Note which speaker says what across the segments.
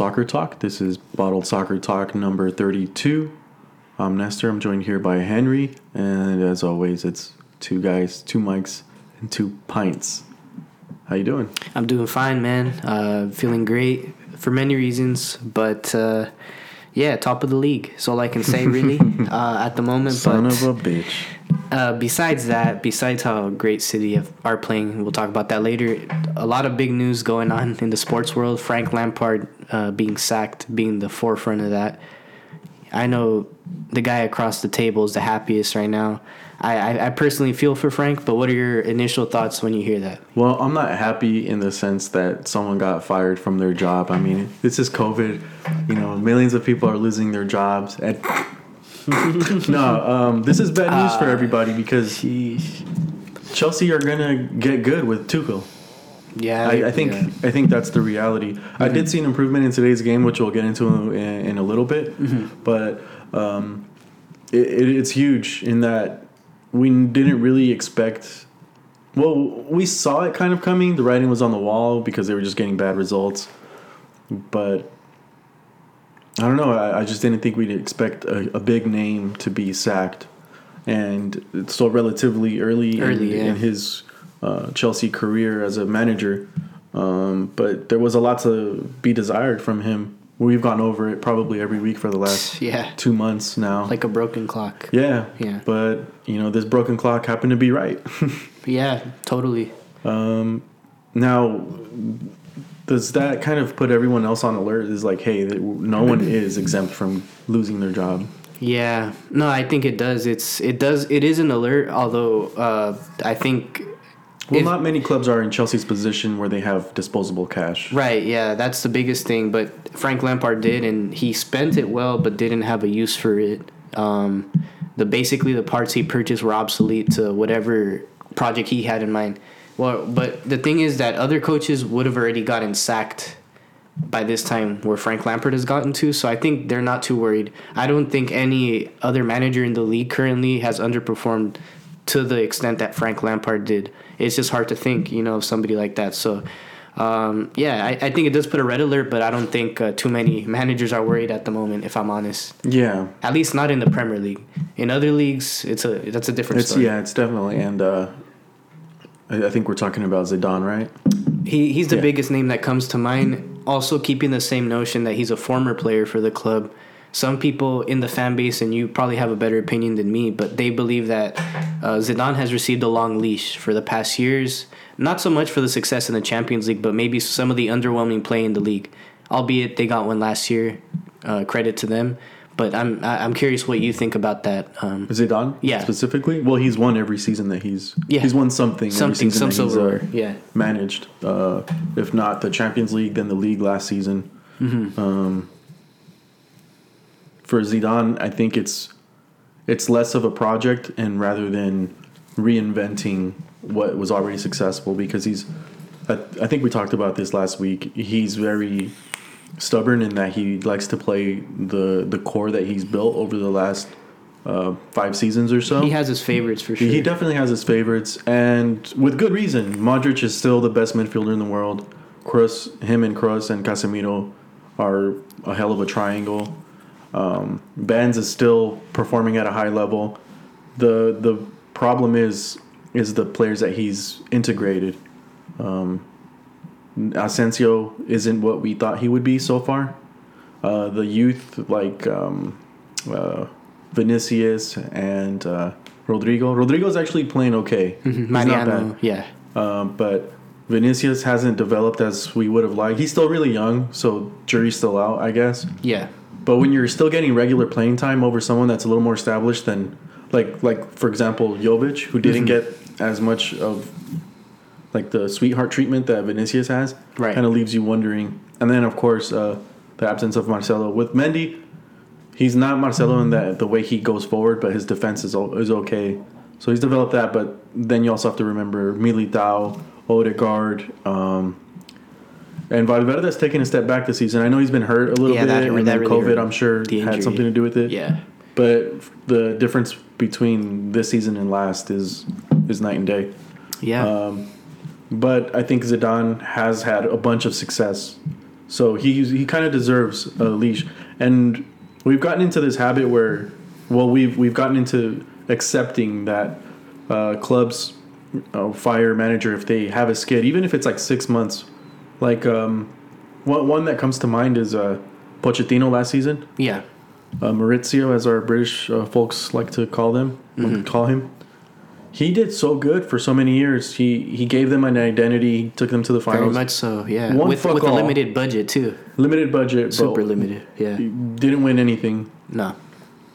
Speaker 1: Soccer Talk. This is Bottled Soccer Talk number 32. I'm Nestor. I'm joined here by Henry, and as always, it's two guys, two mics, and two pints. How you doing?
Speaker 2: I'm doing fine, man. Uh, feeling great for many reasons, but uh, yeah, top of the league. That's all I can say, really, uh, at the moment.
Speaker 1: Son
Speaker 2: but
Speaker 1: of a bitch.
Speaker 2: Uh, besides that, besides how great City have, are playing, we'll talk about that later. A lot of big news going on in the sports world. Frank Lampard uh, being sacked, being the forefront of that. I know the guy across the table is the happiest right now. I, I, I personally feel for Frank, but what are your initial thoughts when you hear that?
Speaker 1: Well, I'm not happy in the sense that someone got fired from their job. I mean, this is COVID. You know, millions of people are losing their jobs. no, um, this is bad news for everybody because Chelsea are gonna get good with Tuchel.
Speaker 2: Yeah,
Speaker 1: I, I think
Speaker 2: yeah.
Speaker 1: I think that's the reality. I did see an improvement in today's game, which we'll get into in, in a little bit. But um, it, it, it's huge in that we didn't really expect. Well, we saw it kind of coming. The writing was on the wall because they were just getting bad results. But I don't know. I, I just didn't think we'd expect a, a big name to be sacked, and it's still relatively early,
Speaker 2: Early,
Speaker 1: in,
Speaker 2: yeah.
Speaker 1: in his uh, Chelsea career as a manager. Um, but there was a lot to be desired from him. We've gone over it probably every week for the last
Speaker 2: Yeah.
Speaker 1: two months now.
Speaker 2: like a broken clock.
Speaker 1: yeah,
Speaker 2: Yeah.
Speaker 1: But you know, this broken clock happened to be right.
Speaker 2: Yeah, totally.
Speaker 1: Now, does that kind of put everyone else on alert? Is like, hey, no one is exempt from losing their job.
Speaker 2: Yeah, no, I think it does. It's it does it is an alert. Although uh, I think
Speaker 1: Well,
Speaker 2: If-
Speaker 1: not many clubs are in Chelsea's position where they have disposable cash.
Speaker 2: right, yeah, that's the biggest thing. But Frank Lampard did, and he spent it well, but didn't have a use for it. Um, the basically the parts he purchased were obsolete to whatever project he had in mind. Well, but the thing is that other coaches would have already gotten sacked by this time where Frank Lampard has gotten to. So I think they're not too worried. I don't think any other manager in the league currently has underperformed to the extent that Frank Lampard did. It's just hard to think, you know, of somebody like that. So. Um, yeah, I, I think it does put a red alert, but I don't think uh, too many managers are worried at the moment. If I'm honest,
Speaker 1: Yeah,
Speaker 2: at least not in the Premier League. In other leagues, it's a that's a different
Speaker 1: it's
Speaker 2: story.
Speaker 1: yeah, it's definitely and uh, I, I think we're talking about Zidane, right?
Speaker 2: He he's the
Speaker 1: Yeah.
Speaker 2: biggest name that comes to mind. Also, keeping the same notion that he's a former player for the club. Some people in the fan base, and you probably have a better opinion than me, but they believe that uh, Zidane has received a long leash for the past years. Not so much for the success in the Champions League, but maybe some of the underwhelming play in the league. Albeit they got one last year, uh, credit to them. But I'm I- I'm curious what you think about that. Um,
Speaker 1: Zidane,
Speaker 2: Yeah.
Speaker 1: specifically. Well, he's won every season that he's
Speaker 2: Yeah.
Speaker 1: he's won something. every
Speaker 2: something,
Speaker 1: season
Speaker 2: some
Speaker 1: he's, uh,
Speaker 2: yeah.
Speaker 1: managed. Uh, if not the Champions League, then the league last season.
Speaker 2: Mm-hmm.
Speaker 1: Um, for Zidane, I think it's it's less of a project and rather than reinventing what was already successful because he's. I, I think we talked about this last week. He's very stubborn in that he likes to play the the core that he's built over the last uh, five seasons or so.
Speaker 2: He has his favorites for sure.
Speaker 1: He definitely has his favorites, and with good reason. Modric is still the best midfielder in the world. Kroos, him and Kroos and Casemiro are a hell of a triangle. Um, Benz is still performing at a high level. The the problem is is the players that he's integrated. Um, Asensio isn't what we thought he would be so far. Uh, the youth like um, uh, Vinicius and uh, Rodrygo. Rodrygo's actually playing okay. He's not
Speaker 2: Mariano,
Speaker 1: bad.
Speaker 2: yeah.
Speaker 1: Um, but Vinicius hasn't developed as we would have liked. He's still really young, so jury's still out, I guess.
Speaker 2: Yeah.
Speaker 1: But when you're still getting regular playing time over someone that's a little more established than, like, like for example, Jovic, who didn't
Speaker 2: Mm-hmm.
Speaker 1: get as much of, like the sweetheart treatment that Vinicius has,
Speaker 2: Right.
Speaker 1: kind of leaves you wondering. And then of course, uh, the absence of Marcelo with Mendy. He's not Marcelo in that the way he goes forward, but his defense is is okay. So he's developed that, but then you also have to remember Militao, Odegaard, um, and Valverde's taken a step back this season. I know he's been hurt a little
Speaker 2: Yeah,
Speaker 1: bit,
Speaker 2: that-
Speaker 1: and then
Speaker 2: really
Speaker 1: COVID. I'm sure, had something to do with it.
Speaker 2: Yeah.
Speaker 1: But the difference between this season and last is is night and day.
Speaker 2: Yeah.
Speaker 1: Um, but I think Zidane has had a bunch of success So he he kind of deserves a leash, and we've gotten into this habit where, well, we've we've gotten into accepting that uh, clubs uh, fire manager if they have a skid, even if it's like six months. Like um, one one that comes to mind is uh, Pochettino last season
Speaker 2: Yeah.
Speaker 1: uh, Mauricio, as our British uh, folks like to call them, call him. He did so good for so many years. He he gave them an identity. He took them to the
Speaker 2: Very
Speaker 1: finals.
Speaker 2: much so. Yeah.
Speaker 1: One
Speaker 2: with
Speaker 1: fuck
Speaker 2: with a limited budget too.
Speaker 1: Limited budget,
Speaker 2: Super limited. Yeah.
Speaker 1: didn't win anything.
Speaker 2: No.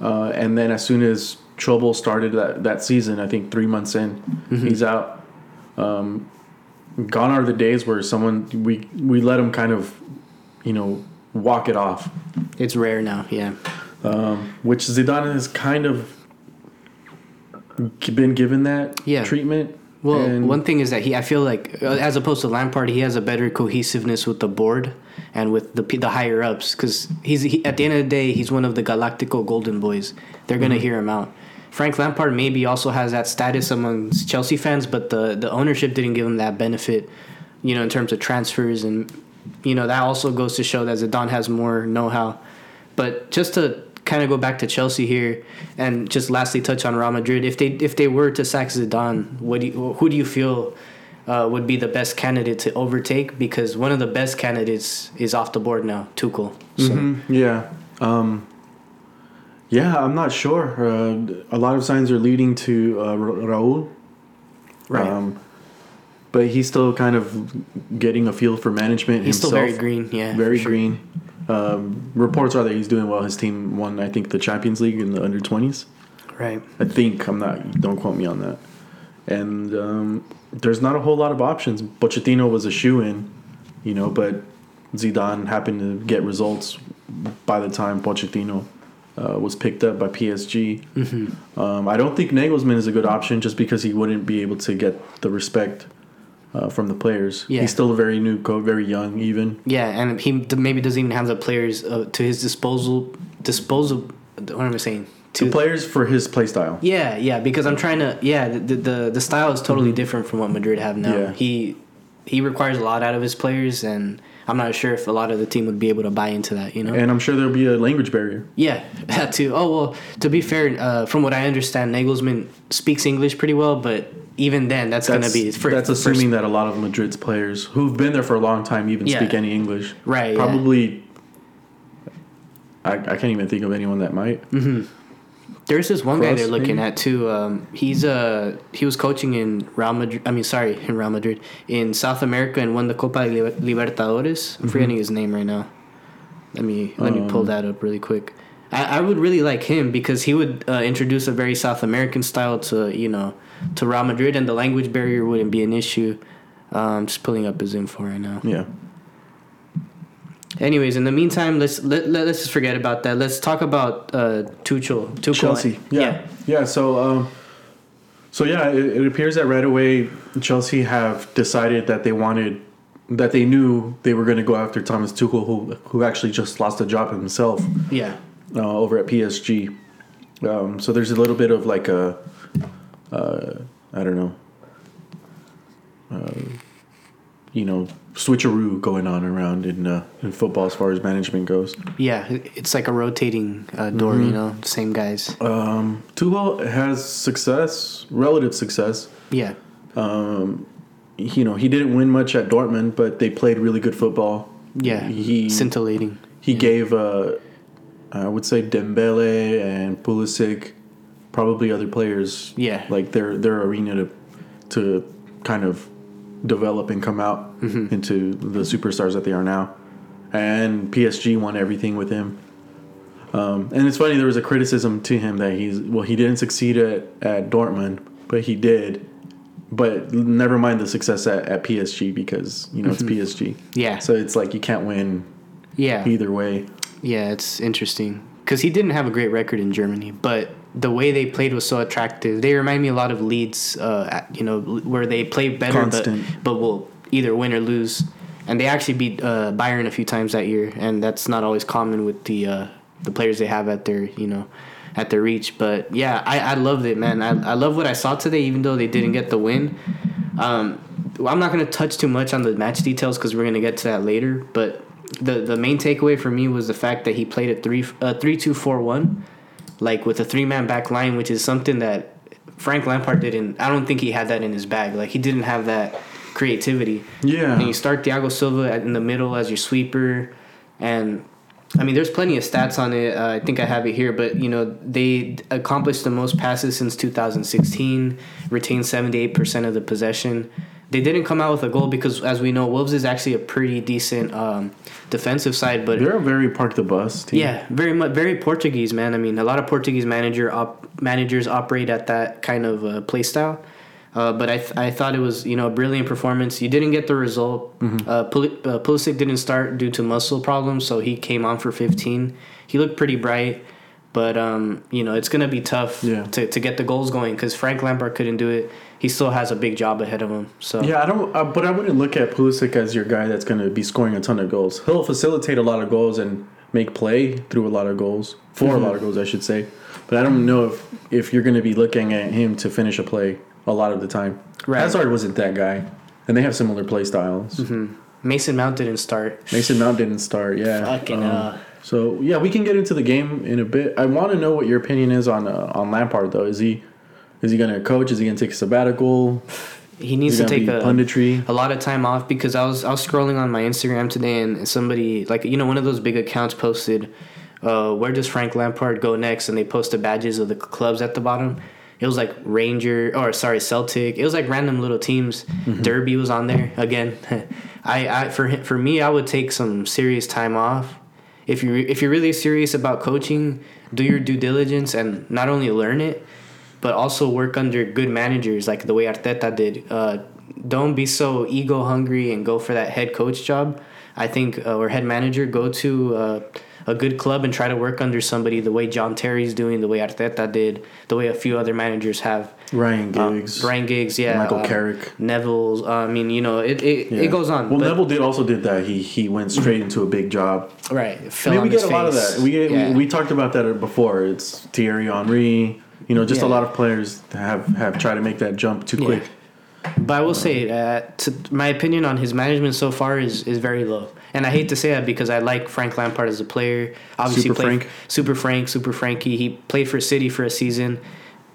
Speaker 1: Uh, and then as soon as trouble started that, that season, I think three months in, he's out. Um, gone are the days where someone we we let him kind of, you know, walk it off.
Speaker 2: It's rare now. Yeah.
Speaker 1: which Zidane has kind of been given that
Speaker 2: Yeah.
Speaker 1: treatment.
Speaker 2: Well,
Speaker 1: And-
Speaker 2: one thing is that he, I feel like, uh, as opposed to Lampard, he has a better cohesiveness with the board and with the the higher ups because he's he, at the end of the day he's one of the Galactico Golden Boys. They're gonna hear him out. Frank Lampard maybe also has that status amongst Chelsea fans, but the the ownership didn't give him that benefit, you know, in terms of transfers and you know that also goes to show that Zidane has more know how. But just to kind of go back to Chelsea here, and just lastly touch on Real Madrid. If they if they were to sack Zidane, what do you, who do you feel uh, would be the best candidate to overtake? Because one of the best candidates is off the board now, Tuchel. So
Speaker 1: Mhm, yeah, um, yeah, I'm not sure. Uh, a lot of signs are leading to uh, Ra- Raul,
Speaker 2: right,
Speaker 1: um, but he's still kind of getting a feel for management
Speaker 2: he's
Speaker 1: himself.
Speaker 2: still very green. Yeah,
Speaker 1: Very
Speaker 2: sure.
Speaker 1: green. Um, reports are that he's doing well. His team won, I think, the Champions League in the under 20s.
Speaker 2: Right.
Speaker 1: I think I'm not. Don't quote me on that. And um, there's not a whole lot of options. Pochettino was a shoe in, you know, but Zidane happened to get results by the time Pochettino uh, was picked up by PSG.
Speaker 2: Mm-hmm.
Speaker 1: Um, I don't think Nagelsmann is a good option just because he wouldn't be able to get the respect uh, from the players.
Speaker 2: Yeah.
Speaker 1: He's still a very new coach, very young, even.
Speaker 2: Yeah, and he maybe doesn't even have the players uh, to his disposal. Disposal. What am I saying?
Speaker 1: The players for his play style.
Speaker 2: Yeah, yeah, because I'm trying to. Yeah, the the, the style is totally different from what Madrid have now.
Speaker 1: Mm-hmm. Yeah.
Speaker 2: He he requires a lot out of his players, and I'm not sure if a lot of the team would be able to buy into that. You know.
Speaker 1: And I'm sure there'll be a language barrier.
Speaker 2: yeah, that too. Oh well, to be fair, uh, from what I understand, Nagelsmann speaks English pretty well, but even then, that's, gonna be
Speaker 1: that's,
Speaker 2: for,
Speaker 1: that's assuming that a lot of Madrid's players who've been there for a long time even
Speaker 2: Yeah.
Speaker 1: speak any English.
Speaker 2: Right, yeah.
Speaker 1: Probably. I, I can't even think of anyone that might.
Speaker 2: There's this one guy they're looking
Speaker 1: maybe?
Speaker 2: at too. Um, he's uh he was coaching in Real Madrid. I mean, sorry, in Real Madrid in South America and won the Copa Liber- Libertadores. I'm forgetting his name right now. Let me let me pull
Speaker 1: Um,
Speaker 2: that up really quick. I, I would really like him because he would uh, introduce a very South American style to you know to Real Madrid, and the language barrier wouldn't be an issue. Um, just pulling up his info right now.
Speaker 1: Yeah.
Speaker 2: Anyways, in the meantime, let's let, let, us just forget about that. Let's talk about uh, Tuchel. Tuchel.
Speaker 1: Chelsea. Yeah. Yeah. so, um, so yeah, it, it appears that right away Chelsea have decided that they wanted, that they knew they were going to go after Thomas Tuchel, who who actually just lost a job himself
Speaker 2: Yeah.
Speaker 1: uh, over at PSG. Um, so there's a little bit of like a, uh, I don't know, uh, you know, switcheroo going on around in uh, in football as far as management goes.
Speaker 2: Yeah, it's like a rotating uh, door, you know, same guys.
Speaker 1: Um, Tuchel has success, relative success.
Speaker 2: Yeah, Um,
Speaker 1: You know, he didn't win much at Dortmund, but they played really good football.
Speaker 2: yeah,
Speaker 1: He
Speaker 2: scintillating.
Speaker 1: he gave, uh, I would say, Dembele and Pulisic, probably other players,
Speaker 2: Yeah.
Speaker 1: like their their arena to to kind of develop and come out
Speaker 2: Mm-hmm.
Speaker 1: into the superstars that they are now. And PSG won everything with him. Um, and it's funny there was a criticism to him that he's well he didn't succeed at, at Dortmund, but he did. But never mind the success at, at PSG because you know it's PSG.
Speaker 2: Mm-hmm. Yeah.
Speaker 1: So it's like you can't win
Speaker 2: Yeah,
Speaker 1: either way.
Speaker 2: yeah, it's interesting because he didn't have a great record in Germany, but the way they played was so attractive. They remind me a lot of Leeds, uh, at- you know, where they play better,
Speaker 1: Constant.
Speaker 2: but but will either win or lose. And they actually beat uh, Bayern a few times that year, and that's not always common with the uh, the players they have at their you know at their reach. But yeah, I, I loved it, man. I, I love what I saw today, even though they didn't get the win. Um, I'm not gonna touch too much on the match details because we're gonna get to that later. But the the main takeaway for me was the fact that he played a three uh, three two four one, like with a three man back line, which is something that Frank Lampard didn't. I don't think he had that in his bag. Like he didn't have that creativity.
Speaker 1: Yeah.
Speaker 2: And you start Thiago Silva in the middle as your sweeper, and I mean, there's plenty of stats on it. Uh, I think I have it here, but you know, they accomplished the most passes since 2016, retained 78% of the possession. They didn't come out with a goal because, as we know, Wolves is actually a pretty decent um, defensive side, but
Speaker 1: They're a very park the bus team.
Speaker 2: yeah, very much very Portuguese, man. I mean, a lot of Portuguese manager op, managers operate at that kind of uh, play style. Uh, but I, th- I thought it was you know a brilliant performance. You didn't get the result. Uh, Pul- uh, Pulisic didn't start due to muscle problems, so he came on for 15. He looked pretty bright, but um, you know it's gonna be tough
Speaker 1: Yeah.
Speaker 2: to, to get the goals going because Frank Lampard couldn't do it. He still has a big job ahead of him. So
Speaker 1: Yeah, I don't. Uh, but I wouldn't look at Pulisic as your guy that's going to be scoring a ton of goals. He'll facilitate a lot of goals and make play through a lot of goals for
Speaker 2: Mm-hmm.
Speaker 1: a lot of goals, I should say. But I don't know if if you're going to be looking at him to finish a play a lot of the time.
Speaker 2: Right.
Speaker 1: Hazard wasn't that guy, and they have similar play styles.
Speaker 2: Mason Mount didn't start.
Speaker 1: Mason Mount didn't start. Yeah.
Speaker 2: Fucking
Speaker 1: Um,
Speaker 2: uh,
Speaker 1: So yeah, we can get into the game in a bit. I want to know what your opinion is on uh, on Lampard though. Is he is he going to coach? Is he going to take a sabbatical?
Speaker 2: he needs to take a
Speaker 1: punditry?
Speaker 2: a lot of time off because I was I was scrolling on my Instagram today and somebody like you know one of those big accounts posted, uh, where does Frank Lampard go next? And they posted badges of the clubs at the bottom. It was like Ranger or sorry Celtic. It was like random little teams. Derby was on there again. I, I for him- for me I would take some serious time off. If you if you're really serious about coaching, do your due diligence and not only learn it, but also work under good managers like the way Arteta did. Uh, don't be so ego hungry and go for that head coach job. I think uh, or head manager go to uh, a good club and try to work under somebody the way John Terry's doing, the way Arteta did, the way a few other managers have.
Speaker 1: Ryan
Speaker 2: Um,
Speaker 1: Giggs,
Speaker 2: Brian Giggs, yeah,
Speaker 1: Michael
Speaker 2: uh,
Speaker 1: Carrick.
Speaker 2: Neville's. Uh, I mean, you know, it it,
Speaker 1: Yeah.
Speaker 2: it goes on.
Speaker 1: Well, Neville did also did that. He he went straight into a big job.
Speaker 2: right.
Speaker 1: I mean, we get a lot of that. We get,
Speaker 2: Yeah.
Speaker 1: we, we talked about that before. It's Thierry Henry. You know, just a lot of players have have tried to make that jump too
Speaker 2: Yeah.
Speaker 1: quick.
Speaker 2: But I will say, uh, to, my opinion on his management so far is, is very low. And I hate to say that because I like Frank Lampard as a player. Obviously,
Speaker 1: Super Frank.
Speaker 2: super Frank, super Frankie. He played for City for a season.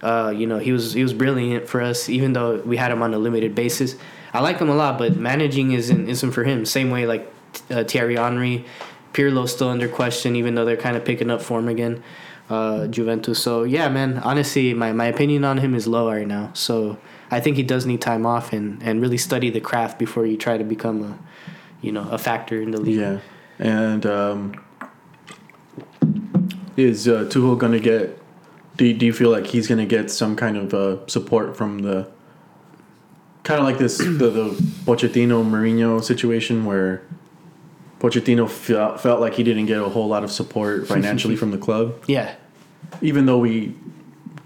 Speaker 2: Uh, you know, he was he was brilliant for us, even though we had him on a limited basis. I like him a lot, but managing isn't isn't for him. Same way like uh, Thierry Henry, Pirlo's still under question, even though they're kind of picking up form again. Uh, Juventus. So yeah, man. Honestly, my, my opinion on him is low right now. So I think he does need time off and, and really study the craft before you try to become a, you know, a factor in the league.
Speaker 1: Yeah, and um, is uh, Tuchel to get? Do you, do you feel like he's going to get some kind of uh, support from the? Kind of like this the the Pochettino Mourinho situation where Pochettino felt felt like he didn't get a whole lot of support financially from the club,
Speaker 2: Yeah.
Speaker 1: even though we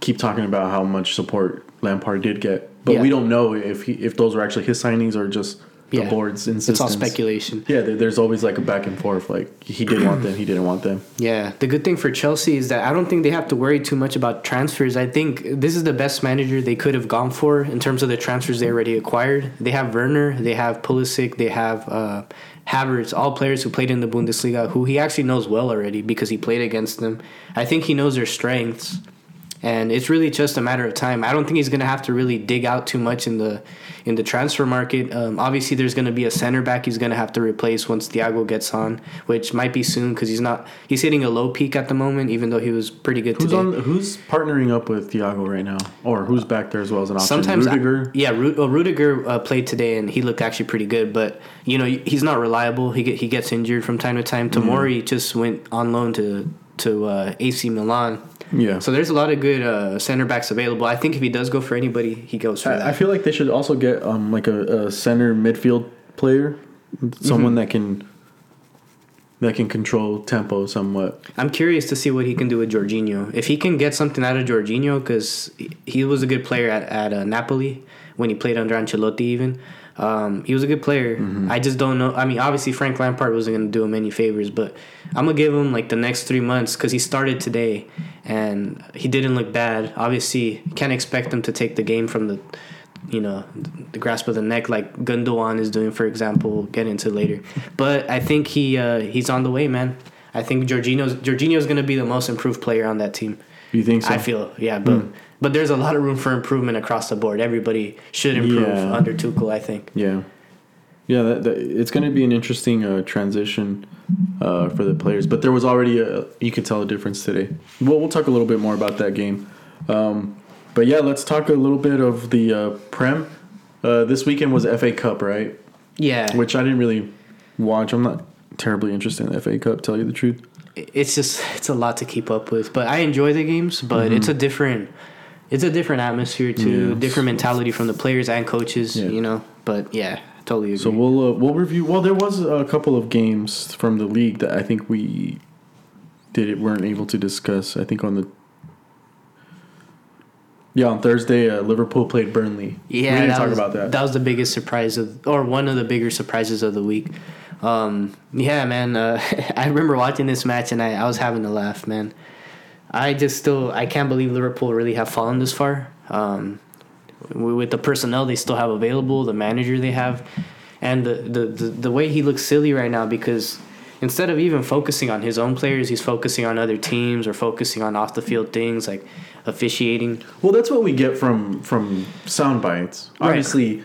Speaker 1: keep talking about how much support Lampard did get, but
Speaker 2: Yeah.
Speaker 1: we don't know if he if those were actually his signings or just the
Speaker 2: Yeah.
Speaker 1: board's
Speaker 2: It's all
Speaker 1: insistence.
Speaker 2: speculation.
Speaker 1: Yeah, there's always like a back and forth. Like he did want them, he didn't want them.
Speaker 2: Yeah, the good thing for Chelsea is that I don't think they have to worry too much about transfers. I think this is the best manager they could have gone for in terms of the transfers they already acquired. They have Werner, they have Pulisic, they have uh, Havertz, all players who played in the Bundesliga, who he actually knows well already because he played against them. I think he knows their strengths, and it's really just a matter of time. I don't think he's going to have to really dig out too much in the in the transfer market. Um, obviously, there's going to be a center back he's going to have to replace once Thiago gets on, which might be soon because he's not he's hitting a low peak at the moment, even though he was pretty good
Speaker 1: Who's
Speaker 2: today.
Speaker 1: on? Who's partnering up with Thiago right now, or who's back there as well as an option?
Speaker 2: Sometimes,
Speaker 1: Rudiger.
Speaker 2: yeah, Ru- well, Rudiger uh, played today and he looked actually pretty good, but you know he's not reliable. He get, he gets injured from time to time.
Speaker 1: Mm-hmm.
Speaker 2: Tamori just went on loan to to uh, AC Milan,
Speaker 1: yeah.
Speaker 2: so there's a lot of good uh, center backs available. I think if he does go for anybody, he goes for
Speaker 1: I, I feel like they should also get um like a, a center midfield player, someone
Speaker 2: Mm-hmm.
Speaker 1: that can that can control tempo somewhat.
Speaker 2: I'm curious to see what he can do with Jorginho. If he can get something out of Jorginho, because he was a good player at, at uh, Napoli when he played under Ancelotti, even. Um, he was a good player. I just don't know. I mean, obviously, Frank Lampard wasn't going to do him any favors, but I'm going to give him like the next three months because he started today and he didn't look bad. Obviously, can't expect him to take the game from the you know the grasp of the neck like Gundogan is doing, for example. We'll get into later, but I think he uh, he's on the way, man. I think Jorginho's Jorginho's going to be the most improved player on that team.
Speaker 1: You think so?
Speaker 2: I feel yeah, but
Speaker 1: Hmm.
Speaker 2: But there's a lot of room for improvement across the board. Everybody should improve
Speaker 1: Yeah.
Speaker 2: under Tuchel. I think.
Speaker 1: Yeah, yeah. That, that, it's going to be an interesting uh, transition uh, for the players, but there was already a you could tell a difference today. Well, we'll talk a little bit more about that game. Um, but yeah, let's talk a little bit of the uh, Prem. Uh, this weekend was FA Cup, right?
Speaker 2: Yeah,
Speaker 1: Which I didn't really watch. I'm not terribly interested in the FA Cup. Tell you the truth.
Speaker 2: it's just it's a lot to keep up with. But I enjoy the games, but it's a different it's a different atmosphere too.
Speaker 1: Yeah.
Speaker 2: different mentality from the players and coaches.
Speaker 1: Yeah.
Speaker 2: You know, but yeah, totally agree.
Speaker 1: So we'll uh, we'll review. Well, there was a couple of games from the league that I think we did it weren't able to discuss. I think on the yeah on Thursday, uh, Liverpool played Burnley.
Speaker 2: Yeah,
Speaker 1: we didn't talk
Speaker 2: was,
Speaker 1: about that.
Speaker 2: That was the biggest surprise of, or one of the bigger surprises of the week. Um, yeah, man. Uh, I remember watching this match and I, I was having a laugh, man. I just still I can't believe Liverpool really have fallen this far. Um, with the personnel they still have available, the manager they have, and the, the, the, the way he looks silly right now because instead of even focusing on his own players, he's focusing on other teams or focusing on off the field things like officiating.
Speaker 1: Well, that's what we get from from sound bites.
Speaker 2: Right.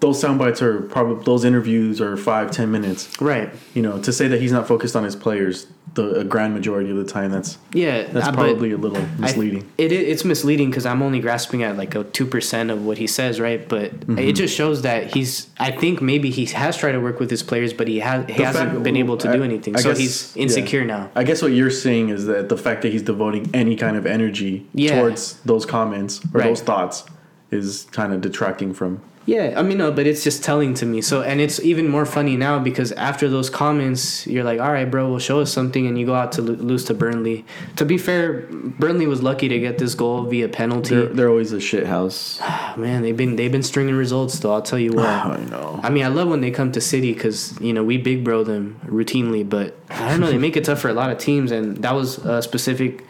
Speaker 1: Those sound bites are probably those interviews are five ten minutes.
Speaker 2: Right.
Speaker 1: You know, to say that he's not focused on his players, the a grand majority of the time, that's
Speaker 2: Yeah.
Speaker 1: that's
Speaker 2: uh,
Speaker 1: probably a little
Speaker 2: I-
Speaker 1: misleading.
Speaker 2: it it's misleading because I'm only grasping at like a two percent of what he says, right? But
Speaker 1: Mm-hmm.
Speaker 2: it just shows that he's. I think maybe he has tried to work with his players, but he has he
Speaker 1: The
Speaker 2: hasn't
Speaker 1: fact-
Speaker 2: been able to
Speaker 1: I-
Speaker 2: do anything.
Speaker 1: I
Speaker 2: so
Speaker 1: guess-
Speaker 2: he's
Speaker 1: yeah.
Speaker 2: insecure now.
Speaker 1: I guess what you're saying is that the fact that he's devoting any kind of energy
Speaker 2: Yeah.
Speaker 1: towards those comments or
Speaker 2: Right.
Speaker 1: those thoughts is kind of detracting from.
Speaker 2: Yeah, I mean, no, but it's just telling to me. So, and it's even more funny now because after those comments, you're like, all right, bro, we'll show us something, and you go out to lo- lose to Burnley. To be fair, Burnley was lucky to get this goal via penalty.
Speaker 1: They're, they're always a shit house.
Speaker 2: Man, they've been they've been stringing results though. I'll tell you what.
Speaker 1: I know.
Speaker 2: I mean, I love when they come to City because you know we big bro them routinely, but I don't know they make it tough for a lot of teams, and that was a specific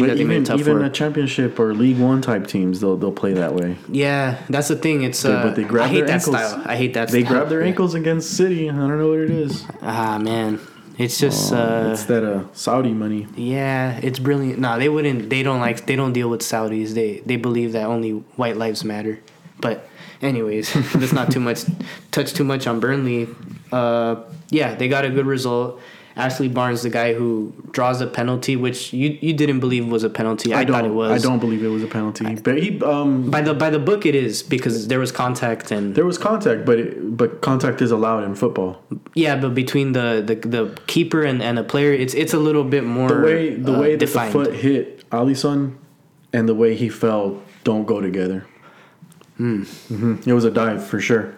Speaker 1: But
Speaker 2: that they made
Speaker 1: even
Speaker 2: tough
Speaker 1: even
Speaker 2: for.
Speaker 1: a championship or League One type teams, they'll they'll play that way.
Speaker 2: yeah, that's the thing. It's
Speaker 1: They-
Speaker 2: uh,
Speaker 1: but they grab
Speaker 2: I hate
Speaker 1: their
Speaker 2: that
Speaker 1: ankles.
Speaker 2: style. I hate that.
Speaker 1: They
Speaker 2: style.
Speaker 1: grab their ankles against City. I don't know what it is.
Speaker 2: Ah man, it's just
Speaker 1: Oh,
Speaker 2: uh,
Speaker 1: it's that uh, Saudi money.
Speaker 2: yeah, it's brilliant. No, they wouldn't. They don't like. They don't deal with Saudis. They they believe that only white lives matter. But anyways, let's not too much touch too much on Burnley. Uh, yeah, they got a good result. Ashley Barnes, the guy who draws a penalty, which you, you didn't believe was a penalty. I,
Speaker 1: don't.
Speaker 2: thought it was.
Speaker 1: I don't believe it was a penalty. But he um
Speaker 2: By the by the book, it is because there was contact and
Speaker 1: there was contact, but it, but contact is allowed in football.
Speaker 2: yeah, but between the, the, the keeper and, and the player, it's it's a little bit more
Speaker 1: The way the
Speaker 2: uh,
Speaker 1: way that
Speaker 2: defined.
Speaker 1: the foot hit Alisson and the way he fell don't go together.
Speaker 2: Hmm.
Speaker 1: hmm It was a dive for sure,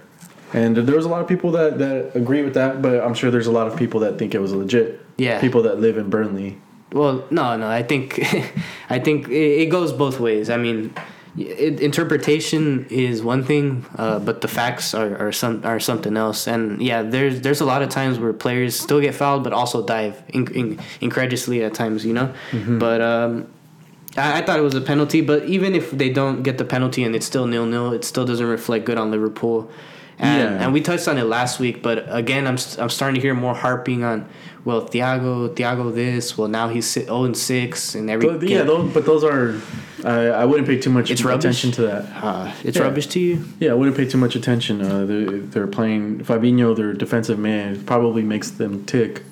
Speaker 1: and there was a lot of people that that agree with that. But I'm sure there's a lot of people that think it was legit.
Speaker 2: Yeah.
Speaker 1: people that live in Burnley.
Speaker 2: Well, no, no. I think, I think it, it goes both ways. I mean, it, interpretation is one thing, uh, but the facts are, are some are something else. And yeah, there's there's a lot of times where players still get fouled, but also dive in, in, incredulously at times, you know. But um, I, I thought it was a penalty. But even if they don't get the penalty and it's still nil nil, it still doesn't reflect good on Liverpool. And,
Speaker 1: Yeah.
Speaker 2: and we touched on it last week, but again, I'm I'm starting to hear more harping on, well, Thiago, Thiago this, well now he's 0 and six and every
Speaker 1: But, yeah, those, but those are. I, I wouldn't pay too much
Speaker 2: It's rubbish?
Speaker 1: attention to that.
Speaker 2: uh, it's
Speaker 1: Yeah.
Speaker 2: rubbish to you.
Speaker 1: Yeah, I wouldn't pay too much attention. Uh, they're, they're playing Fabinho, their defensive man, probably makes them tick,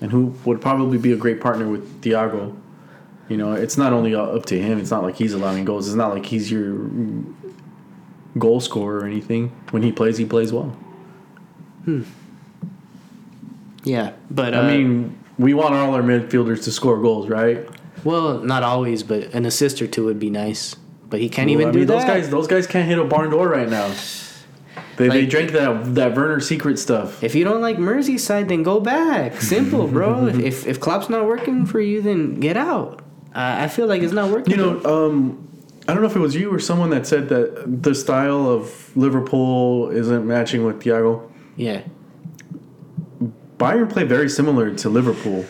Speaker 1: and who would probably be a great partner with Thiago. You know, it's not only up to him. It's not like he's allowing goals. It's not like he's your goal scorer or anything. When he plays, he plays well. Hmm.
Speaker 2: Yeah, but uh,
Speaker 1: I mean, we want all our midfielders to score goals, right?
Speaker 2: well, not always, but an assist or two would be nice. But he can't
Speaker 1: Well,
Speaker 2: even
Speaker 1: I
Speaker 2: do
Speaker 1: mean,
Speaker 2: that.
Speaker 1: those guys. Those guys can't hit a barn door right now. They, they
Speaker 2: Like-
Speaker 1: drank that that Werner secret stuff.
Speaker 2: If you don't like Merseyside, then go back. Simple, bro. if, if if Klopp's not working for you, then get out. Uh, I feel like it's not working.
Speaker 1: You know, um, I don't know if it was you or someone that said that the style of Liverpool isn't matching with Thiago.
Speaker 2: yeah.
Speaker 1: Bayern play very similar to Liverpool.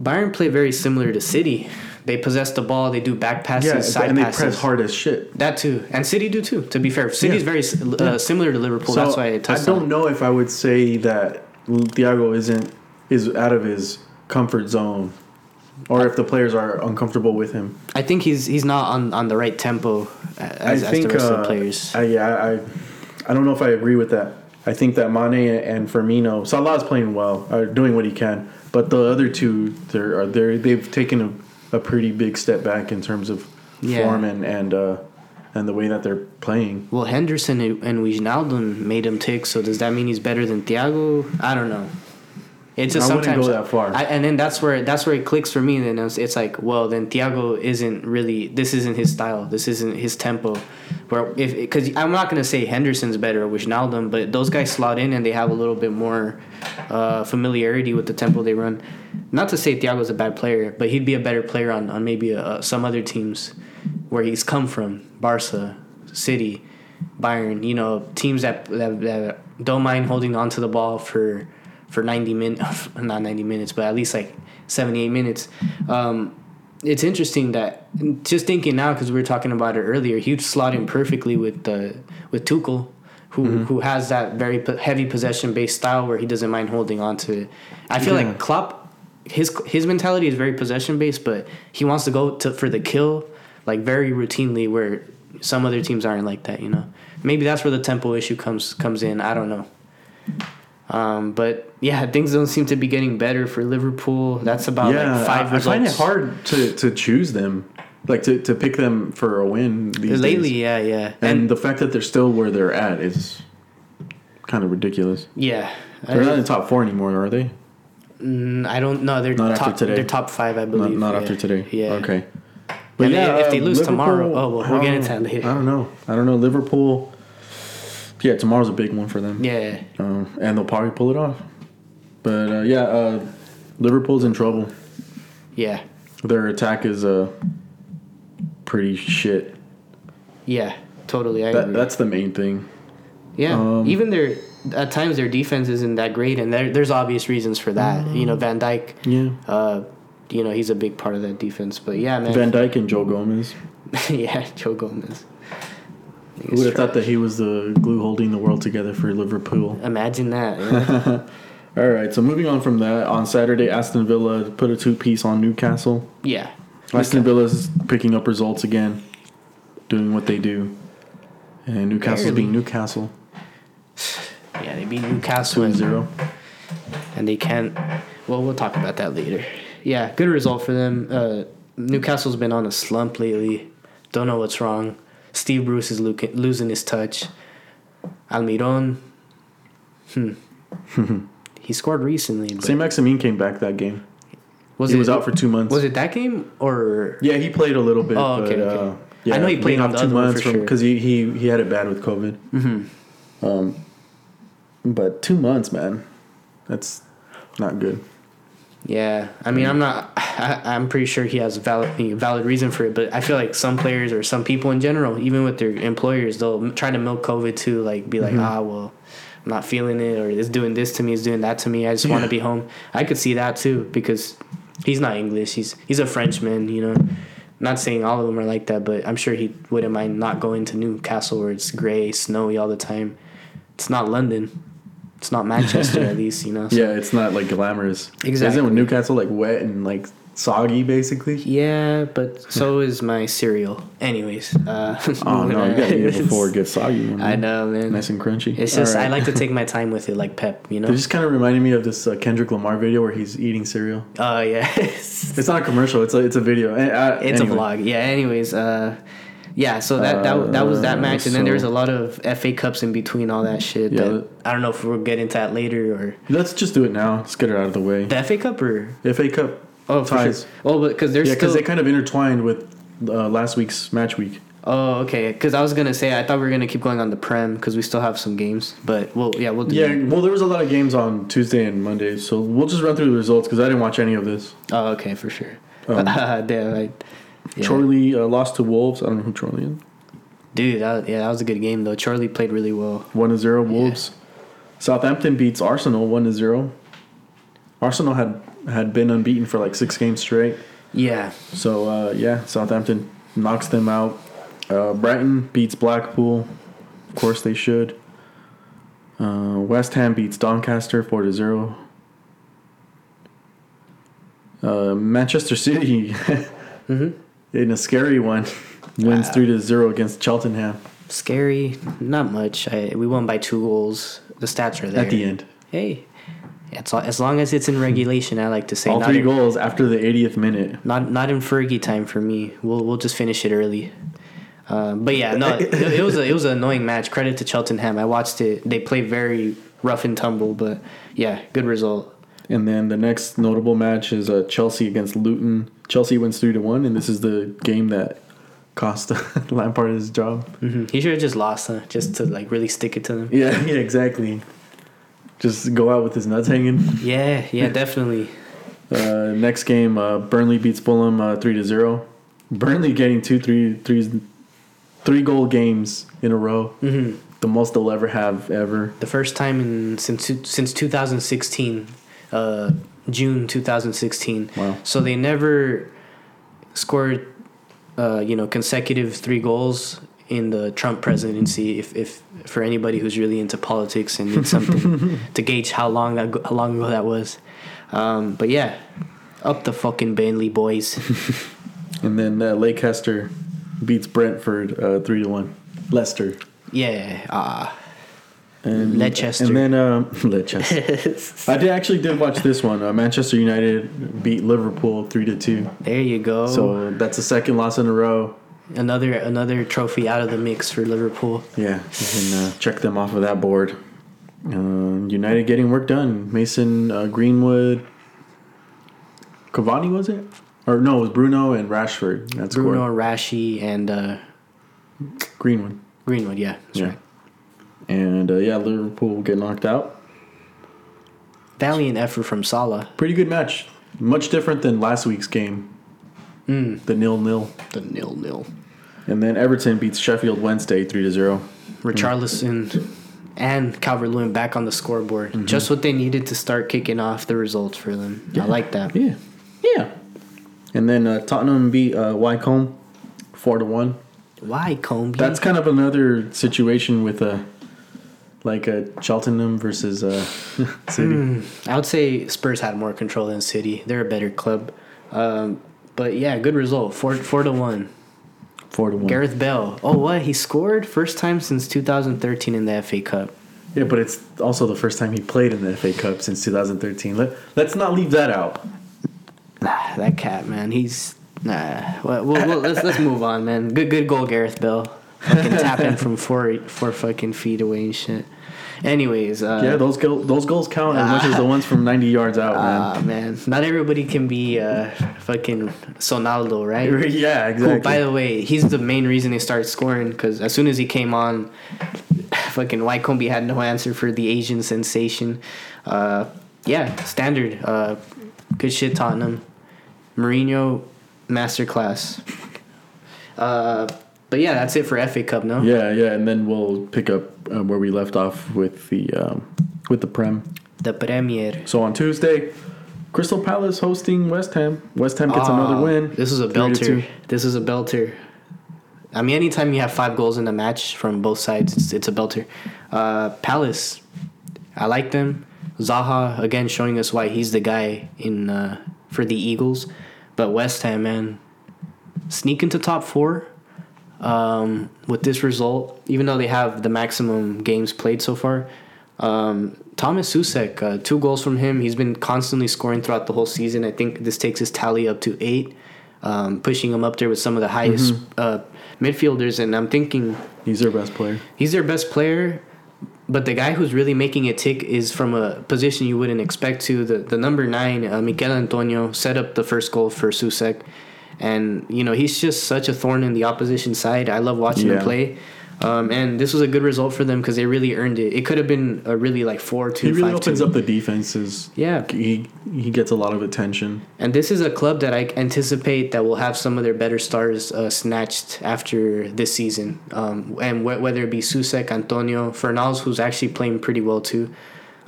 Speaker 2: Bayern play very similar to City. They possess the ball. They do back passes,
Speaker 1: Yeah,
Speaker 2: side
Speaker 1: and they
Speaker 2: passes.
Speaker 1: press hard as shit.
Speaker 2: That too, and City do too. To be fair, City's
Speaker 1: Yeah.
Speaker 2: very uh, similar to Liverpool.
Speaker 1: So
Speaker 2: That's why I
Speaker 1: I don't
Speaker 2: on.
Speaker 1: know if I would say that Thiago isn't is out of his comfort zone, or if the players are uncomfortable with him.
Speaker 2: I think he's he's not on, on the right tempo as,
Speaker 1: I
Speaker 2: as
Speaker 1: think
Speaker 2: the rest of
Speaker 1: uh,
Speaker 2: the players.
Speaker 1: I, yeah, I, I don't know if I agree with that. I think that Mane and Firmino, Salah's playing well, are doing what he can, but the other two, they're are they they've taken a, a pretty big step back in terms of
Speaker 2: Yeah.
Speaker 1: form and and uh, and the way that they're playing.
Speaker 2: well, Henderson and and Wijnaldum made him tick. So does that mean he's better than Thiago? I don't know. It's just
Speaker 1: I wouldn't
Speaker 2: sometimes
Speaker 1: go that far.
Speaker 2: I, and then that's where that's where it clicks for me. Then it's, it's like, well, then Thiago isn't really. This isn't his style. This isn't his tempo. Where if because I'm not gonna say Henderson's better or Wijnaldum, but those guys slot in and they have a little bit more uh, familiarity with the tempo they run. Not to say Thiago's a bad player, but he'd be a better player on on maybe uh, some other teams where he's come from, Barca, City, Bayern. You know, teams that that, that don't mind holding on to the ball for for 90 minutes, not 90 minutes, but at least like 78 minutes. Um, it's interesting that just thinking now because we were talking about it earlier, he'd slot in perfectly with the with Tuchel, who who has that very heavy possession based style where he doesn't mind holding on to it. I feel
Speaker 1: Yeah.
Speaker 2: like Klopp, his his mentality is very possession based, but he wants to go to for the kill like very routinely where some other teams aren't like that. You know, maybe that's where the tempo issue comes comes in. I don't know. Um, but yeah, things don't seem to be getting better for Liverpool. That's about
Speaker 1: yeah,
Speaker 2: like five
Speaker 1: I, I find it hard to to choose them, like to, to pick them for a win these
Speaker 2: Lately,
Speaker 1: days.
Speaker 2: yeah, yeah,
Speaker 1: And, the fact that they're still where they're at is kind of ridiculous.
Speaker 2: yeah.
Speaker 1: They're not in the top four anymore, are they?
Speaker 2: mm, I don't know. They're
Speaker 1: Not after
Speaker 2: top.
Speaker 1: today.
Speaker 2: They're top five, I believe.
Speaker 1: not
Speaker 2: yeah.
Speaker 1: after today.
Speaker 2: Yeah.
Speaker 1: Okay.
Speaker 2: And they- if they lose tomorrow- oh, well, we'll get into that later.
Speaker 1: I don't know. I don't know. Liverpool. Yeah, tomorrow's a big one for them.
Speaker 2: Yeah.
Speaker 1: Um, and they'll probably pull it off. But uh, yeah, uh, Liverpool's in trouble.
Speaker 2: Yeah.
Speaker 1: Their attack is uh, pretty shit.
Speaker 2: Yeah. Totally. I
Speaker 1: That,
Speaker 2: agree.
Speaker 1: that's the main thing.
Speaker 2: Yeah,
Speaker 1: Um,
Speaker 2: even their at times their defense isn't that great, and there, there's obvious reasons for that. You know, Van Dijk,
Speaker 1: Yeah.
Speaker 2: uh, you know he's a big part of that defense. But yeah, man,
Speaker 1: Van Dijk and Joe Gomez.
Speaker 2: yeah, Joe Gomez.
Speaker 1: Who would have thought that he was the glue holding the world together for Liverpool?
Speaker 2: Imagine that. yeah.
Speaker 1: All right, so moving on from that, on Saturday, Aston Villa put a two piece on Newcastle.
Speaker 2: yeah,
Speaker 1: Aston Villa is picking up results again, doing what they do. And Newcastle's
Speaker 2: Barely.
Speaker 1: being Newcastle
Speaker 2: yeah, they beat Newcastle
Speaker 1: 2
Speaker 2: and,
Speaker 1: 0.
Speaker 2: and they can't. Well, we'll talk about that later. Yeah, good result for them. Uh, Newcastle's been on a slump lately. Don't know what's wrong. Steve Bruce is lo- losing his touch. Almiron, hmm. he scored recently. But
Speaker 1: Saint-Maximin came back that game.
Speaker 2: was
Speaker 1: he
Speaker 2: it
Speaker 1: was out for two months.
Speaker 2: Was it that game or?
Speaker 1: Yeah, he played a little bit.
Speaker 2: Oh, okay,
Speaker 1: but,
Speaker 2: okay.
Speaker 1: Uh, yeah,
Speaker 2: I know he played on other one for sure.
Speaker 1: because he, he he had it bad with COVID. Mm-hmm. Um, but two months, man, that's not good.
Speaker 2: Yeah, I mean, I'm not. I, I'm pretty sure he has a valid valid reason for it, but I feel like some players or some people in general, even with their employers, they'll try to milk COVID to like be like,
Speaker 1: Mm-hmm.
Speaker 2: ah, well, I'm not feeling it, or it's doing this to me, it's doing that to me. I just want to be home. I could see that too because he's not English. He's he's a Frenchman, you know. Not saying all of them are like that, but I'm sure he wouldn't mind not going to Newcastle where it's gray, snowy all the time. It's not London. It's not Manchester, at least, you know. so-
Speaker 1: Yeah, it's not like glamorous.
Speaker 2: Exactly.
Speaker 1: Isn't when Newcastle like wet and like soggy basically?
Speaker 2: Yeah, but so is my cereal. Anyways, uh,
Speaker 1: Oh no, you gotta eat it before it gets soggy. man.
Speaker 2: I know, man.
Speaker 1: Nice and crunchy.
Speaker 2: It's just
Speaker 1: All
Speaker 2: I like to take my time with it, like Pep. You know.
Speaker 1: It just kind of reminded me of this uh, Kendrick Lamar video where he's eating cereal.
Speaker 2: Oh yeah, it's
Speaker 1: It's not a commercial. It's a it's a video. Eh, uh,
Speaker 2: a
Speaker 1: anyway.
Speaker 2: vlog. Yeah. Anyways, uh, yeah. So that that that was that
Speaker 1: Uh,
Speaker 2: match, and then there's a lot of FA Cups in between all that shit.
Speaker 1: Yeah,
Speaker 2: that, I don't know if we'll get into that later or
Speaker 1: Let's just do it now. Let's get it out of the way.
Speaker 2: the FA Cup or
Speaker 1: FA Cup
Speaker 2: oh
Speaker 1: ties.
Speaker 2: sure. Oh, but because there's
Speaker 1: Yeah, because they kind of intertwined with uh, last week's match week.
Speaker 2: oh, okay. Because I was gonna say I thought we were gonna keep going on the Prem because we still have some games, but well, yeah, we'll do.
Speaker 1: Yeah,
Speaker 2: that.
Speaker 1: well, there was a lot of games on Tuesday and Monday, so we'll just run through the results because I didn't watch any of this.
Speaker 2: Oh, okay, for sure.
Speaker 1: Um,
Speaker 2: Damn, I, yeah.
Speaker 1: Chorley uh, lost to Wolves. I don't know who Charlie is.
Speaker 2: Dude, that, yeah, that was a good game though. Charlie played really well.
Speaker 1: One to zero Wolves. Southampton beats Arsenal one to zero. Arsenal had had been unbeaten for like six games straight.
Speaker 2: Yeah.
Speaker 1: So uh, yeah, Southampton knocks them out. Uh, Brighton beats Blackpool. Of course they should. Uh, West Ham beats Doncaster four to zero. Uh, Manchester City,
Speaker 2: Mm-hmm.
Speaker 1: In a scary one, wins three to zero against Cheltenham
Speaker 2: Scary. Not much. I, we won by two goals. The stats are there.
Speaker 1: at the end.
Speaker 2: Hey. It's, as long as it's in regulation, I like to say.
Speaker 1: All
Speaker 2: not
Speaker 1: three
Speaker 2: in,
Speaker 1: goals after the 80th minute.
Speaker 2: Not not in Fergie time for me. We'll we'll just finish it early. Uh, but yeah, no, it, it was a it was an annoying match. Credit to Cheltenham. I watched it. They play very rough and tumble, but yeah, good result.
Speaker 1: And then the next notable match is uh, Chelsea against Luton. Chelsea wins three to one, and this is the game that cost Lampard his job.
Speaker 2: hmm He should have just lost, huh? just to like really stick it to them.
Speaker 1: Yeah, yeah, exactly. Just go out with his nuts hanging.
Speaker 2: Yeah, yeah, definitely.
Speaker 1: Uh, next game, uh, Burnley beats Fulham uh, three to zero. Burnley getting two, three, three, three goal games in a row.
Speaker 2: hmm
Speaker 1: The most they'll ever have ever.
Speaker 2: The first time in since since 2016, uh, June 2016.
Speaker 1: Wow.
Speaker 2: So they never scored, uh, you know, consecutive three goals in the Trump presidency. If, if for anybody who's really into politics and needs something to gauge how long that how long ago that was, um, but yeah, up the fucking Burnley boys.
Speaker 1: And then uh, Leicester beats Brentford uh, three to one. Leicester.
Speaker 2: yeah, ah,
Speaker 1: And
Speaker 2: Leicester.
Speaker 1: And then um, Leicester. I did actually did watch this one. Uh, Manchester United beat Liverpool three to two.
Speaker 2: there you go.
Speaker 1: So that's the second loss in a row.
Speaker 2: another another trophy out of the mix for Liverpool.
Speaker 1: Yeah, you can uh, check them off of that board. Uh, United getting work done. Mason uh, Greenwood, Cavani was it? Or no, it was Bruno and Rashford. That's
Speaker 2: Bruno. Rashi, and uh,
Speaker 1: Greenwood.
Speaker 2: Greenwood. Yeah, that's
Speaker 1: Yeah.
Speaker 2: right.
Speaker 1: And uh, yeah, Liverpool get knocked out.
Speaker 2: Valiant effort from Salah.
Speaker 1: Pretty good match. Much different than last week's game.
Speaker 2: Mm.
Speaker 1: The nil nil.
Speaker 2: The nil nil.
Speaker 1: And then Everton beats Sheffield Wednesday three to zero.
Speaker 2: Richarlison and Calvert Lewin back on the scoreboard.
Speaker 1: Mm-hmm.
Speaker 2: Just what they needed to start kicking off the results for them. I like that.
Speaker 1: Yeah, yeah. And then uh, Tottenham beat uh, Wycombe four to one.
Speaker 2: Wycombe.
Speaker 1: That's kind of another situation with a like a Cheltenham versus uh, City.
Speaker 2: I would say Spurs had more control than City. They're a better club. Um, but yeah, good result. Four four to one.
Speaker 1: Four to one.
Speaker 2: Gareth Bale. Oh what? He scored first time since 2013 in the FA Cup.
Speaker 1: Yeah, but it's also the first time he played in the FA Cup since 2013. Let Let's not leave that out.
Speaker 2: Nah, that cat man. He's nah. Well, well, well, let's let's move on, man. Good good goal, Gareth Bale. Fucking tapping from four four fucking feet away and shit. Anyways, uh,
Speaker 1: Yeah, those go- those goals count as much as the ones from 90 yards out, man.
Speaker 2: Ah man, not everybody can be uh, fucking Sonaldo, right?
Speaker 1: yeah,
Speaker 2: Who,
Speaker 1: exactly.
Speaker 2: by the way, he's the main reason they started scoring because as soon as he came on, fucking Wycombe had no answer for the Asian sensation. Uh, yeah, standard. Uh, good shit, Tottenham. Mourinho, masterclass. Uh, but yeah, that's it for FA Cup, no?
Speaker 1: yeah, yeah, and then we'll pick up uh, where we left off with the um, with the Prem.
Speaker 2: The Premier.
Speaker 1: So on Tuesday, Crystal Palace hosting West Ham. West Ham gets another
Speaker 2: Ah,
Speaker 1: win.
Speaker 2: This is a belter. This is a belter. I mean, anytime you have five goals in a match from both sides, it's, it's a belter. Uh, Palace, I like them. Zaha again showing us why he's the guy in uh, for the Eagles. But West Ham, man, sneak into top four um, with this result, even though they have the maximum games played so far. Um, Thomas Soucek, uh, two goals from him. He's been constantly scoring throughout the whole season. I think this takes his tally up to eight, um, pushing him up there with some of the highest uh, midfielders. And I'm thinking
Speaker 1: He's their best player.
Speaker 2: he's their best player, but the guy who's really making it tick is from a position you wouldn't expect to. The the number nine, uh, Michail Antonio, set up the first goal for Soucek, and you know he's just such a thorn in the opposition side. I love watching him play. Um, and this was a good result for them because they really earned it. It could have been a really like four two
Speaker 1: He really
Speaker 2: five
Speaker 1: opens
Speaker 2: two.
Speaker 1: up the defenses.
Speaker 2: Yeah,
Speaker 1: He he gets a lot of attention.
Speaker 2: and this is a club that I anticipate that will have some of their better stars uh, snatched after this season. Um, and wh- whether it be Soucek, Antonio, Fornals, who's actually playing pretty well too.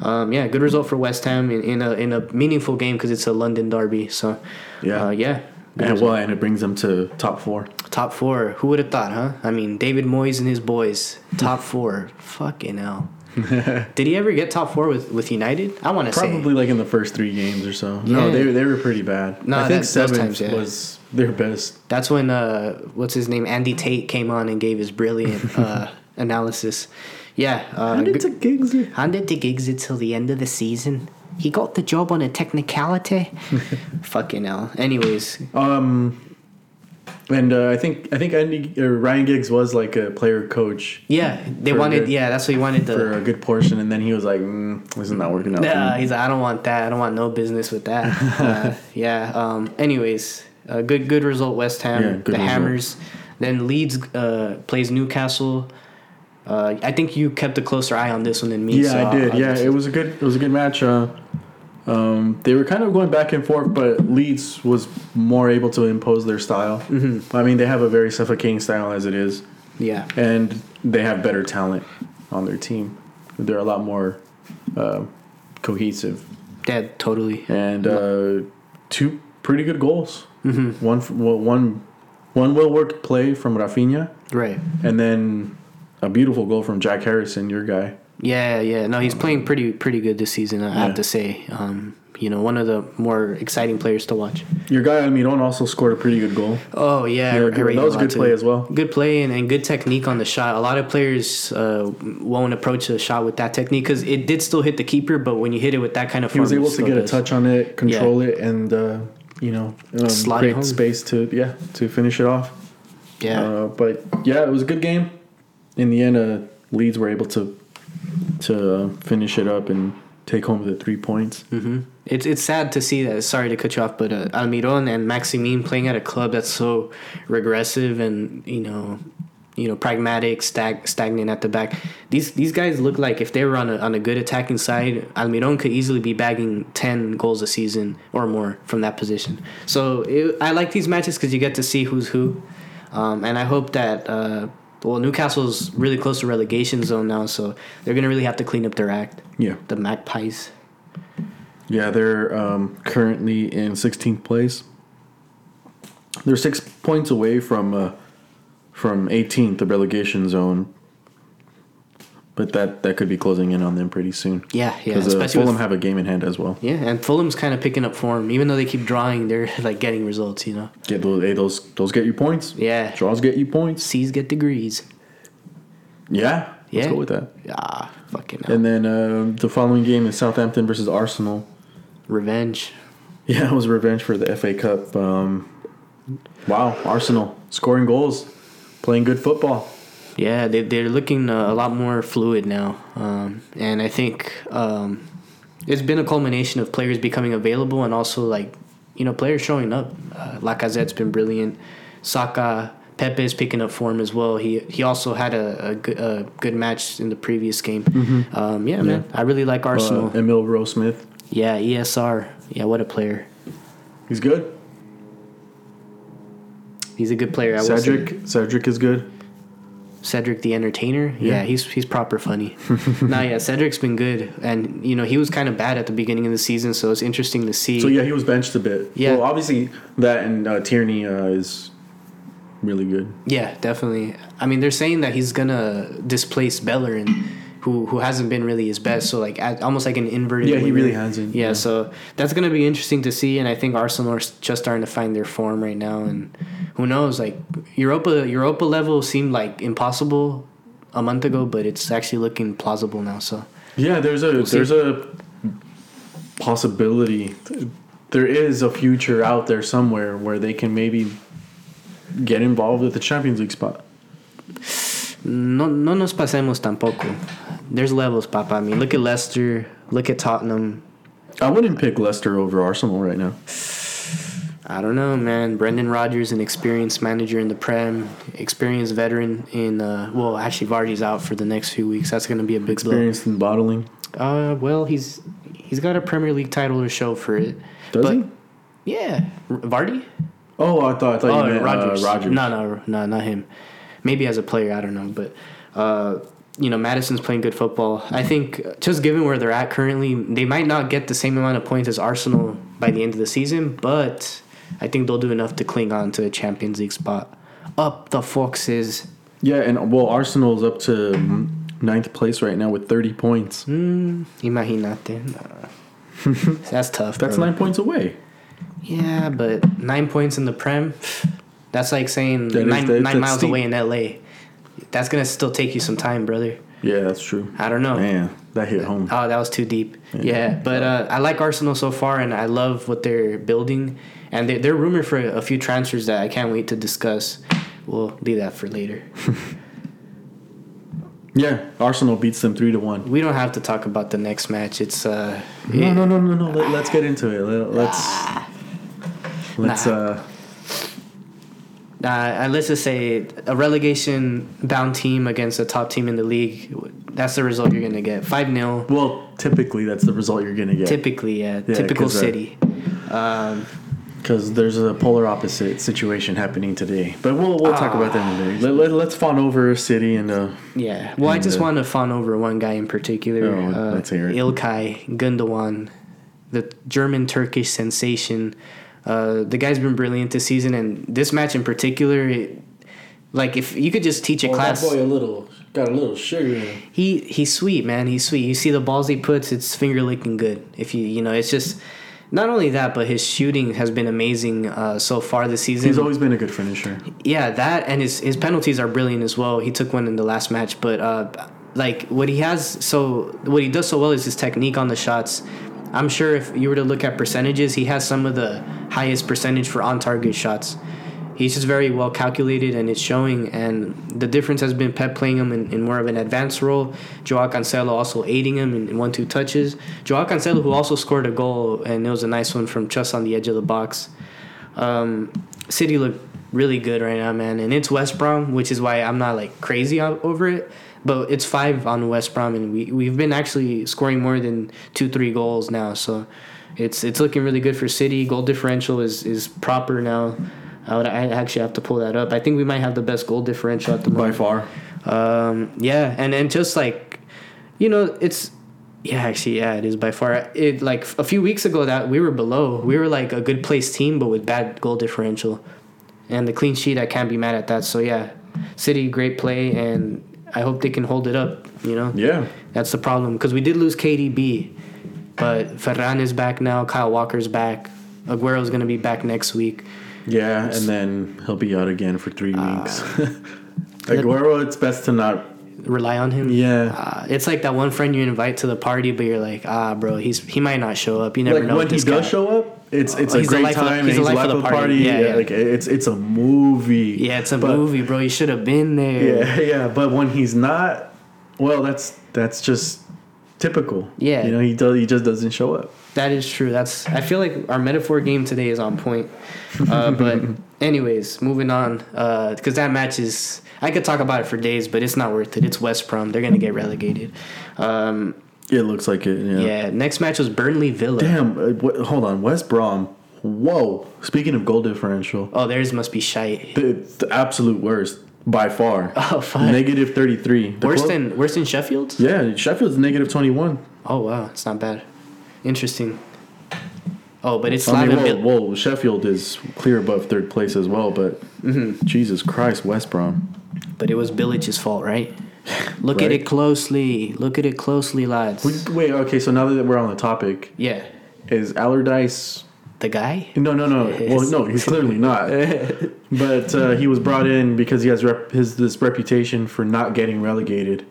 Speaker 2: Um, yeah, good result for West Ham in, in a in a meaningful game because it's a London derby. So,
Speaker 1: Yeah.
Speaker 2: uh, yeah,
Speaker 1: And well, and it brings them to top four.
Speaker 2: Top four. Who would have thought, huh? I mean, David Moyes and his boys. Top four. Fucking hell. Did he ever get top four with, with United? I want to say.
Speaker 1: Probably like in the first three games or so. No, they they were pretty bad.
Speaker 2: No,
Speaker 1: I think
Speaker 2: that- those yeah.
Speaker 1: was their best.
Speaker 2: That's when uh, what's his name? Andy Tate came on and gave his brilliant uh, analysis. Yeah, uh, good-
Speaker 1: Giggs.
Speaker 2: handed to Giggs until the end of the season. He got the job on a technicality. Fucking hell. Anyways,
Speaker 1: Um, and uh, I think I think Andy or Ryan Giggs was like a player coach
Speaker 2: yeah, they
Speaker 1: For
Speaker 2: wanted.
Speaker 1: good-
Speaker 2: Yeah, that's what he wanted
Speaker 1: for
Speaker 2: to.
Speaker 1: a good portion, and then he was like, mm, "This is not working out." for
Speaker 2: Nah,
Speaker 1: me."
Speaker 2: he's like, I don't want that. I don't want no business with that. uh, yeah. Um. Anyways, uh, good good result. West Ham,
Speaker 1: Yeah, good
Speaker 2: the
Speaker 1: result.
Speaker 2: Hammers. Then Leeds uh, plays Newcastle. Uh, I think you kept a closer eye on this one than me.
Speaker 1: Yeah,
Speaker 2: so
Speaker 1: I did.
Speaker 2: I'll
Speaker 1: yeah,
Speaker 2: just-
Speaker 1: it was a good it was a good match. Uh, um, they were kind of going back and forth, but Leeds was more able to impose their style. Mm-hmm. I mean, they have a very suffocating style as it is,
Speaker 2: yeah.
Speaker 1: and they have better talent on their team. They're a lot more uh, cohesive,
Speaker 2: Yeah, totally.
Speaker 1: and uh, two pretty good goals. Mm-hmm. One well, one one well worked play from Raphinha,
Speaker 2: Right.
Speaker 1: and then a beautiful goal from Jack Harrison, your guy.
Speaker 2: Yeah, yeah. No, he's playing pretty pretty good this season. I
Speaker 1: Yeah.
Speaker 2: have to say. Um, you know, one of the more exciting players to watch.
Speaker 1: Your guy Almiron also scored a pretty good goal.
Speaker 2: Oh yeah,
Speaker 1: Yeah, good- that was a good
Speaker 2: too.
Speaker 1: play as well.
Speaker 2: Good play and, and good technique on the shot. A lot of players uh, won't approach a shot with that technique because it did still hit the keeper, but when you hit it with that kind of
Speaker 1: He was
Speaker 2: form,
Speaker 1: able to get a touch on it, control it, and uh, you know um,
Speaker 2: Slide
Speaker 1: create
Speaker 2: home.
Speaker 1: space to yeah to finish it off.
Speaker 2: Yeah,
Speaker 1: Uh, but yeah, it was a good game. In the end, uh, Leeds were able to to finish it up and take home the three points.
Speaker 2: hmm it's it's sad to see that. Sorry to cut you off, but uh, Almiron and Maximin playing at a club that's so regressive and you know, you know, pragmatic, stag, stagnant at the back. These these guys look like if they were on a on a good attacking side, Almiron could easily be bagging ten goals a season or more from that position. So it, I like these matches because you get to see who's who, um, and I hope that. Uh, well, Newcastle's really close to relegation zone now, so they're gonna really have to clean up their act.
Speaker 1: Yeah,
Speaker 2: The Magpies.
Speaker 1: yeah, they're um, currently in 16th place. They're six points away from uh, from 18th, the relegation zone. But that, that could be closing in on them pretty soon.
Speaker 2: Yeah, yeah.
Speaker 1: Because uh, Fulham
Speaker 2: with,
Speaker 1: have a game in hand as well.
Speaker 2: yeah, and Fulham's kind of picking up form. Even though they keep drawing, they're like getting results. You know.
Speaker 1: Get those, hey, those those get you points.
Speaker 2: Yeah.
Speaker 1: Draws get you points.
Speaker 2: C's get degrees.
Speaker 1: Yeah, yeah. let's
Speaker 2: Yeah.
Speaker 1: go with that.
Speaker 2: Ah, fucking hell.
Speaker 1: And then uh, the following game is Southampton versus Arsenal.
Speaker 2: revenge.
Speaker 1: Yeah, it was revenge for the FA Cup. Um, wow, Arsenal scoring goals, playing good football.
Speaker 2: Yeah, they they're looking uh, a lot more fluid now, um, and I think um, it's been a culmination of players becoming available and also like you know players showing up. Uh, Lacazette's been brilliant. Saka, Pepe is picking up form as well. He he also had a, a, good, a good match in the previous game. Um, yeah, man, I really like Arsenal.
Speaker 1: Uh, Emil Rose Smith,
Speaker 2: yeah, ESR. Yeah, what a player.
Speaker 1: he's good.
Speaker 2: He's a good player. I.
Speaker 1: Cedric, Cedric is good.
Speaker 2: Cedric the Entertainer. Yeah,
Speaker 1: Yeah.
Speaker 2: he's he's proper funny. nah, yeah, Cedric's been good, and you know he was kind of bad at the beginning of the season, so it's interesting to see.
Speaker 1: So yeah, he was benched a bit.
Speaker 2: Yeah.
Speaker 1: Well, obviously that and uh, Tierney uh, is really good.
Speaker 2: Yeah, definitely. I mean, they're saying that he's gonna displace Bellerin, who who hasn't been really his best. So like at, almost like an inverted.
Speaker 1: Yeah, he really hasn't,
Speaker 2: Yeah,
Speaker 1: yeah.
Speaker 2: so that's gonna be interesting to see, and I think Arsenal are just starting to find their form right now, and who knows? Like Europa, Europa level seemed like impossible a month ago, but it's actually looking plausible now. So
Speaker 1: Yeah, there's a
Speaker 2: see.
Speaker 1: there's a possibility. There is a future out there somewhere where they can maybe get involved with the Champions League spot.
Speaker 2: No, no nos pasemos tampoco. There's levels, Papa. I mean, look at Leicester, look at Tottenham.
Speaker 1: I wouldn't pick Leicester over Arsenal right now.
Speaker 2: I don't know, man. Brendan Rodgers, an experienced manager in the Prem, experienced veteran in. Uh, well, actually, Vardy's out for the next few weeks. That's going to be a big
Speaker 1: Experienced in bottling.
Speaker 2: Uh, well, he's he's got a Premier League title to show for it.
Speaker 1: Does
Speaker 2: But-
Speaker 1: he?
Speaker 2: Yeah, R- Vardy.
Speaker 1: Oh, I thought I thought
Speaker 2: Oh,
Speaker 1: you meant
Speaker 2: Rodgers.
Speaker 1: Uh, Rodgers.
Speaker 2: No, no, no, not him. Maybe as a player, I don't know, but. Uh, you know, Maddison's playing good football. I think just given where they're at currently, they might not get the same amount of points as Arsenal by the end of the season, but I think they'll do enough to cling on to a Champions League spot. Up the Foxes.
Speaker 1: Yeah, and well, Arsenal's up to ninth place right now with 30 points.
Speaker 2: Mm, imagínate. Nah. That's tough.
Speaker 1: That's
Speaker 2: bro.
Speaker 1: nine points away.
Speaker 2: Yeah, but nine points in the Prem, that's like saying
Speaker 1: That is-
Speaker 2: nine,
Speaker 1: that-
Speaker 2: nine miles
Speaker 1: steep.
Speaker 2: away in LA. That's gonna still take you some time, brother.
Speaker 1: Yeah, that's true.
Speaker 2: I don't know.
Speaker 1: Man, that hit home.
Speaker 2: Oh, that was too deep. Yeah, but uh, I like Arsenal so far, and I love what they're building. And they're, they're rumored for a few transfers that I can't wait to discuss. We'll leave that for later.
Speaker 1: Yeah, Arsenal beats them three to one.
Speaker 2: We don't have to talk about the next match. It's uh,
Speaker 1: No, no, no, no, no. Let, let's get into it. Let, let's let's
Speaker 2: Nah.
Speaker 1: uh
Speaker 2: Uh, and let's just say a relegation bound team against a top team in the league. That's the result you're gonna get. Five 0
Speaker 1: well, typically that's the result you're gonna get
Speaker 2: Typically, yeah.
Speaker 1: Yeah,
Speaker 2: typical
Speaker 1: uh,
Speaker 2: city. Um,
Speaker 1: because there's a polar opposite situation happening today. But we'll we'll talk about that in a minute. Let, let, let's fawn over City and uh
Speaker 2: yeah. Well, I just
Speaker 1: uh,
Speaker 2: want to fawn over one guy in particular.
Speaker 1: Oh,
Speaker 2: uh,
Speaker 1: let's hear it.
Speaker 2: Ilkay Gundogan, the German Turkish sensation. Uh, the guy's been brilliant this season, and this match in particular, it, like if you could just teach a class.
Speaker 1: Boy a little got a little sugar in him.
Speaker 2: He he's sweet, man. He's sweet. You see the balls he puts, it's finger licking good. If you you know, it's just not only that, but his shooting has been amazing uh, so far this season.
Speaker 1: He's always been a good finisher.
Speaker 2: yeah, that and his his penalties are brilliant as well. He took one in the last match, but uh, like what he has, so what he does so well is his technique on the shots. I'm sure if you were to look at percentages, he has some of the highest percentage for on target shots. He's just very well calculated and it's showing. And the difference has been Pep playing him in, in more of an advanced role. Joao Cancelo also aiding him in, in one two touches. Joao Cancelo, who also scored a goal, and it was a nice one from just on the edge of the box. Um, City look really good right now, man, and it's West Brom, which is why I'm not like crazy over it. But it's five on West Brom, and we we've been actually scoring more than two three goals now, so it's it's looking really good for City. Goal differential is is proper now. I would I actually have to pull that up. I think we might have the best goal differential at the moment.
Speaker 1: By far.
Speaker 2: Um, yeah, and and just like, you know, it's yeah, actually, yeah, it is by far. It like a few weeks ago that we were below. We were like a good place team, but with bad goal differential, and the clean sheet. I can't be mad at that. So yeah, City great play, and I hope they can hold it up. You know,
Speaker 1: Yeah.
Speaker 2: that's the problem because we did lose KDB, but Ferran is back now. Kyle Walker's back. Aguero's gonna be back next week.
Speaker 1: Yeah, and then he'll be out again for three
Speaker 2: Ah.
Speaker 1: weeks. Aguero, it's best to not.
Speaker 2: Rely on him.
Speaker 1: Yeah.
Speaker 2: Uh, it's like that one friend you invite to the party, but you're like, ah, bro, he's he might not show up. You never
Speaker 1: Like
Speaker 2: know.
Speaker 1: when he does
Speaker 2: guy.
Speaker 1: show up, it's it's
Speaker 2: Oh,
Speaker 1: a
Speaker 2: he's
Speaker 1: great
Speaker 2: the-
Speaker 1: time
Speaker 2: he's
Speaker 1: and
Speaker 2: the
Speaker 1: he's
Speaker 2: life
Speaker 1: life
Speaker 2: of the
Speaker 1: party.
Speaker 2: party. Yeah,
Speaker 1: Yeah,
Speaker 2: yeah.
Speaker 1: like it's it's a movie.
Speaker 2: Yeah, it's a
Speaker 1: But-
Speaker 2: movie, bro. You should have been there.
Speaker 1: Yeah, yeah, but when he's not, well, that's that's just typical.
Speaker 2: Yeah.
Speaker 1: you know, he does he just doesn't show up.
Speaker 2: That is true. That's I feel like our metaphor game today is on point. Uh, but anyways, moving on because that match is I could talk about it for days, but it's not worth it. It's West Brom. They're gonna get relegated. Um,
Speaker 1: It looks like it. Yeah.
Speaker 2: yeah. Next match was Burnley Villa.
Speaker 1: Damn. Uh, wh- hold on, West Brom. Whoa. Speaking of goal differential,
Speaker 2: Oh, theirs must be shite.
Speaker 1: the, the absolute worst by far.
Speaker 2: Oh, fuck.
Speaker 1: Negative thirty three.
Speaker 2: Worse than worse than Sheffield's.
Speaker 1: Yeah, Sheffield's negative twenty one.
Speaker 2: Oh wow, it's not bad. Interesting. Oh, but it's
Speaker 1: I mean, whoa, whoa, Sheffield is clear above third place as well, but
Speaker 2: Mm-hmm.
Speaker 1: Jesus Christ, West Brom.
Speaker 2: But it was Bilic's fault, right? Look at it closely. Look at it closely, lads.
Speaker 1: Wait, Wait, okay, so now that we're on the topic,
Speaker 2: yeah.
Speaker 1: is Allardyce
Speaker 2: The guy?
Speaker 1: No, no, no. Well, no, he's clearly not. But uh, he was brought in because he has rep- his this reputation for not getting relegated.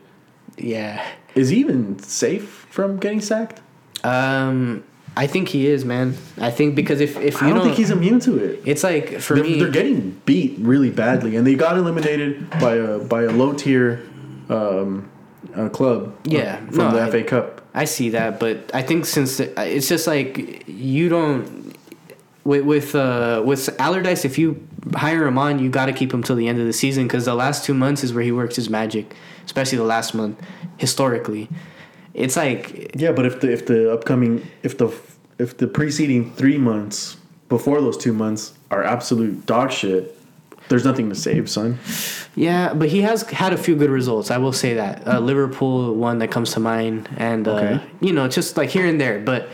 Speaker 2: Yeah.
Speaker 1: Is he even safe from getting sacked?
Speaker 2: Um, I think he is, man. I think because if if you
Speaker 1: I don't think he's immune to it.
Speaker 2: it's like for
Speaker 1: They're,
Speaker 2: me,
Speaker 1: they're getting beat really badly, and they got eliminated by a by a low tier um, uh, club. uh,
Speaker 2: Yeah,
Speaker 1: from
Speaker 2: no,
Speaker 1: the
Speaker 2: I-
Speaker 1: FA Cup.
Speaker 2: I see that, but I think since the, it's just like you don't with with uh, with Allardyce, if you hire him on, you got to keep him till the end of the season because the last two months is where he works his magic, especially the last month. Historically, it's like
Speaker 1: Yeah, but if the if the upcoming if the if the preceding three months before those two months are absolute dog shit, there's nothing to save, son.
Speaker 2: yeah, but he has had a few good results. I will say that uh, Liverpool one that comes to mind, and uh,
Speaker 1: Okay.
Speaker 2: you know just like here and there, but.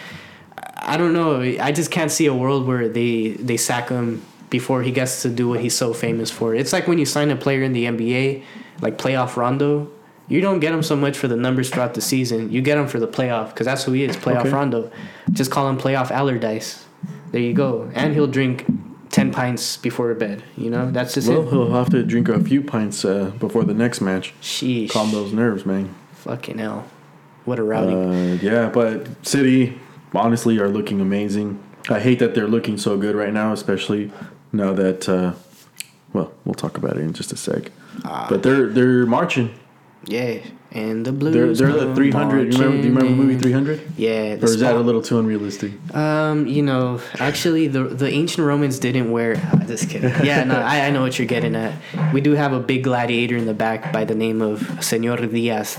Speaker 2: I don't know. I just can't see a world where they they sack him before he gets to do what he's so famous for. It's like when you sign a player in the NBA, like playoff Rondo. You don't get him so much for the numbers throughout the season. You get him for the playoff because that's who he is, playoff
Speaker 1: Okay.
Speaker 2: Rondo. Just call him playoff Allardyce. There you go. And he'll drink ten pints before bed. You know, that's just
Speaker 1: Well,
Speaker 2: it.
Speaker 1: he'll have to drink a few pints uh, before the next match.
Speaker 2: Sheesh.
Speaker 1: Calm those nerves, man.
Speaker 2: Fucking hell. What a rowdy.
Speaker 1: Uh, yeah, but City honestly are looking amazing. I hate that they're looking so good right now, especially now that. Uh, well, we'll talk about it in just a sec.
Speaker 2: Ah.
Speaker 1: But they're they're marching.
Speaker 2: yeah. And the
Speaker 1: They're they're the
Speaker 2: come
Speaker 1: three hundred. You remember? Do you remember
Speaker 2: the
Speaker 1: movie three hundred?
Speaker 2: Yeah. the
Speaker 1: Or is that a little too unrealistic?
Speaker 2: Um, you know, actually, the the ancient Romans didn't wear. just kidding. Yeah, no, I, I know what you're getting at. We do have a big gladiator in the back by the name of Senor Dias.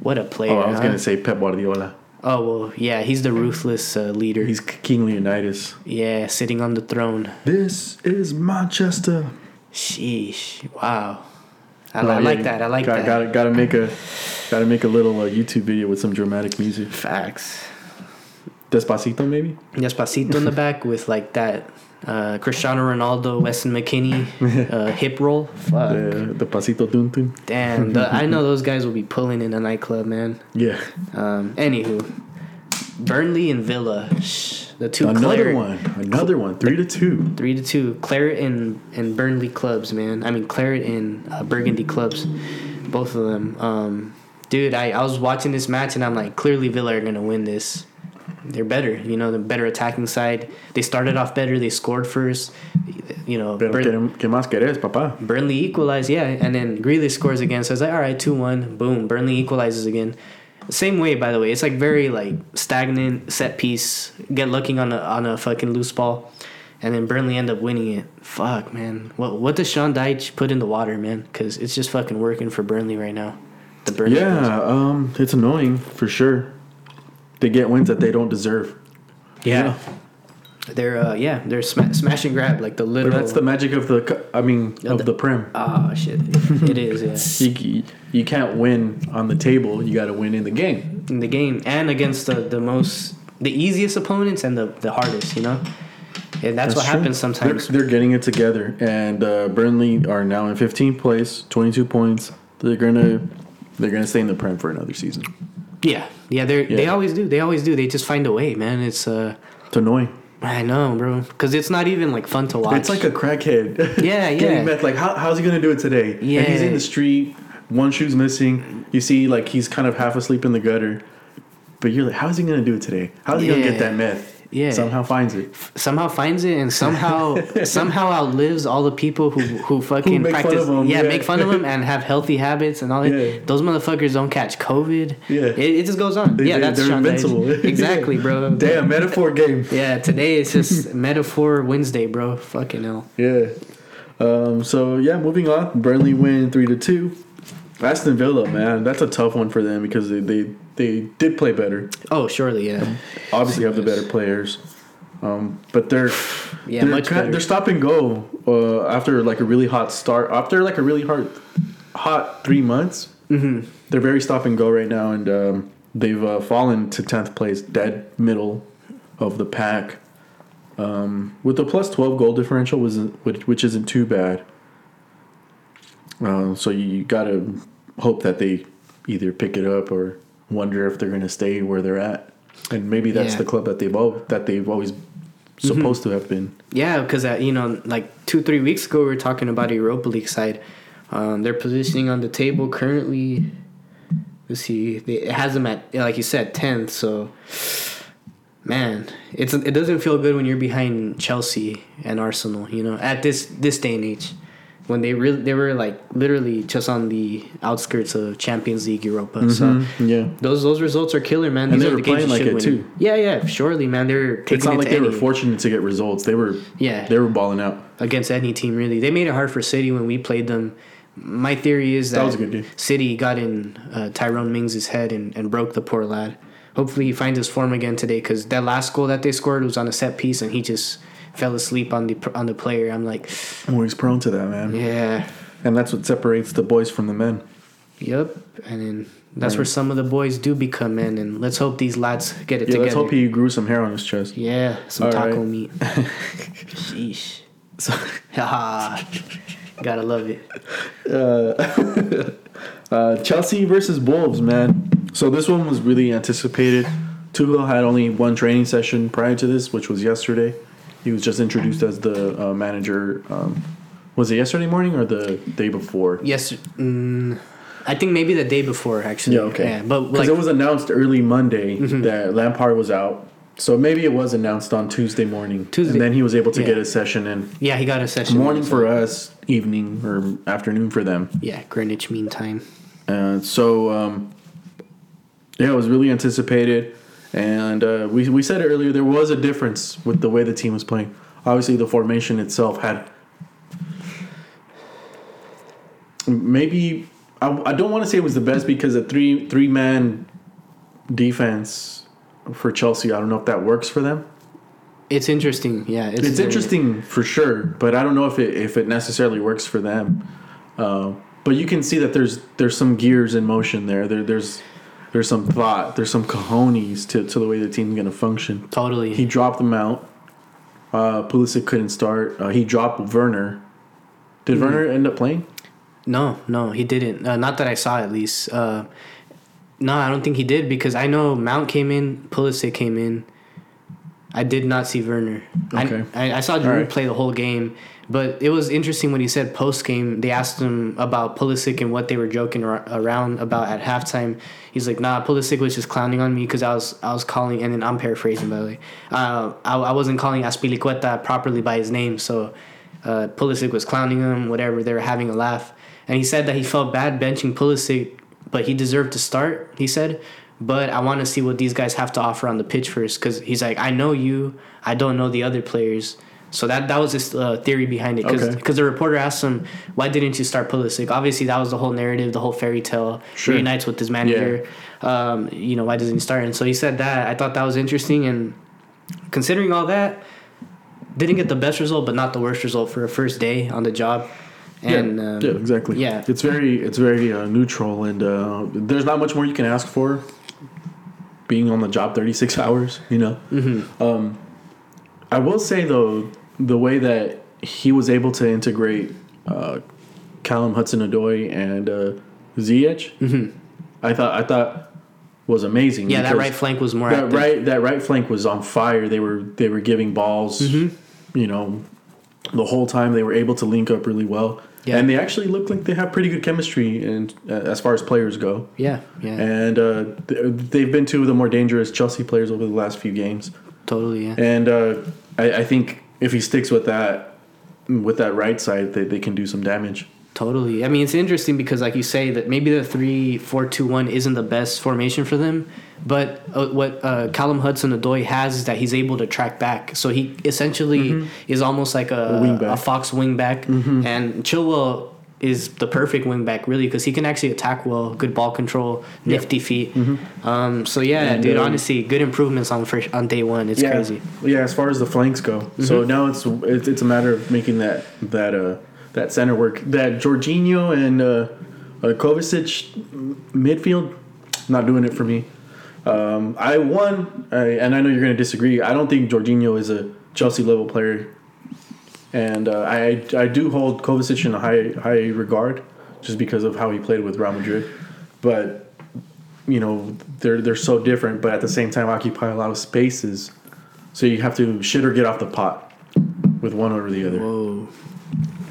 Speaker 2: What a player!
Speaker 1: Oh, I was
Speaker 2: huh?
Speaker 1: gonna say Pep Guardiola.
Speaker 2: Oh well, yeah, he's the ruthless uh, leader.
Speaker 1: He's King Leonidas.
Speaker 2: yeah, sitting on the throne.
Speaker 1: This is Manchester.
Speaker 2: Sheesh! Wow, I, I
Speaker 1: yeah,
Speaker 2: like that. I like
Speaker 1: got,
Speaker 2: that.
Speaker 1: Got got to make a got to make a little uh, YouTube video with some dramatic music.
Speaker 2: Facts.
Speaker 1: Despacito, maybe.
Speaker 2: Despacito in the back with like that uh, Cristiano Ronaldo, Weston McKennie uh, hip roll. Fuck.
Speaker 1: The the pasito dun dun.
Speaker 2: Damn, the, I know those guys will be pulling in a nightclub, man.
Speaker 1: Yeah.
Speaker 2: Um, anywho, Burnley and Villa, shh, the two
Speaker 1: Another one. Another one. Three to two.
Speaker 2: three to two, Claret and and Burnley clubs, man. I mean Claret and uh, Burgundy clubs, both of them. Um, dude, I, I was watching this match and I'm like, clearly Villa are gonna win this. They're better, you know, the better attacking side. They started off better. They scored first. You know,
Speaker 1: Pero
Speaker 2: Burn-
Speaker 1: ¿qué, qué más querés, papá?
Speaker 2: Burnley equalized, yeah, and then Grealish scores again. So it's like, all right, two one, boom. Burnley equalizes again. Same way, by the way. It's like very like stagnant set piece. Get looking on a on a fucking loose ball, and then Burnley end up winning it. Fuck, man. What what does Sean Dyche put in the water, man? Because it's just fucking working for Burnley right now. The Burnley.
Speaker 1: Yeah, um, it's annoying for sure. They get wins that they don't deserve.
Speaker 2: yeah. They're uh yeah they're sma- smash and grab like the
Speaker 1: But
Speaker 2: literal.
Speaker 1: that's the magic of the. I mean,
Speaker 2: Yeah,
Speaker 1: of
Speaker 2: the-
Speaker 1: the Prem.
Speaker 2: ah shit. It is yeah.
Speaker 1: You, you can't win on the table. You got to win in the game.
Speaker 2: in the game and against the, the most the easiest opponents and the, the hardest, you know? And that's, what
Speaker 1: true.
Speaker 2: happens sometimes.
Speaker 1: They're, they're getting it together, and uh, Burnley are now in 15th place, 22 points. They're gonna they're gonna stay in the Prem for another season.
Speaker 2: yeah. Yeah, they they always do. They always do. They just find a way, man. It's uh
Speaker 1: It's annoying.
Speaker 2: I know, bro. Cuz it's not even like fun to watch.
Speaker 1: It's like a crackhead.
Speaker 2: Yeah, yeah.
Speaker 1: Getting meth. Like, how, how's he gonna do it today? And he's in the street. One shoe's missing. You see, like he's kind of half asleep in the gutter. But you're like, how's he gonna do it today? How's he gonna get that meth?
Speaker 2: Yeah.
Speaker 1: Somehow finds it.
Speaker 2: somehow finds it and somehow somehow outlives all the people who who fucking
Speaker 1: fun
Speaker 2: practice
Speaker 1: him,
Speaker 2: yeah,
Speaker 1: yeah.
Speaker 2: make fun of him and have healthy habits and all that.
Speaker 1: Yeah.
Speaker 2: Those motherfuckers don't catch COVID.
Speaker 1: Yeah.
Speaker 2: It, it just goes on.
Speaker 1: They-
Speaker 2: yeah,
Speaker 1: they-
Speaker 2: that's
Speaker 1: they're invincible.
Speaker 2: Exactly, bro.
Speaker 1: Damn, metaphor game.
Speaker 2: Yeah, today it's just metaphor Wednesday, bro. Fucking hell.
Speaker 1: Yeah. Um, so yeah, moving on. Burnley win three to two. Aston Villa, man, that's a tough one for them because they they, they did play better.
Speaker 2: Oh, surely, yeah.
Speaker 1: Obviously, have the better players. Um, but they're
Speaker 2: Yeah,
Speaker 1: they're,
Speaker 2: much
Speaker 1: kind-
Speaker 2: better.
Speaker 1: they're stop and go uh, after like a really hot start. After like a really hard hot three months,
Speaker 2: Mm-hmm.
Speaker 1: they're very stop and go right now, and um, they've uh, fallen to tenth place, dead middle of the pack. Um, with a plus twelve goal differential, was which, which isn't too bad. Uh, so you gotta hope that they either pick it up or wonder if they're gonna stay where they're at, and maybe that's
Speaker 2: Yeah.
Speaker 1: the club that they've al- that they've always supposed to have been.
Speaker 2: Yeah, because uh, you know, like two, three weeks ago, we were talking about a Europa League side. Um, they're positioning on the table currently. Let's see, they, it has them at like you said, tenth. So, man, it's it doesn't feel good when you're behind Chelsea and Arsenal. You know, at this this day and age, when they really they were like literally just on the outskirts of Champions League Europa. So.
Speaker 1: Mhm, yeah,
Speaker 2: Those those results are killer, man.
Speaker 1: And
Speaker 2: These
Speaker 1: they
Speaker 2: are
Speaker 1: were
Speaker 2: the
Speaker 1: playing like it,
Speaker 2: win.
Speaker 1: too.
Speaker 2: Yeah, yeah, surely, man. They're taking
Speaker 1: it's not
Speaker 2: it
Speaker 1: like they were fortunate to get results. They were
Speaker 2: Yeah.
Speaker 1: they were balling out.
Speaker 2: against any team really. They made it hard for City when we played them. My theory is that,
Speaker 1: That was a good.
Speaker 2: City got in uh, Tyrone Mings' head and, and broke the poor lad. Hopefully he finds his form again today because that last goal that they scored was on a set piece and he just fell asleep on the on the player. I'm like,
Speaker 1: Always prone to that, man.
Speaker 2: yeah,
Speaker 1: And that's what separates the boys from the men.
Speaker 2: Yep, and then that's
Speaker 1: Right.
Speaker 2: where some of the boys do become men, and let's hope these lads get it
Speaker 1: Yeah,
Speaker 2: together.
Speaker 1: let's hope he grew some hair on his chest.
Speaker 2: yeah, some
Speaker 1: All
Speaker 2: taco
Speaker 1: right.
Speaker 2: meat. Sheesh.
Speaker 1: So,
Speaker 2: Haha. Gotta love it.
Speaker 1: uh, Chelsea versus Wolves, man. So this one was really anticipated. Tuchel had only one training session prior to this, which was yesterday. He was just introduced as the uh, manager. Um, was it yesterday morning or the day before?
Speaker 2: Yes, mm, I think maybe the day before actually.
Speaker 1: Yeah, okay.
Speaker 2: Yeah, but
Speaker 1: Because
Speaker 2: like, Mm-hmm.
Speaker 1: it was announced early Monday that Lampard was out. So maybe it was announced on Tuesday morning.
Speaker 2: Tuesday.
Speaker 1: And then he was able to
Speaker 2: Yeah.
Speaker 1: get a session in.
Speaker 2: yeah, he got a session.
Speaker 1: Morning for us, evening or afternoon for them.
Speaker 2: Yeah, Greenwich Mean Time.
Speaker 1: Uh, so um, yeah, it was really anticipated, and uh, we we said it earlier. There was a difference with the way the team was playing. Obviously, the formation itself had maybe I, I don't want to say it was the best because a three three man defense for Chelsea. I don't know if that works for them.
Speaker 2: It's interesting. Yeah, it's,
Speaker 1: It's interesting for sure, but I don't know if it if it necessarily works for them. Uh, but you can see that there's there's some gears in motion there. There there's there's some thought, there's some cojones to, to the way the team's gonna function.
Speaker 2: Totally.
Speaker 1: He dropped them out. Uh, Pulisic couldn't start. Uh, he dropped Werner. Did
Speaker 2: Mm-hmm.
Speaker 1: Werner end up playing?
Speaker 2: No, no, he didn't. Uh, not that I saw, at least. Uh, no, I don't think he did because I know Mount came in, Pulisic came in. I did not see Werner. I-
Speaker 1: Okay.
Speaker 2: I, I saw Giroud
Speaker 1: Alright.
Speaker 2: play the whole game, but it was interesting when he said post game. They asked him about Pulisic and what they were joking ar- around about at halftime. He's like, "Nah, Pulisic was just clowning on me because I was I was calling, and then I'm paraphrasing by the way. Uh, I, I wasn't calling Azpilicueta properly by his name, so uh, Pulisic was clowning him, whatever. They were having a laugh, and he said that he felt bad benching Pulisic, but he deserved to start. He said, but I want to see what these guys have to offer on the pitch first, because he's like, I know you, I don't know the other players. So that that was his uh, theory behind it, because
Speaker 1: Okay.
Speaker 2: the reporter asked him, why didn't you start Pulisic? Obviously, that was the whole narrative, the whole fairy tale.
Speaker 1: Sure.
Speaker 2: Reunites with his manager. Um, you know, why doesn't he start? And so he said that. I thought that was interesting, and considering all that, didn't get the best result, but not the worst result for a first day on the job. And
Speaker 1: yeah,
Speaker 2: um,
Speaker 1: yeah, exactly.
Speaker 2: yeah.
Speaker 1: it's very it's very uh, neutral, and uh, there's not much more you can ask for. Being on the job 36 hours, you know.
Speaker 2: Mm-hmm.
Speaker 1: Um, I will say though, the way that he was able to integrate uh, Callum Hudson-Odoi and uh, Ziyech, I thought I thought was amazing.
Speaker 2: Mm-hmm. yeah, that right flank was more
Speaker 1: that
Speaker 2: active.
Speaker 1: right that right flank was on fire. They were they were giving balls,
Speaker 2: Mm-hmm.
Speaker 1: you know, the whole time. They were able to link up really well,
Speaker 2: Yeah.
Speaker 1: and they actually look like they have pretty good chemistry. And uh, as far as players go,
Speaker 2: Yeah, yeah,
Speaker 1: and uh, th- they've been two of the more dangerous Chelsea players over the last few games.
Speaker 2: totally. Yeah.
Speaker 1: And uh, I, I think if he sticks with that with that right side, they, they can do some damage.
Speaker 2: Totally. I mean, it's interesting because, like you say, that maybe the three four two one isn't the best formation for them. But uh, what uh, Callum Hudson Odoi has is that he's able to track back. So he essentially is almost like a,
Speaker 1: wing back.
Speaker 2: a fox wing back. And Chilwell is the perfect wing back, really, because he can actually attack well, good ball control, nifty feet. Um, so yeah,
Speaker 1: And,
Speaker 2: dude,
Speaker 1: um,
Speaker 2: honestly, good improvements on first, on day one. It's
Speaker 1: yeah,
Speaker 2: crazy.
Speaker 1: Yeah, as far as the flanks go. So now it's, it's it's a matter of making that that uh that center work. That Jorginho and uh, uh Kovacic midfield, not doing it for me. Um, I won, I, and I know you're going to disagree. I don't think Jorginho is a Chelsea level player, and uh, I I do hold Kovacic in a high high regard, just because of how he played with Real Madrid, but you know they're they're so different, but at the same time occupy a lot of spaces. So you have to shit or get off the pot with one or the other.
Speaker 2: Whoa.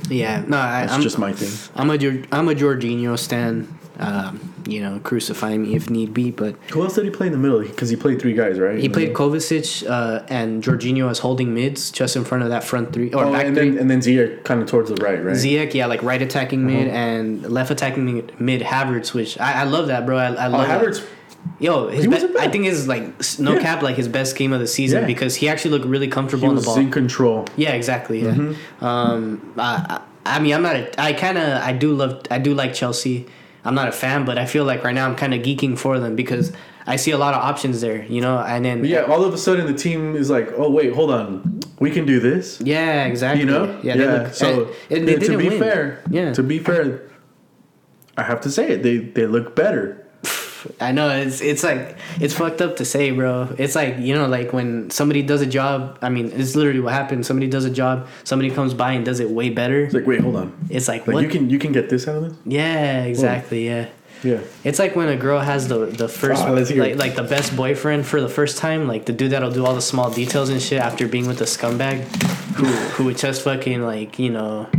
Speaker 2: Yeah, no, I,
Speaker 1: That's
Speaker 2: I'm
Speaker 1: just my thing.
Speaker 2: I'm a I'm a Jorginho stan. Um, you know, crucify me if need be, but
Speaker 1: Who else did he play in the middle? Because he played three guys, right?
Speaker 2: he
Speaker 1: In
Speaker 2: played? Kovacic uh, and Jorginho as holding mids, just in front of that front three or
Speaker 1: Oh,
Speaker 2: back
Speaker 1: and
Speaker 2: three.
Speaker 1: then and then Zia kind of towards the right, right?
Speaker 2: Ziyech, yeah, like right attacking mid
Speaker 1: Uh-huh.
Speaker 2: and left attacking mid, mid Havertz, which I, I love that, bro. I, I
Speaker 1: Oh,
Speaker 2: love that.
Speaker 1: Havertz.
Speaker 2: Yo, his be- I think is like no
Speaker 1: Yeah.
Speaker 2: cap, like his best game of the season
Speaker 1: Yeah.
Speaker 2: because he actually looked really
Speaker 1: He
Speaker 2: comfortable on the ball.
Speaker 1: in control.
Speaker 2: Yeah, exactly. Yeah.
Speaker 1: Mm-hmm.
Speaker 2: Um, I, I I mean, I'm not. A, I kind of. I do love. I do like Chelsea. I'm not a fan, but I feel like right now I'm kind of geeking for them because I see a lot of options there. You know, and then
Speaker 1: yeah, all of a sudden the team is like, oh wait, hold on, we can do this.
Speaker 2: yeah, exactly.
Speaker 1: You know?
Speaker 2: yeah. They look,
Speaker 1: So
Speaker 2: and, and they
Speaker 1: to be
Speaker 2: win.
Speaker 1: fair,
Speaker 2: yeah,
Speaker 1: to be fair, I have to say it. They they look better.
Speaker 2: I know it's it's like it's fucked up to say, bro. It's like you know, like when somebody does a job. I mean, it's literally what happens. Somebody does a job. Somebody comes by and does it way better.
Speaker 1: It's like wait, hold on.
Speaker 2: It's like,
Speaker 1: Like
Speaker 2: what?
Speaker 1: you can you can get this out of this.
Speaker 2: yeah, exactly. Yeah.
Speaker 1: Yeah.
Speaker 2: It's like when a girl has the the first
Speaker 1: Ah,
Speaker 2: like like the best boyfriend for the first time, like the dude that'll do all the small details and shit after being with a scumbag, who who would just fucking like you know,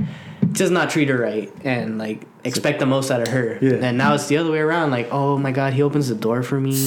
Speaker 2: just not treat her right and like expect the most out of her.
Speaker 1: Yeah.
Speaker 2: And now it's the other way around. Like oh my god, he opens the door for me,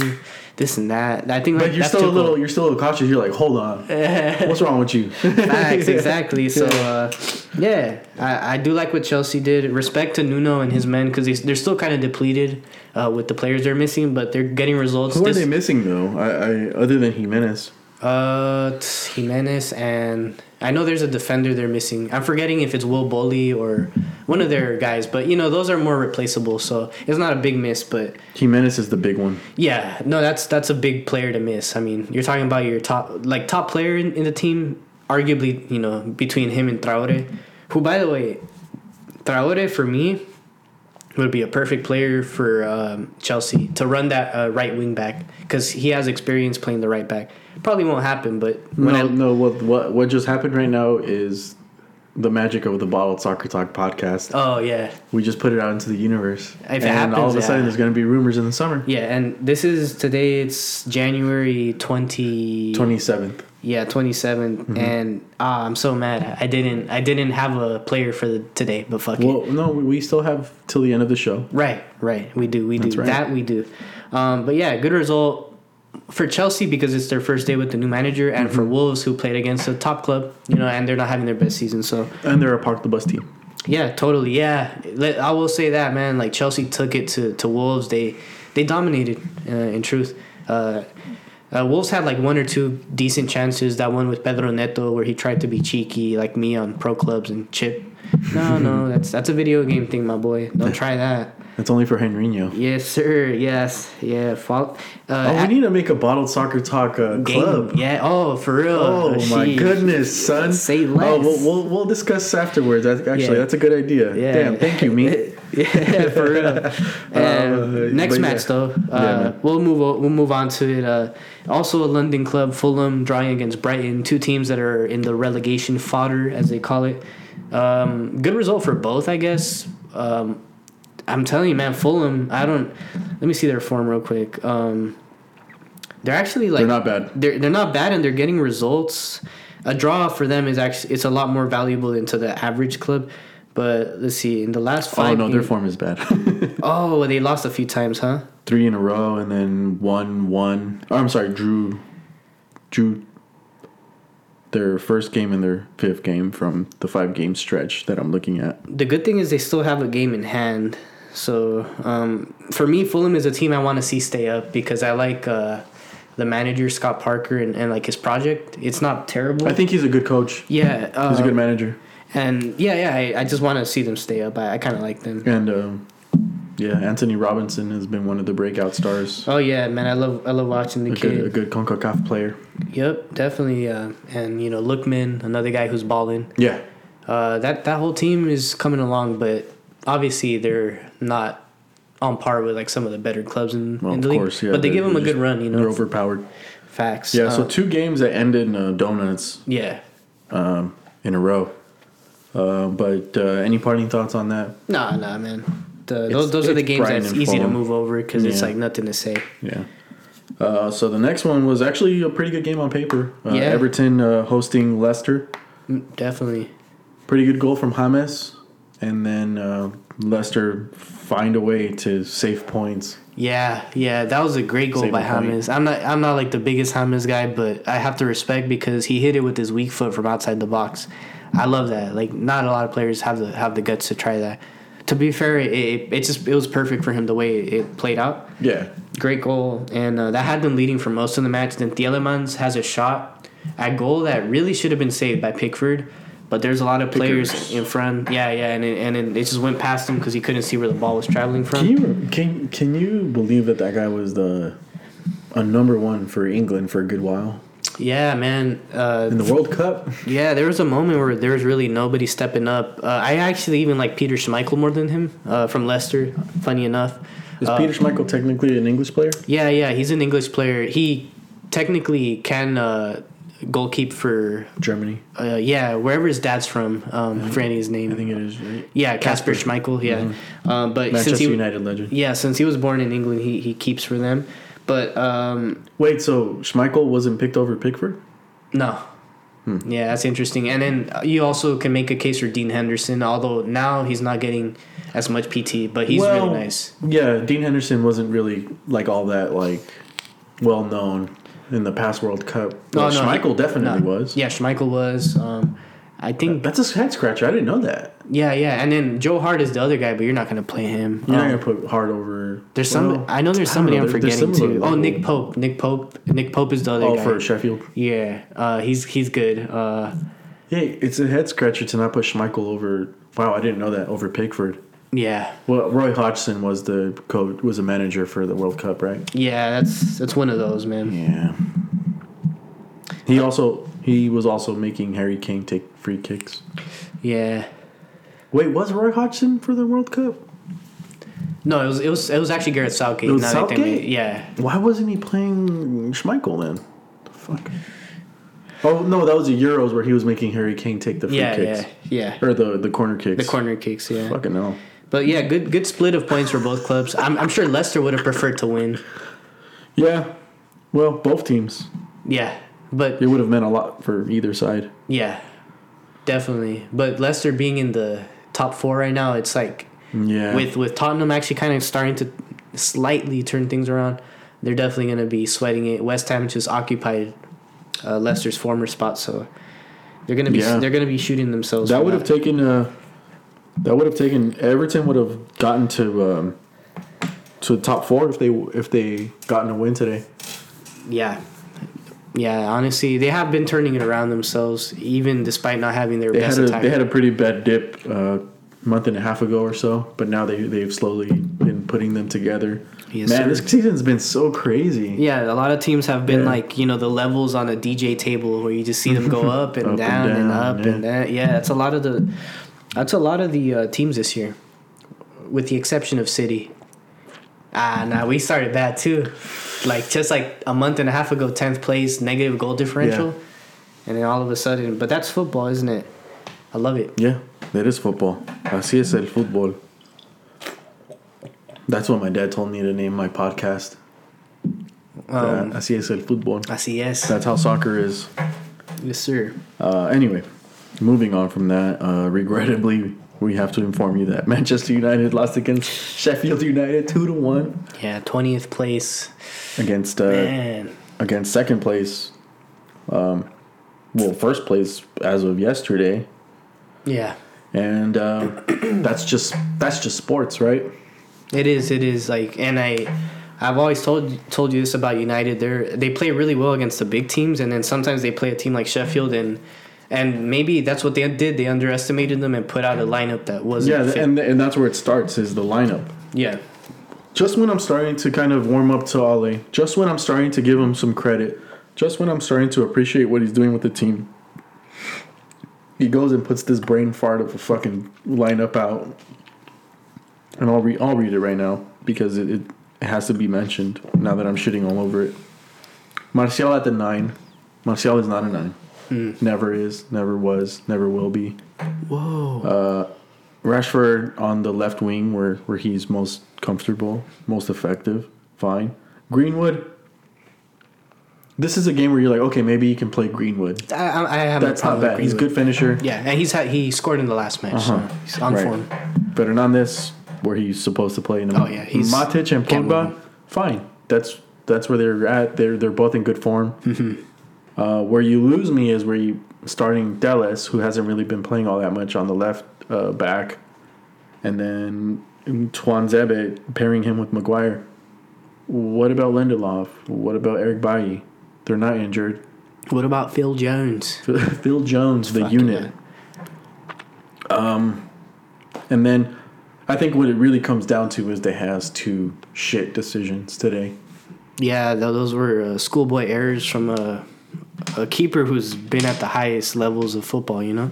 Speaker 2: this and that. I think like
Speaker 1: But you're still a little
Speaker 2: cool.
Speaker 1: you're still a little cautious. You're like, hold on. What's wrong with you?
Speaker 2: Facts, exactly. So, uh, yeah, I, I do like what Chelsea did. Respect to Nuno and his men because they're still kind of depleted uh, with the players they're missing, but they're getting results.
Speaker 1: Who are they missing though? I, I other than Jimenez.
Speaker 2: Uh, Jimenez and I know there's a defender they're missing. I'm forgetting if it's Willy Boly or one of their guys, but you know those are more replaceable, so it's not a big miss. But
Speaker 1: Jimenez is the big one.
Speaker 2: yeah, no, that's that's a big player to miss. I mean, you're talking about your top like top player in, in the team, arguably, you know, between him and Traore, who by the way, Traore for me would be a perfect player for um, Chelsea to run that uh, right wing back because he has experience playing the right back. Probably won't happen, but when
Speaker 1: no,
Speaker 2: I
Speaker 1: no. What what what just happened right now is the magic of the Bottled Soccer Talk podcast.
Speaker 2: oh yeah
Speaker 1: We just put it out into the universe,
Speaker 2: If it
Speaker 1: and all of a sudden
Speaker 2: yeah.
Speaker 1: there's going to be rumors in the summer.
Speaker 2: yeah, and this is today. It's January twenty.
Speaker 1: Twenty seventh.
Speaker 2: Yeah, 27th,
Speaker 1: Mm-hmm.
Speaker 2: and ah, I'm so mad. I didn't, I didn't have a player for the today, but fuck it.
Speaker 1: Well, no, we we still have till the end of the show.
Speaker 2: Right, right. We do, we do
Speaker 1: right.
Speaker 2: that. We do. Um, but yeah, good result for Chelsea because it's their first day with the new manager, and
Speaker 1: Mm-hmm.
Speaker 2: for Wolves who played against a top club, you know, and they're not having their best season. So
Speaker 1: And they're a park the bus team.
Speaker 2: yeah, totally. Yeah, I will say that man. Like Chelsea took it to, to Wolves. They they dominated. Uh, in truth, uh, uh, Wolves had like one or two decent chances. That one with Pedro Neto where he tried to be cheeky like me on pro clubs and chip. No, no, that's that's a video game thing, my boy. Don't try that.
Speaker 1: That's only for Henrino.
Speaker 2: Yes, sir. Yes, yeah. Fault. Uh,
Speaker 1: Oh, we need to make a Bottled Soccer Talk uh, club.
Speaker 2: Yeah. Oh, for real.
Speaker 1: Oh my
Speaker 2: Sheesh.
Speaker 1: goodness, son!
Speaker 2: Say
Speaker 1: Oh, we'll, we'll we'll discuss afterwards. Actually
Speaker 2: Yeah.
Speaker 1: that's a good idea.
Speaker 2: Yeah.
Speaker 1: Damn, thank you, me.
Speaker 2: yeah, for real. And
Speaker 1: Uh,
Speaker 2: next match
Speaker 1: yeah.
Speaker 2: though, uh,
Speaker 1: man.
Speaker 2: we'll move o- we'll move on to it. Uh, also, a London club, Fulham, drawing against Brighton, two teams that are in the relegation fodder, as they call it. Um, good result for both, I guess. Um, I'm telling you, man, Fulham. I don't. Let me see their form real quick. Um, they're actually like
Speaker 1: They're not bad.
Speaker 2: they're they're not bad and they're getting results. A draw for them is actually it's a lot more valuable than to the average club. But let's see, in the last
Speaker 1: Oh
Speaker 2: five,
Speaker 1: no, their
Speaker 2: games-
Speaker 1: form is bad.
Speaker 2: oh, they lost a few times, huh?
Speaker 1: Three in a row, and then one one. Oh, I'm sorry, drew, drew. Their first game and their fifth game from the five game stretch that I'm looking at.
Speaker 2: The good thing is they still have a game in hand. So um, for me, Fulham is a team I want to see stay up because I like uh, the manager Scott Parker and, and like his project. It's not terrible.
Speaker 1: I think he's a good coach.
Speaker 2: yeah, uh,
Speaker 1: He's a good manager,
Speaker 2: and yeah, yeah. I, I just want to see them stay up. I, I kind of like them.
Speaker 1: and um, yeah, Antonee Robinson has been one of the breakout stars.
Speaker 2: Oh yeah, man, I love I love watching the
Speaker 1: A
Speaker 2: kid.
Speaker 1: good, a good Concacaf player.
Speaker 2: Yep, definitely. Uh, and you know, Lookman, another guy who's balling.
Speaker 1: Yeah,
Speaker 2: Uh, that that whole team is coming along, but obviously they're not on par with like some of the better clubs in,
Speaker 1: well,
Speaker 2: in the league.
Speaker 1: course, yeah.
Speaker 2: but they give them a good run, you know, They're
Speaker 1: overpowered.
Speaker 2: Facts.
Speaker 1: Yeah, so
Speaker 2: Um,
Speaker 1: two games that ended in uh, donuts
Speaker 2: yeah.
Speaker 1: um, in a row. Uh, but uh, any parting thoughts on that?
Speaker 2: Nah, nah, man. The, those those are the games that's easy to move over because it's
Speaker 1: Yeah.
Speaker 2: like nothing to say.
Speaker 1: Yeah. Uh, so the next one was actually a pretty good game on paper. Uh,
Speaker 2: Yeah.
Speaker 1: Everton uh, hosting Leicester.
Speaker 2: Mm, Definitely.
Speaker 1: Pretty good goal from James, and then uh, Leicester find a way to save points.
Speaker 2: Yeah, yeah, that was a great goal
Speaker 1: Save
Speaker 2: by
Speaker 1: a point.
Speaker 2: James. I'm not I'm not like the biggest James guy, but I have to respect because he hit it with his weak foot from outside the box. I love that. Like not a lot of players have the have the guts to try that. To be fair, it, it, it just it was perfect for him the way it played out.
Speaker 1: Yeah.
Speaker 2: Great goal, and uh, that had them leading for most of the match. Then Tielemans has a shot at goal that really should have been saved by Pickford, but there's a lot of players
Speaker 1: Pickers.
Speaker 2: in front. Yeah, yeah, and it, and it, it just went past him because he couldn't see where the ball was traveling from.
Speaker 1: Can you can can you believe that that guy was the a number one for England for a good while?
Speaker 2: Yeah, man. Uh,
Speaker 1: in the World Cup.
Speaker 2: yeah, there was a moment where there was really nobody stepping up. Uh, I actually even like Peter Schmeichel more than him uh, from Leicester. Funny enough.
Speaker 1: Is
Speaker 2: Uh,
Speaker 1: Peter Schmeichel technically an English player?
Speaker 2: Yeah, yeah, he's an English player. He technically can uh, goalkeep for
Speaker 1: Germany.
Speaker 2: uh, yeah wherever his dad's from. Um, for any his name.
Speaker 1: I think it is right.
Speaker 2: yeah, Kasper Schmeichel. Yeah, um, but
Speaker 1: Manchester
Speaker 2: since he
Speaker 1: United legend.
Speaker 2: yeah since he was born in England, he he keeps for them. But um,
Speaker 1: Wait, so Schmeichel wasn't picked over Pickford?
Speaker 2: No. Yeah, that's interesting. And then you also can make a case for Dean Henderson, although now he's not getting as much PT, but he's
Speaker 1: Well,
Speaker 2: really nice.
Speaker 1: Yeah, Dean Henderson wasn't really like all that like well known in the past World Cup. Well,
Speaker 2: Oh, no,
Speaker 1: Schmeichel
Speaker 2: he-
Speaker 1: definitely
Speaker 2: no.
Speaker 1: was.
Speaker 2: Yeah, Schmeichel was. Um, I think.
Speaker 1: That's a head scratcher. I didn't know that.
Speaker 2: Yeah, yeah. And then Joe Hart is the other guy, but you're not going to play him.
Speaker 1: You're
Speaker 2: Um,
Speaker 1: not gonna put Hart over.
Speaker 2: there's some.
Speaker 1: well,
Speaker 2: I know there's somebody
Speaker 1: know,
Speaker 2: I'm forgetting too. Oh. Nick Pope. Nick Pope. Nick Pope is the other guy.
Speaker 1: Oh,
Speaker 2: guy.
Speaker 1: for Sheffield.
Speaker 2: Yeah, uh, he's he's good. Uh,
Speaker 1: Hey, it's a head scratcher to not put Schmeichel over. Wow, I didn't know that over Pickford.
Speaker 2: yeah,
Speaker 1: Well, Roy Hodgson was the coach, was a manager for the World Cup, right?
Speaker 2: yeah. That's that's one of those, man.
Speaker 1: Yeah. He also he was also making Harry Kane take free kicks.
Speaker 2: Yeah.
Speaker 1: Wait, was Roy Hodgson for the World Cup?
Speaker 2: No, it was it was it was actually Gareth Southgate.
Speaker 1: It was Southgate?
Speaker 2: Yeah.
Speaker 1: Why wasn't he playing Schmeichel then? The fuck. Oh no, that was the Euros where he was making Harry Kane take the free
Speaker 2: Yeah,
Speaker 1: kicks
Speaker 2: yeah, yeah.
Speaker 1: or the the corner kicks.
Speaker 2: The corner kicks, yeah.
Speaker 1: Fucking hell.
Speaker 2: But yeah, good good split of points for both clubs. I'm I'm sure Leicester would have preferred to win.
Speaker 1: Yeah. Well, both teams.
Speaker 2: Yeah, but
Speaker 1: It would have meant a lot for either side.
Speaker 2: yeah, definitely. But Leicester being in the top four right now, it's like
Speaker 1: Yeah.
Speaker 2: with with Tottenham actually kind of starting to slightly turn things around. They're definitely going to be sweating it. West Ham just occupied uh, Leicester's former spot, so they're going to be
Speaker 1: Yeah.
Speaker 2: they're going to be shooting themselves.
Speaker 1: that would have taken uh that would have taken Everton would have gotten to um to the top 4 if they if they gotten a win today.
Speaker 2: Yeah. Yeah, honestly, they have been turning it around themselves, even despite not having their
Speaker 1: They
Speaker 2: best
Speaker 1: had a they had a pretty bad dip uh month and a half ago or so, but now they they've slowly been putting them together.
Speaker 2: Yes,
Speaker 1: Man,
Speaker 2: sir.
Speaker 1: this season's been so crazy.
Speaker 2: yeah, a lot of teams have been
Speaker 1: Yeah.
Speaker 2: like you know the levels on a DJ table where you just see them go up and
Speaker 1: Up and
Speaker 2: down and, up
Speaker 1: yeah.
Speaker 2: and down. Yeah, that's a lot of the that's a lot of the uh, teams this year, with the exception of City. Ah, nah, we started bad too. Like just like a month and a half ago, tenth place, negative goal differential, and then all of a sudden, but that's football, isn't it? I love it.
Speaker 1: Yeah, that is football. Así es el fútbol. That's what my dad told me to name my podcast.
Speaker 2: Um,
Speaker 1: Así es el fútbol.
Speaker 2: Así es.
Speaker 1: That's how soccer is.
Speaker 2: Yes, sir.
Speaker 1: Uh, anyway, moving on from that, uh, regrettably, we have to inform you that Manchester United lost against Sheffield United two to one
Speaker 2: Yeah, twentieth place.
Speaker 1: against uh,
Speaker 2: Man,
Speaker 1: against second place. Um, well, first place as of yesterday,
Speaker 2: yeah,
Speaker 1: and uh, that's just that's just sports, right?
Speaker 2: it is. It is like, and I, I've always told told you this about United. They they play really well against the big teams, and then sometimes they play a team like Sheffield, and and maybe that's what they did. They underestimated them and put out a lineup that wasn't.
Speaker 1: Yeah,
Speaker 2: fit.
Speaker 1: and and that's where it starts is the lineup.
Speaker 2: yeah,
Speaker 1: Just when I'm starting to kind of warm up to Ole, just when I'm starting to give him some credit, just when I'm starting to appreciate what he's doing with the team, he goes and puts this brain fart of a fucking lineup out. And I'll read I'll read it right now because it, it, it has to be mentioned now that I'm shitting all over it. Martial at the nine. Martial is not a nine. Never is, never was, never will be.
Speaker 2: whoa,
Speaker 1: Rashford on the left wing where, where he's most comfortable, most effective, fine. Greenwood. This is a game where you're like, okay, maybe you can play Greenwood.
Speaker 2: I, I I have
Speaker 1: That's
Speaker 2: no
Speaker 1: not
Speaker 2: problem
Speaker 1: bad. He's a good finisher.
Speaker 2: Yeah, and he's had he scored in the last match,
Speaker 1: Uh-huh.
Speaker 2: so he's on
Speaker 1: Right.
Speaker 2: form.
Speaker 1: Fernandes, where he's supposed to play in the
Speaker 2: Oh, yeah, he's-
Speaker 1: Matic and Pogba, fine. That's that's where they're at. They're they're both in good form.
Speaker 2: Mm-hmm.
Speaker 1: Uh, where you lose me is where you starting Telles, who hasn't really been playing all that much on the left uh, back, and then Tuanzebe pairing him with Maguire. What about Lindelof? What about Eric Bailly? They're not injured.
Speaker 2: What about Phil Jones?
Speaker 1: Phil Jones, the unit. Um, and then I think what it really comes down to is they has two shit decisions today.
Speaker 2: Yeah, those were uh, schoolboy errors from uh, a keeper who's been at the highest levels of football. You know,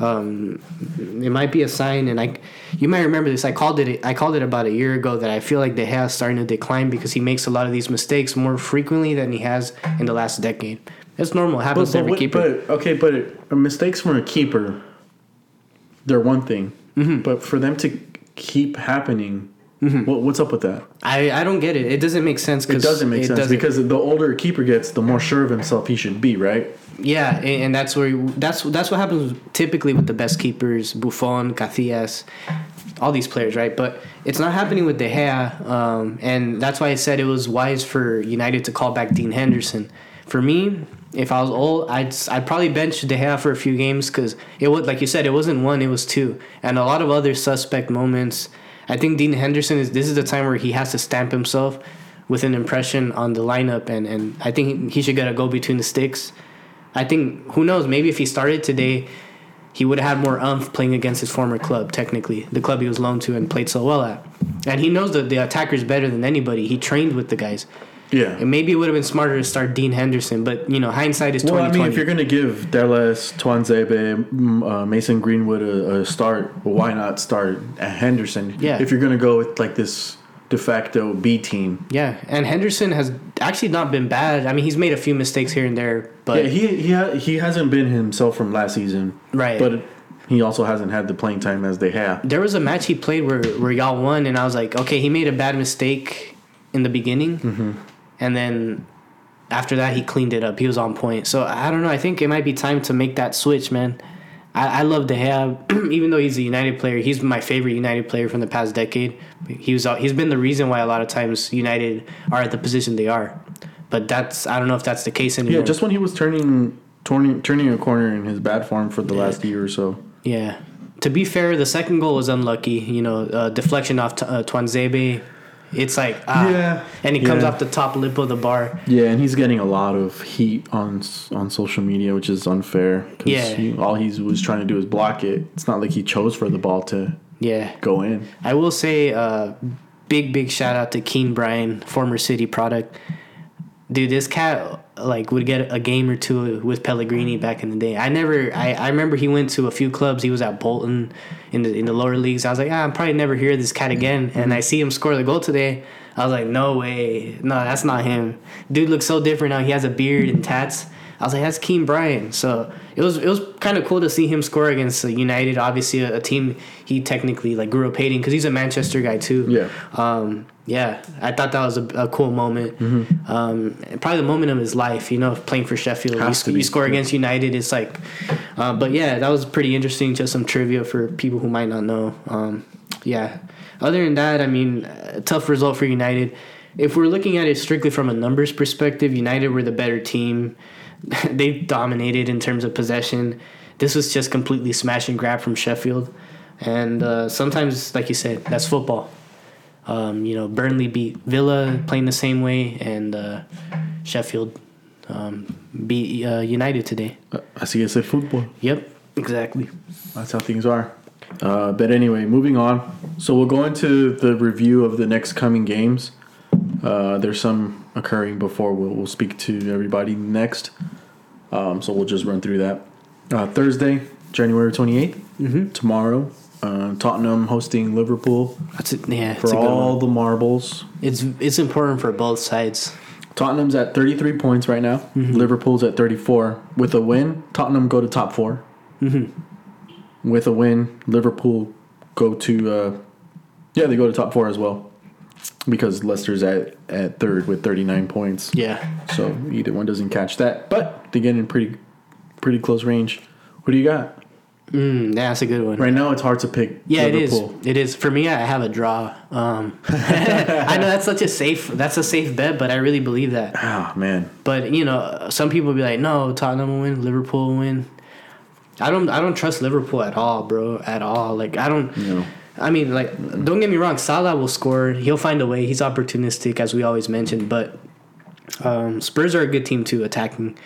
Speaker 2: um, it might be a sign, and I, you might remember this. I called it. I called it about a year ago that I feel like De Gea is starting to decline because he makes a lot of these mistakes more frequently than he has in the last decade. It's normal. It happens to every
Speaker 1: what-
Speaker 2: keeper.
Speaker 1: but okay, but mistakes from a keeper, they're one thing.
Speaker 2: Mm-hmm.
Speaker 1: But for them to keep happening, what, what's up with that?
Speaker 2: I, I don't get it. It doesn't make sense.
Speaker 1: It
Speaker 2: 'cause
Speaker 1: doesn't make
Speaker 2: it
Speaker 1: sense
Speaker 2: doesn't-
Speaker 1: because the older a keeper gets, the more sure of himself he should be, right?
Speaker 2: Yeah, and, and that's where that's that's what happens typically with the best keepers, Buffon, Casillas, all these players, right? But it's not happening with De Gea, um, and that's why I said it was wise for United to call back Dean Henderson. For me, if I was old, I'd I'd probably bench De Gea for a few games because it was like you said, it wasn't one, it was two, and a lot of other suspect moments. I think Dean Henderson is this is the time where he has to stamp himself with an impression on the lineup, and and I think he should get a go between the sticks. I think who knows? Maybe if he started today, he would have had more umph playing against his former club. Technically, the club he was loaned to and played so well at, and he knows the the attackers better than anybody. He trained with the guys,
Speaker 1: Yeah.
Speaker 2: and maybe it would have been smarter to start Dean Henderson. But you know, hindsight is
Speaker 1: Well, I
Speaker 2: twenty
Speaker 1: mean, if you're going to give Dallas, Tuanzebe, uh, Mason Greenwood a, a start, well, why not start Henderson?
Speaker 2: Yeah.
Speaker 1: If you're going to go with like this de facto B team.
Speaker 2: Yeah, and Henderson has actually not been bad. I mean, he's made a few mistakes here and there, but
Speaker 1: Yeah, he he ha- he hasn't been himself from last season,
Speaker 2: Right.
Speaker 1: But he also hasn't had the playing time as they have.
Speaker 2: there was a match he played where where y'all won, and I was like, okay, he made a bad mistake in the beginning,
Speaker 1: Mm-hmm.
Speaker 2: And then after that he cleaned it up. He was on point. So I don't know. I think it might be time to make that switch, man. I, I love to have, even though he's a United player, he's my favorite United player from the past decade. He was he's been the reason why a lot of times United are at the position they are. But that's I don't know if that's the case anymore.
Speaker 1: Yeah, just when he was turning turning turning a corner in his bad form for the last year or so.
Speaker 2: Yeah. To be fair, the second goal was unlucky. You know, uh, deflection off t- uh, Tuanzebe. It's like ah,
Speaker 1: Yeah,
Speaker 2: and he comes
Speaker 1: yeah.
Speaker 2: off the top lip of the bar.
Speaker 1: Yeah, and he's getting a lot of heat on on social media, which is unfair.
Speaker 2: Yeah.
Speaker 1: he, all he was trying to do is block it. It's not like he chose for the ball to
Speaker 2: Yeah,
Speaker 1: go in.
Speaker 2: I will say, uh, big big shout out to Kean Bryan, former City product. Dude, this cat like would get a game or two with Pellegrini back in the day. I never, I, I remember he went to a few clubs. He was at Bolton in the in the lower leagues. I was like, ah, I'm probably never hear this cat again. And I see him score the goal today. I was like, no way, no, that's not him. Dude looks so different now. He has a beard and tats. I was like, that's Kean Bryan. So it was it was kind of cool to see him score against United. Obviously, a, a team he technically like grew up hating because he's a Manchester guy too.
Speaker 1: Yeah.
Speaker 2: Um, yeah, I thought that was a, a cool moment.
Speaker 1: Mm-hmm.
Speaker 2: Um, probably the moment of his life, you know, playing for Sheffield. You,
Speaker 1: Has
Speaker 2: sc-
Speaker 1: to be.
Speaker 2: you score against United, it's like, uh, but yeah, that was pretty interesting. Just some trivia for people who might not know. Um, yeah. Other than that, I mean, a tough result for United. If we're looking at it strictly from a numbers perspective, United were the better team. they dominated in terms of possession. This was just completely smash and grab from Sheffield. And uh, sometimes, like you said, that's football. Um, you know, Burnley beat Villa playing the same way, and uh, Sheffield um, beat uh, United today.
Speaker 1: Uh, Así es el fútbol.
Speaker 2: Yep, exactly.
Speaker 1: That's how things are. Uh, but anyway, moving on. So we'll go into the review of the next coming games. Uh, there's some occurring before we'll, we'll speak to everybody next. Um, so we'll just run through that. Uh, Thursday, January 28th,
Speaker 2: Mm-hmm.
Speaker 1: tomorrow, uh, Tottenham hosting Liverpool
Speaker 2: That's it. Yeah, it's
Speaker 1: for all the marbles.
Speaker 2: It's it's important for both sides.
Speaker 1: Tottenham's at 33 points right now.
Speaker 2: Mm-hmm.
Speaker 1: Liverpool's at 34. With a win, Tottenham go to top 4
Speaker 2: Mm-hmm.
Speaker 1: With a win, Liverpool go to uh, yeah they go to top four as well because Leicester's at at third with 39 points.
Speaker 2: Yeah.
Speaker 1: So either one doesn't catch that, but they get in pretty pretty close range. What do you got?
Speaker 2: Mm, yeah, that's a good one.
Speaker 1: Right now, it's hard to pick.
Speaker 2: Yeah,
Speaker 1: Liverpool.
Speaker 2: it is. It is for me. I have a draw. Um, I know that's such a safe. That's a safe bet, but I really believe that.
Speaker 1: Oh man,
Speaker 2: But you know, some people be like, "No, Tottenham will win. Liverpool will win." I don't. I don't trust Liverpool at all, bro. At all. Like I don't.
Speaker 1: you know.
Speaker 2: I mean, like, don't get me wrong. Salah will score. He'll find a way. He's opportunistic, as we always mention. But um, Spurs are a good team too, attacking.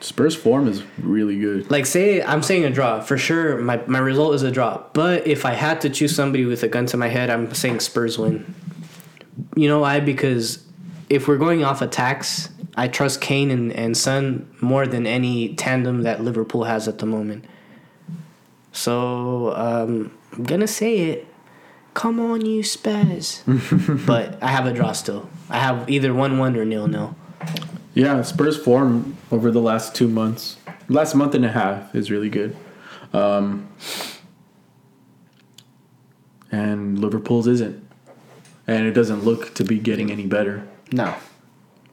Speaker 1: Spurs form is really good.
Speaker 2: Like, say I'm saying a draw for sure. My my result is a draw. But if I had to choose somebody with a gun to my head, I'm saying Spurs win. You know why? Because if we're going off attacks, I trust Kane and, and Son more than any tandem that Liverpool has at the moment. So um, I'm gonna say it. Come on, you Spurs. but I have a draw still. I have either one one or nil nil.
Speaker 1: Yeah, Spurs form over the last two months, last month and a half is really good. Um, and Liverpool's isn't. And it doesn't look to be getting any better.
Speaker 2: No.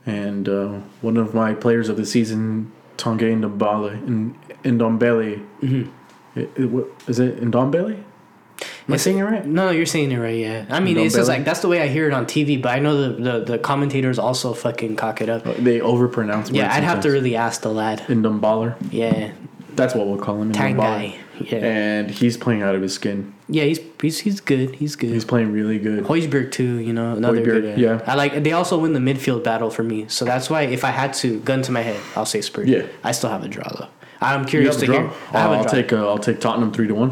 Speaker 1: And uh, one of my players of the season, Tonge Ndombele, Ndombele,
Speaker 2: Mm-hmm.
Speaker 1: it, it, what- is it Ndombele? Am I saying it right?
Speaker 2: No, you're saying it right. Yeah. I mean, it's just like that's the way I hear it on TV. But I know the the, the commentators also fucking cock it up.
Speaker 1: They overpronounce
Speaker 2: Yeah, I'd have to really ask the lad.
Speaker 1: Ndombaler.
Speaker 2: Yeah,
Speaker 1: That's what we'll call him.
Speaker 2: Tang
Speaker 1: Ndombaler.
Speaker 2: guy. Yeah,
Speaker 1: And he's playing out of his skin.
Speaker 2: yeah. He's he's he's good. He's good.
Speaker 1: He's playing really good.
Speaker 2: Højbjerg too, you know, another
Speaker 1: Højbjerg,
Speaker 2: good.
Speaker 1: yeah.
Speaker 2: I like. They also win the midfield battle for me, so that's why if I had to, gun to my head, I'll say Spurs.
Speaker 1: Yeah.
Speaker 2: I still have a draw though. I'm curious to
Speaker 1: draw?
Speaker 2: hear. I have
Speaker 1: Uh,
Speaker 2: a
Speaker 1: I'll take uh, I'll take Tottenham three to one.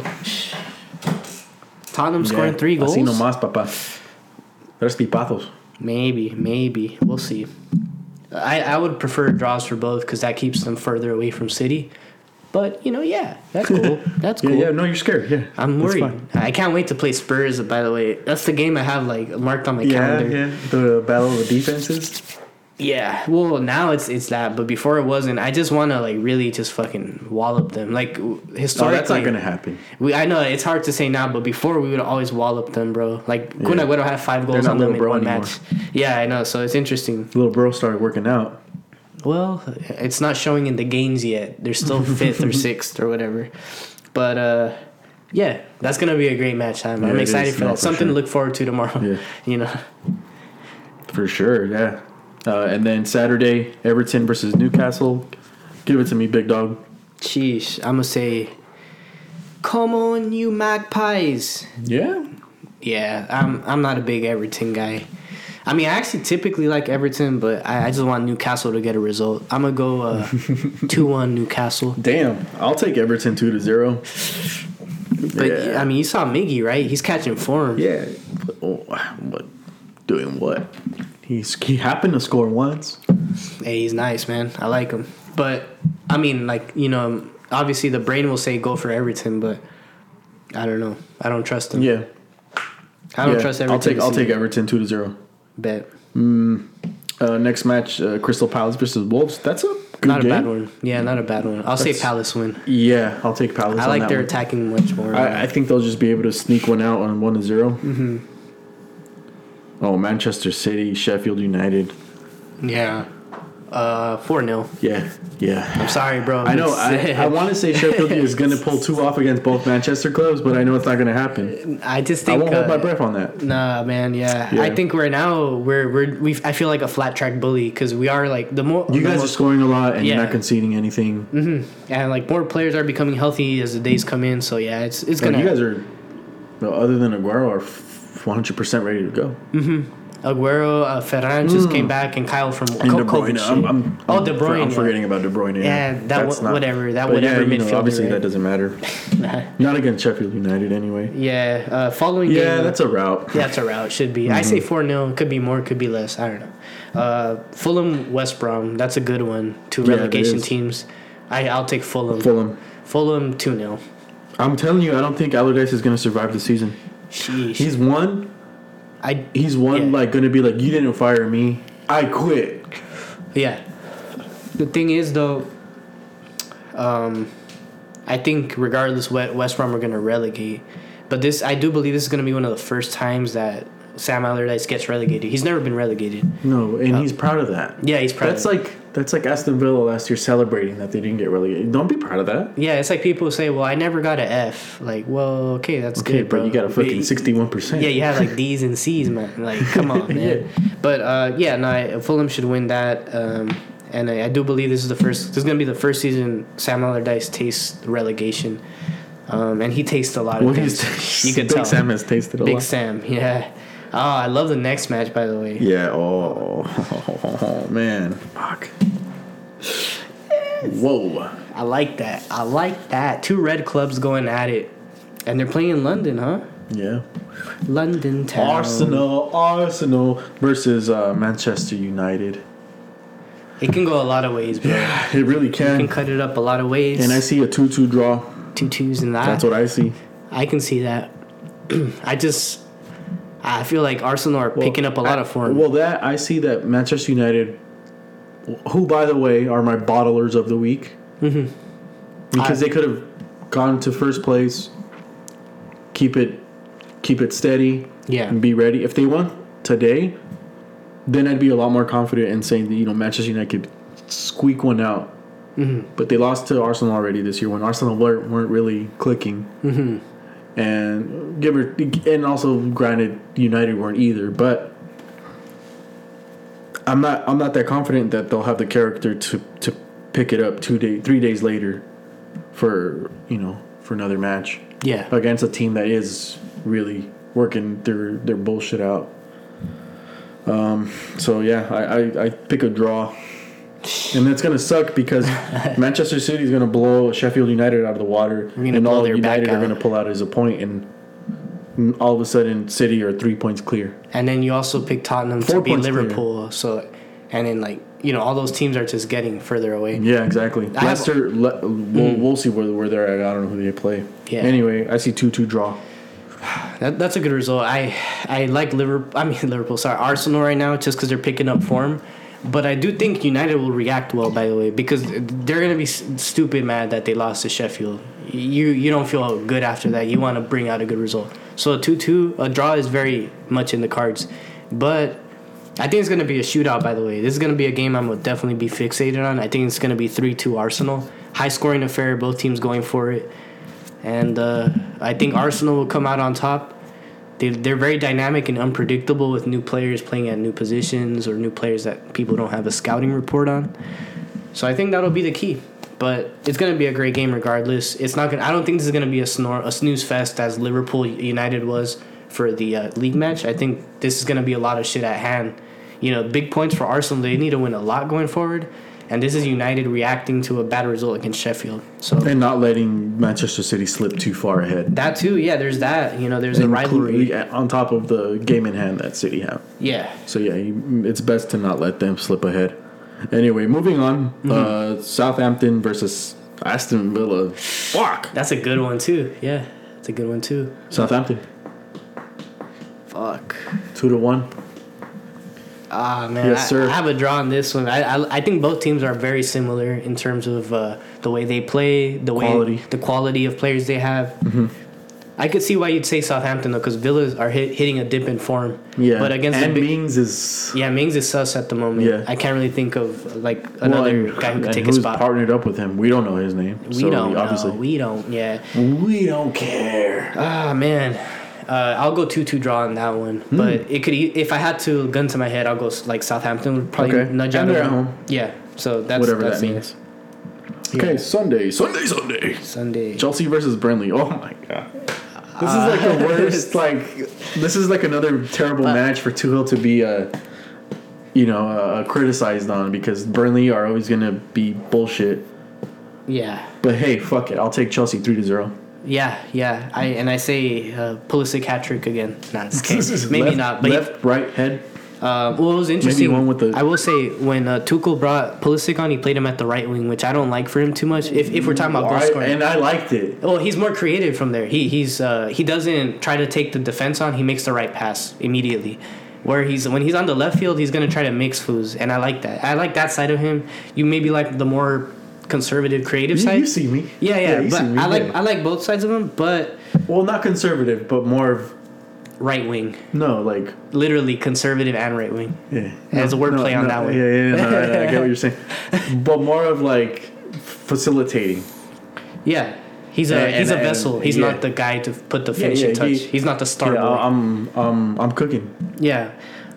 Speaker 2: Tottenham scoring
Speaker 1: Yeah.
Speaker 2: three goals.
Speaker 1: Así nomás, papá. Tres tipazos.
Speaker 2: Maybe, maybe we'll see. I I would prefer draws for both because that keeps them further away from City. But you know, yeah, that's cool. That's cool.
Speaker 1: Yeah, yeah. No, you're scared. Yeah,
Speaker 2: I'm worried. I can't wait to play Spurs. By the way, that's the game I have like marked on my
Speaker 1: Yeah,
Speaker 2: calendar.
Speaker 1: yeah. The battle of the defenses.
Speaker 2: Yeah, well now it's it's that, but before it wasn't. I just want to like really just fucking wallop them. Like historically,
Speaker 1: Oh, that's not gonna happen.
Speaker 2: we I know it's hard to say now, but before we would always wallop them, bro. Like Kun
Speaker 1: Yeah.
Speaker 2: Agüero had five goals on them
Speaker 1: little
Speaker 2: in
Speaker 1: bro
Speaker 2: one
Speaker 1: anymore.
Speaker 2: match. Yeah, I know. So it's interesting.
Speaker 1: Little bro started working out.
Speaker 2: Well, it's not showing in the gains yet. They're still fifth or sixth or whatever. But uh, yeah, that's gonna be a great match. I'm,
Speaker 1: Yeah,
Speaker 2: I'm excited
Speaker 1: is.
Speaker 2: for that.
Speaker 1: for
Speaker 2: Something to look forward to tomorrow.
Speaker 1: Yeah.
Speaker 2: You know.
Speaker 1: For sure, yeah. Uh, and then Saturday, Everton versus Newcastle. Give it to me, big dog.
Speaker 2: Sheesh, I'm gonna say, come on, you magpies.
Speaker 1: Yeah.
Speaker 2: Yeah, I'm I'm not a big Everton guy. I mean, I actually typically like Everton, but I, I just want Newcastle to get a result. I'm gonna go uh, two one Newcastle.
Speaker 1: Damn. I'll take Everton two to zero.
Speaker 2: But
Speaker 1: Yeah.
Speaker 2: I mean, you saw Miggy, right? He's catching form.
Speaker 1: Yeah. But, oh, what? Doing what? He's he happened to score once.
Speaker 2: Hey, he's nice, man. I like him. But I mean, like you know, obviously the brain will say go for Everton, but I don't know. I don't trust him.
Speaker 1: Yeah.
Speaker 2: I don't
Speaker 1: Yeah.
Speaker 2: trust Everton.
Speaker 1: I'll take I'll take. Everton two to zero.
Speaker 2: Bet.
Speaker 1: Uh, next match, uh, Crystal Palace versus Wolves. That's a good
Speaker 2: Not a
Speaker 1: game.
Speaker 2: bad one. Yeah, not a bad one. I'll say Palace win.
Speaker 1: Yeah, I'll take Palace.
Speaker 2: I like their
Speaker 1: one.
Speaker 2: attacking much more.
Speaker 1: I, I think they'll just be able to sneak one out on one to 0 Mm-hmm. Oh, Manchester City, Sheffield United.
Speaker 2: yeah. Uh, four 0
Speaker 1: Yeah, yeah.
Speaker 2: I'm sorry, bro.
Speaker 1: I know. I, I want to say Sheffield is going to pull two off against both Manchester clubs, but I know it's not going to happen.
Speaker 2: I just think I
Speaker 1: won't hold my
Speaker 2: uh,
Speaker 1: breath on that.
Speaker 2: Nah, man. Yeah.
Speaker 1: Yeah.
Speaker 2: I think right now we're we're we. I feel like a flat track bully because we are like the more
Speaker 1: You
Speaker 2: the
Speaker 1: guys
Speaker 2: more-
Speaker 1: are scoring a lot and
Speaker 2: Yeah.
Speaker 1: you're not conceding anything. Mm-hmm.
Speaker 2: and like more players are becoming healthy as the days come in. So yeah, it's it's gonna.
Speaker 1: you guys are, well, other than Aguero, are 100% ready to go.
Speaker 2: Aguero, uh, Ferran just came back, and Kyle from
Speaker 1: Mm. And De. Bruyne. I'm, I'm,
Speaker 2: oh, De Bruyne.
Speaker 1: I'm forgetting about De Bruyne.
Speaker 2: Yeah, that
Speaker 1: That's
Speaker 2: not whatever, that whatever
Speaker 1: yeah, know, obviously,
Speaker 2: right?
Speaker 1: that doesn't matter. Not against Sheffield United, anyway.
Speaker 2: Yeah, uh, following
Speaker 1: Yeah,
Speaker 2: game,
Speaker 1: that's a route.
Speaker 2: yeah, that's a route. Should be. I say four 0 Could be more. Could be less. I don't know. Uh, Fulham, West Brom. That's a good one. Two relegation teams. I I'll take Fulham.
Speaker 1: Fulham.
Speaker 2: Fulham two 0
Speaker 1: I'm telling you, I don't think Allardyce is going to survive the season.
Speaker 2: Sheesh.
Speaker 1: He's one.
Speaker 2: I
Speaker 1: He's one
Speaker 2: Yeah.
Speaker 1: like going to be like, you didn't fire me. I quit.
Speaker 2: yeah. The thing is though, um, I think regardless what West Brom are gonna relegate, but this I do believe this is gonna be one of the first times that Sam Allardyce gets relegated. He's never been relegated.
Speaker 1: No, and he's proud of that.
Speaker 2: Yeah, he's proud.
Speaker 1: That's like that's like Aston Villa last year celebrating that they didn't get relegated. Don't be proud of that.
Speaker 2: Yeah, it's like people say, "Well, I never got an F." Like, well, okay, that's
Speaker 1: Okay,
Speaker 2: good, bro.
Speaker 1: but you got a fucking sixty-one percent.
Speaker 2: Yeah, you have like D's and C's, man. Like, come on, man. But uh, yeah, no, I- Fulham should win that. Um, and I, I do believe this is the first. This is gonna be the first season Sam Allardyce tastes relegation. Um, and he tastes a lot of
Speaker 1: Well,
Speaker 2: things.
Speaker 1: he's,
Speaker 2: You could
Speaker 1: Big
Speaker 2: tell.
Speaker 1: Sam has tasted a
Speaker 2: Big
Speaker 1: lot.
Speaker 2: Big Sam, yeah. Oh, I love the next match, by the way.
Speaker 1: Yeah. Oh, oh man. Fuck. Whoa.
Speaker 2: I like that. I like that. Two red clubs going at it, and they're playing in London, huh?
Speaker 1: Yeah.
Speaker 2: London town.
Speaker 1: Arsenal, Arsenal versus uh, Manchester United.
Speaker 2: It can go a lot of ways, bro.
Speaker 1: Yeah, it really can.
Speaker 2: You can
Speaker 1: can.
Speaker 2: cut it up a lot of ways.
Speaker 1: And I see a two-two draw.
Speaker 2: two twos in that.
Speaker 1: That's what I see.
Speaker 2: I can see that. I just, I feel like Arsenal are picking up a lot
Speaker 1: I-
Speaker 2: of form.
Speaker 1: Well, that I see that Manchester United, who by the way are my bottlers of the week,
Speaker 2: Mm-hmm.
Speaker 1: because
Speaker 2: I-
Speaker 1: they could have gone to first place, keep it, keep it steady,
Speaker 2: yeah,
Speaker 1: and be ready. If they won today, then I'd be a lot more confident in saying that you know Manchester United could squeak one out.
Speaker 2: Mm-hmm.
Speaker 1: But they lost to Arsenal already this year when Arsenal weren't, weren't really clicking.
Speaker 2: Mm-hmm.
Speaker 1: And give her, and also granted, United weren't either. But I'm not I'm not that confident that they'll have the character to to pick it up two day three days later for you know for another match
Speaker 2: yeah.
Speaker 1: against a team that is really working their their bullshit out. Um, so yeah, I, I, I pick a draw, and it's gonna suck because Manchester City is gonna blow Sheffield United out of the water, and all United are gonna pull out as a point, and all of a sudden City are three points clear.
Speaker 2: And then you also pick Tottenham
Speaker 1: Four
Speaker 2: to beat
Speaker 1: points clear.
Speaker 2: Liverpool. So, and then like you know all those teams are just getting further away.
Speaker 1: Yeah, exactly.
Speaker 2: I have-
Speaker 1: Leicester, le- we'll, mm. we'll see where where they're at. I don't know who they play.
Speaker 2: Yeah.
Speaker 1: Anyway, I see two two draw.
Speaker 2: That, that's a good result. I I like Liverpool. I mean Liverpool. Sorry, Arsenal right now just because they're picking up form. But I do think United will react well. By the way, because they're gonna be stupid mad that they lost to Sheffield. You you don't feel good after that. You want to bring out a good result. So a two two a draw is very much in the cards. But I think it's gonna be a shootout. By the way, this is gonna be a game I'm gonna definitely be fixated on. I think it's gonna be three two Arsenal. High scoring affair. Both teams going for it and uh, I think Arsenal will come out on top. They, they're very dynamic and unpredictable with new players playing at new positions or new players that people don't have a scouting report on. So I think that'll be the key. But it's gonna be a great game regardless. It's not gonna. I don't think this is gonna be a snore a snooze fest as Liverpool United was for the uh, league match. I think this is gonna be a lot of shit at hand. You know, big points for Arsenal. They need to win a lot going forward. And this is United reacting to a bad result against Sheffield. So
Speaker 1: And not letting Manchester City slip too far ahead.
Speaker 2: that too, yeah. There's that. You know, there's a rivalry.
Speaker 1: on top of the game in hand that City have.
Speaker 2: Yeah,
Speaker 1: So yeah, it's best to not let them slip ahead. Anyway, moving on.
Speaker 2: Mm-hmm.
Speaker 1: Uh, Southampton versus Aston Villa. Fuck.
Speaker 2: that's a good one too. Yeah, it's a good one too.
Speaker 1: Southampton
Speaker 2: Fuck.
Speaker 1: two to one.
Speaker 2: Ah man,
Speaker 1: Yes,
Speaker 2: I-
Speaker 1: sir.
Speaker 2: I, have a draw on this one. I, I I think both teams are very similar in terms of uh, the way they play, the way
Speaker 1: Quality. Mm-hmm.
Speaker 2: the quality of players they have. I could see why you'd say Southampton though, because Villas are hit, hitting a dip in form.
Speaker 1: Yeah,
Speaker 2: but against
Speaker 1: and
Speaker 2: the
Speaker 1: Mings is
Speaker 2: yeah, Mings is sus at the moment.
Speaker 1: Yeah.
Speaker 2: I can't really think of like
Speaker 1: well,
Speaker 2: another
Speaker 1: and-
Speaker 2: guy who could take a
Speaker 1: who's
Speaker 2: spot.
Speaker 1: partnered up with him. We don't know his name.
Speaker 2: we
Speaker 1: so
Speaker 2: don't
Speaker 1: obviously
Speaker 2: know. We don't. Yeah.
Speaker 1: we don't care.
Speaker 2: Ah man, uh, I'll go two two draw on that one.
Speaker 1: Hmm.
Speaker 2: But it could if I had to gun to my head, I'll go like Southampton would probably
Speaker 1: Okay.
Speaker 2: nudge out. of
Speaker 1: at home.
Speaker 2: Yeah, so that's
Speaker 1: Whatever
Speaker 2: that's
Speaker 1: that
Speaker 2: it.
Speaker 1: means. Okay, Sunday, Sunday, Sunday.
Speaker 2: Sunday.
Speaker 1: Chelsea versus Burnley. Oh my god. This is like the worst. Like this is like another terrible match for Tuchel to be, uh, you know, uh, criticized on because Burnley are always gonna be bullshit.
Speaker 2: Yeah,
Speaker 1: But hey, fuck it. I'll take Chelsea three to zero.
Speaker 2: Yeah, yeah. I and I say uh, Pulisic hat trick again. It's okay. maybe
Speaker 1: left,
Speaker 2: not. But he-
Speaker 1: left, right, head.
Speaker 2: Uh, well, it was interesting.
Speaker 1: one with the-
Speaker 2: I will say when uh, Tuchel brought Pulisic on, he played him at the right wing, which I don't like for him too much. If, if we're talking about goal scoring,
Speaker 1: and I liked it.
Speaker 2: Well, he's more creative from there. He he's uh, he doesn't try to take the defense on. He makes the right pass immediately. Where he's when he's on the left field, he's gonna try to mix foos, and I like that. I like that side of him. You maybe like the more conservative, creative
Speaker 1: You,
Speaker 2: side.
Speaker 1: you see me.
Speaker 2: yeah, yeah.
Speaker 1: you
Speaker 2: but I like
Speaker 1: yeah.
Speaker 2: I like both sides of him, but
Speaker 1: well, not conservative, but more of
Speaker 2: right wing,
Speaker 1: no, like
Speaker 2: literally conservative and right wing.
Speaker 1: yeah.
Speaker 2: There's a wordplay on that one.
Speaker 1: Yeah, yeah, no, I, I get what you're saying, but more of like facilitating.
Speaker 2: Yeah, he's a
Speaker 1: And-
Speaker 2: he's a
Speaker 1: and-
Speaker 2: vessel. He's
Speaker 1: yeah.
Speaker 2: not the guy to put the finishing
Speaker 1: yeah,
Speaker 2: touch.
Speaker 1: he-
Speaker 2: he's not the star
Speaker 1: Yeah. I'm, um, I'm cooking,
Speaker 2: yeah,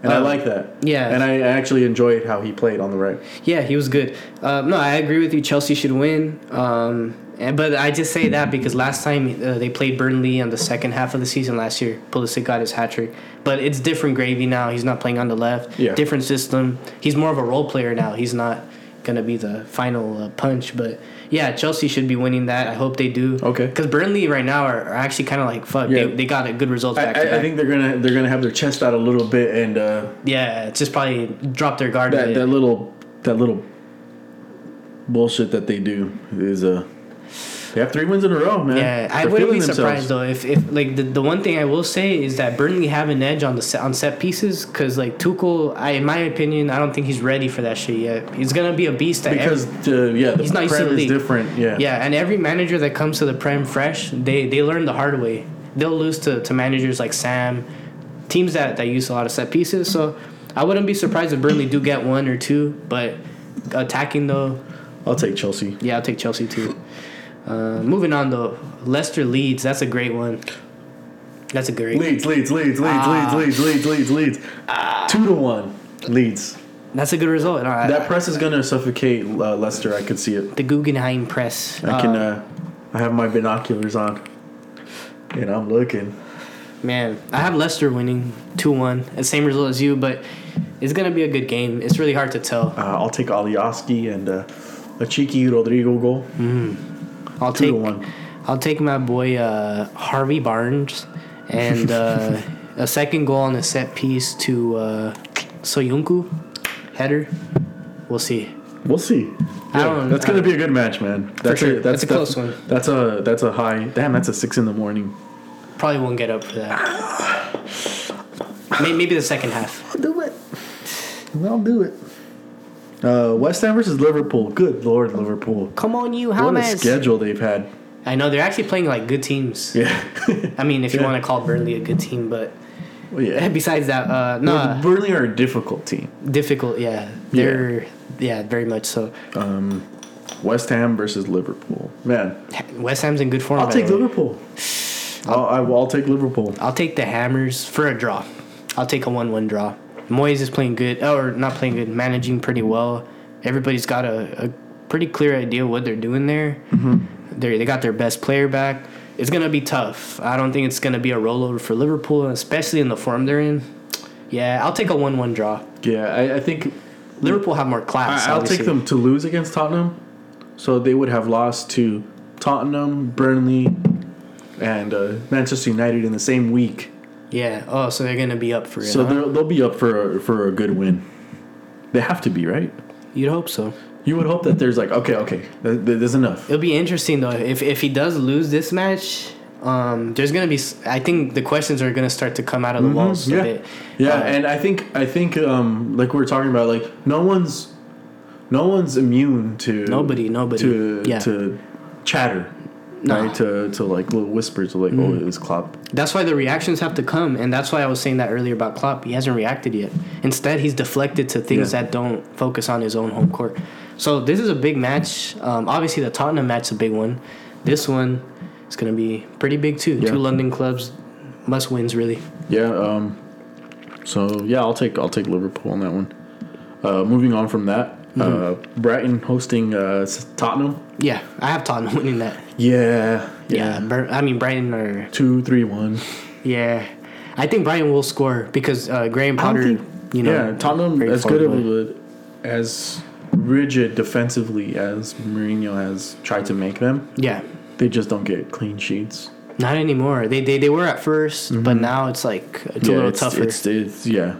Speaker 1: and I
Speaker 2: Um,
Speaker 1: like that.
Speaker 2: yeah.
Speaker 1: and I actually enjoyed how he played on the right.
Speaker 2: Yeah, he was good. Uh, no, I agree with you. Chelsea should win. Um, and, but I just say that because last time uh, they played Burnley on the second half of the season last year, Pulisic got his hat trick. But it's different gravy now. He's not playing on the left.
Speaker 1: Yeah.
Speaker 2: Different system. He's more of a role player now. He's not gonna be the final uh, punch. But yeah, Chelsea should be winning that. I hope they do.
Speaker 1: Okay.
Speaker 2: Because Burnley right now are, are actually kind of like fuck.
Speaker 1: Yeah.
Speaker 2: They, they got a good results
Speaker 1: I, I. I think they're gonna they're gonna have their chest out a little bit and uh,
Speaker 2: yeah, it's just probably drop their guard a
Speaker 1: that
Speaker 2: bit.
Speaker 1: that little that little bullshit that they do is uh they have three wins in a row, man.
Speaker 2: Yeah, I
Speaker 1: They're
Speaker 2: wouldn't be surprised
Speaker 1: themselves.
Speaker 2: though if, if like the, the one thing I will say is that Burnley have an edge on the set, on set pieces because like Tuchel, I in my opinion, I don't think he's ready for that shit yet. He's gonna be a beast at
Speaker 1: because
Speaker 2: every,
Speaker 1: uh, yeah, the
Speaker 2: He's not
Speaker 1: prem is different. Yeah,
Speaker 2: yeah, and every manager that comes to the Prem fresh, they they learn the hard way. They'll lose to, to managers like Sam, teams that, that use a lot of set pieces. So I wouldn't be surprised if Burnley do get one or two, but attacking though,
Speaker 1: I'll take Chelsea.
Speaker 2: yeah, I'll take Chelsea too. Uh, moving on though, Leicester Leeds. That's a great one. That's a great.
Speaker 1: Leeds, Leeds, Leeds, Leeds,
Speaker 2: Ah.
Speaker 1: Leeds, Leeds, Leeds, Leeds, Leeds. Two to one, Leeds.
Speaker 2: That's a good result. Uh,
Speaker 1: That press is gonna suffocate uh, Leicester. I could see it.
Speaker 2: the Guggenheim press.
Speaker 1: I can.
Speaker 2: Uh,
Speaker 1: Uh, I have my binoculars on, and I'm looking.
Speaker 2: man, I have Leicester winning two one. The same result as you, but it's gonna be a good game. It's really hard to tell.
Speaker 1: Uh, I'll take Alioski and uh, a cheeky Rodrigo goal.
Speaker 2: I'll take
Speaker 1: one.
Speaker 2: I'll take my boy uh, Harvey Barnes and uh, a second goal on a set piece to uh, Soyuncu header. We'll see.
Speaker 1: We'll see.
Speaker 2: I don't-
Speaker 1: that's gonna be a good match, man. That's
Speaker 2: sure.
Speaker 1: a, that's
Speaker 2: It's a close
Speaker 1: that's-
Speaker 2: one.
Speaker 1: That's a that's a high. Damn, that's a six in the morning.
Speaker 2: Probably won't get up for that. Maybe, maybe the second half.
Speaker 1: I'll do it. I'll do it. Uh, West Ham versus Liverpool. Good lord, Liverpool.
Speaker 2: Come on, you
Speaker 1: What a
Speaker 2: Hamas.
Speaker 1: schedule they've had.
Speaker 2: I know they're actually playing like good teams.
Speaker 1: Yeah.
Speaker 2: I mean, if you
Speaker 1: Yeah.
Speaker 2: want to call Burnley a good team, but
Speaker 1: well, yeah.
Speaker 2: besides that, uh, no,
Speaker 1: Well, Burnley are a difficult team.
Speaker 2: difficult. Yeah, they're yeah. very much so.
Speaker 1: Um, West Ham versus Liverpool. Man,
Speaker 2: West Ham's in good form.
Speaker 1: I'll
Speaker 2: by
Speaker 1: take
Speaker 2: the way.
Speaker 1: Liverpool. I'll, I will I'll take Liverpool.
Speaker 2: I'll take the Hammers for a draw. I'll take a one-one draw. Moyes is playing good, or not playing good, managing pretty well. Everybody's got a, a pretty clear idea what they're doing there. Mm-hmm. They they got their best player back. It's gonna be tough. I don't think it's gonna be a rollover for Liverpool, especially in the form they're in. Yeah, I'll take a one-one draw.
Speaker 1: Yeah, I, I think
Speaker 2: Liverpool have more class.
Speaker 1: I, I'll
Speaker 2: obviously.
Speaker 1: take them to lose against Tottenham. So they would have lost to Tottenham, Burnley, and uh, Manchester United in the same week.
Speaker 2: Yeah. Oh, so they're gonna be up for it.
Speaker 1: So
Speaker 2: huh?
Speaker 1: they'll, they'll be up for a, for a good win. They have to be right.
Speaker 2: You'd hope so.
Speaker 1: You would hope that there's like okay, okay, th- th- there's enough.
Speaker 2: It'll be interesting though if if he does lose this match. Um, there's gonna be. I think the questions are gonna start to come out of the walls
Speaker 1: Mm-hmm. yeah.
Speaker 2: a bit.
Speaker 1: Yeah,
Speaker 2: Uh,
Speaker 1: and I think I think um, like we are talking about, like no one's no one's immune to
Speaker 2: Nobody, nobody.
Speaker 1: to
Speaker 2: Yeah.
Speaker 1: to chatter,
Speaker 2: No.
Speaker 1: Right? To to like little whispers of like, oh, it was Klopp.
Speaker 2: That's why the reactions have to come, and that's why I was saying that earlier about Klopp. He hasn't reacted yet. Instead, he's deflected to things
Speaker 1: Yeah.
Speaker 2: that don't focus on his own home court. So this is a big match. Um, obviously, the Tottenham match is a big one. This one is going to be pretty big too.
Speaker 1: Yeah.
Speaker 2: Two London clubs, must wins really.
Speaker 1: Yeah. Um. So yeah, I'll take I'll take Liverpool on that one. Uh, moving on from that, uh,
Speaker 2: Mm-hmm.
Speaker 1: Brighton hosting uh, Tottenham.
Speaker 2: Yeah, I have Tottenham winning that.
Speaker 1: Yeah.
Speaker 2: Yeah, Bur- I mean Brighton are.
Speaker 1: Two, three, one.
Speaker 2: Yeah, I think Brighton will score because uh, Graham Potter.
Speaker 1: think-
Speaker 2: you know,
Speaker 1: yeah, Tottenham as good of a, as rigid defensively as Mourinho has tried to make them.
Speaker 2: Yeah,
Speaker 1: They just don't get clean sheets.
Speaker 2: not anymore. They they, they were at 1st but now it's like it's a little
Speaker 1: Mm-hmm. it's,
Speaker 2: tougher.
Speaker 1: It's, it's yeah,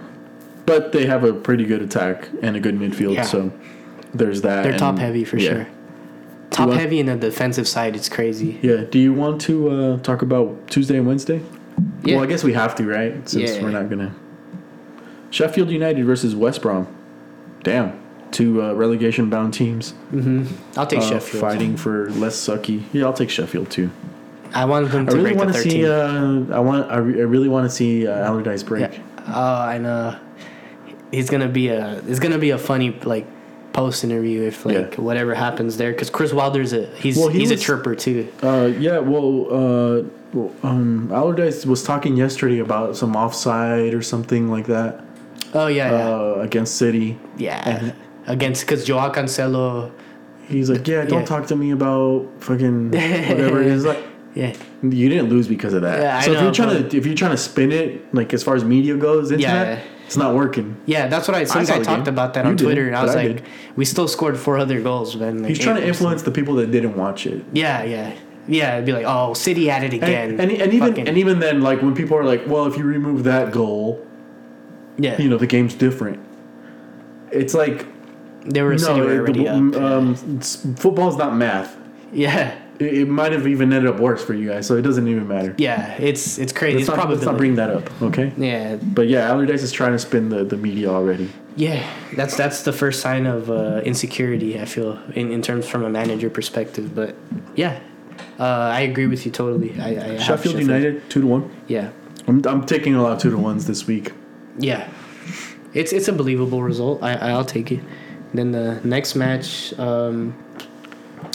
Speaker 1: but they have a pretty good attack and a good midfield.
Speaker 2: Yeah.
Speaker 1: So there's that.
Speaker 2: They're
Speaker 1: and-
Speaker 2: top heavy for
Speaker 1: yeah.
Speaker 2: sure. Top
Speaker 1: want-
Speaker 2: heavy in the defensive side, it's crazy.
Speaker 1: Yeah. Do you want to uh, talk about Tuesday and Wednesday?
Speaker 2: Yeah.
Speaker 1: Well, I guess we have to, right? Since
Speaker 2: Yeah.
Speaker 1: we're not gonna. Sheffield United versus West Brom. Damn, two uh, relegation-bound teams Mm-hmm.
Speaker 2: I'll take
Speaker 1: uh,
Speaker 2: Sheffield.
Speaker 1: fighting for less sucky. Yeah, I'll take Sheffield too.
Speaker 2: I want them
Speaker 1: I
Speaker 2: to
Speaker 1: really
Speaker 2: break
Speaker 1: want
Speaker 2: the
Speaker 1: to
Speaker 2: 13.
Speaker 1: see. Uh, I want. I, re- I really want to see uh, Allardyce break.
Speaker 2: yeah. Oh, I know. He's gonna be a. It's gonna be a funny like post interview if like
Speaker 1: Yeah.
Speaker 2: whatever happens there because Chris Wilder's a he's
Speaker 1: Well, he
Speaker 2: he's a
Speaker 1: was-
Speaker 2: chirper too.
Speaker 1: Uh, yeah, well, uh, well, um, Allardyce was talking yesterday about some offside or something like that
Speaker 2: Oh yeah, yeah,
Speaker 1: uh, against City.
Speaker 2: yeah.
Speaker 1: and-
Speaker 2: Against because Joao Cancelo,
Speaker 1: He's like, yeah, don't
Speaker 2: Yeah.
Speaker 1: talk to me about fucking whatever it is. Like,
Speaker 2: yeah,
Speaker 1: you didn't lose because of that.
Speaker 2: Yeah, I
Speaker 1: so if
Speaker 2: know,
Speaker 1: you're trying to if you're trying to spin it like as far as media goes, internet,
Speaker 2: Yeah.
Speaker 1: It's not working.
Speaker 2: yeah. That's what I. Some
Speaker 1: saw
Speaker 2: guy talked
Speaker 1: game.
Speaker 2: about that
Speaker 1: You
Speaker 2: on Twitter, and I was
Speaker 1: I
Speaker 2: like,
Speaker 1: did.
Speaker 2: we still scored four other goals, man. Like,
Speaker 1: He's trying to influence the people that didn't watch it.
Speaker 2: Yeah, yeah, yeah. It'd be like, oh, City at it again.
Speaker 1: And, and, and even
Speaker 2: Fucking-
Speaker 1: and even then, like when people are like, "Well, if you remove that goal,
Speaker 2: yeah,
Speaker 1: you know, the game's different." It's like
Speaker 2: They were City were
Speaker 1: it-
Speaker 2: already
Speaker 1: the- um, football's not math.
Speaker 2: yeah,
Speaker 1: It, it might have even ended up worse for you guys, so it doesn't even matter.
Speaker 2: yeah. It's it's crazy.
Speaker 1: Let's
Speaker 2: it's
Speaker 1: not,
Speaker 2: probably
Speaker 1: let's not bring that up, okay?
Speaker 2: yeah,
Speaker 1: But yeah, Allardyce is trying to spin the, the media already.
Speaker 2: yeah. That's that's the first sign of uh, insecurity. I feel in, in terms from a manager perspective. But yeah, uh, I agree with you totally. I, I have
Speaker 1: Sheffield United two to one.
Speaker 2: Yeah,
Speaker 1: I'm, I'm taking a lot of two to ones this week.
Speaker 2: yeah. It's it's a believable result. I I'll take it. Then the next match, um,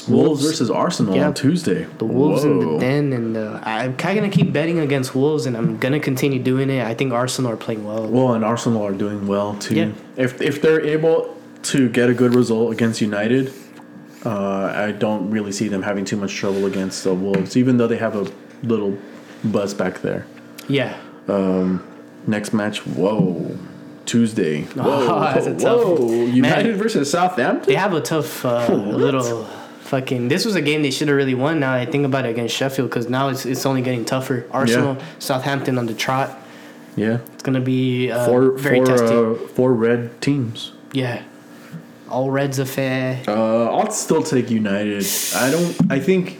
Speaker 1: Wolves versus Arsenal
Speaker 2: Yeah.
Speaker 1: on Tuesday.
Speaker 2: the Wolves in the den, and uh, I'm kind of gonna keep betting against Wolves, and I'm gonna continue doing it. I think Arsenal are playing well.
Speaker 1: Well, and Arsenal are doing well too.
Speaker 2: Yeah.
Speaker 1: If if they're able to get a good result against United, uh, I don't really see them having too much trouble against the Wolves, even though they have a little buzz back there.
Speaker 2: Yeah, Um,
Speaker 1: Next match, whoa, Tuesday. Whoa,
Speaker 2: Oh, that's a tough
Speaker 1: whoa. United
Speaker 2: Man.
Speaker 1: versus Southampton.
Speaker 2: they have a tough uh, little fucking. This was a game they should have really won. Now I think about it against Sheffield because now it's it's only getting tougher. Arsenal, Southampton on the trot.
Speaker 1: Yeah,
Speaker 2: It's gonna be uh,
Speaker 1: four
Speaker 2: very
Speaker 1: four
Speaker 2: testing.
Speaker 1: uh, four red teams.
Speaker 2: yeah, all Reds affair.
Speaker 1: Uh, I'll still take United. I don't. I think,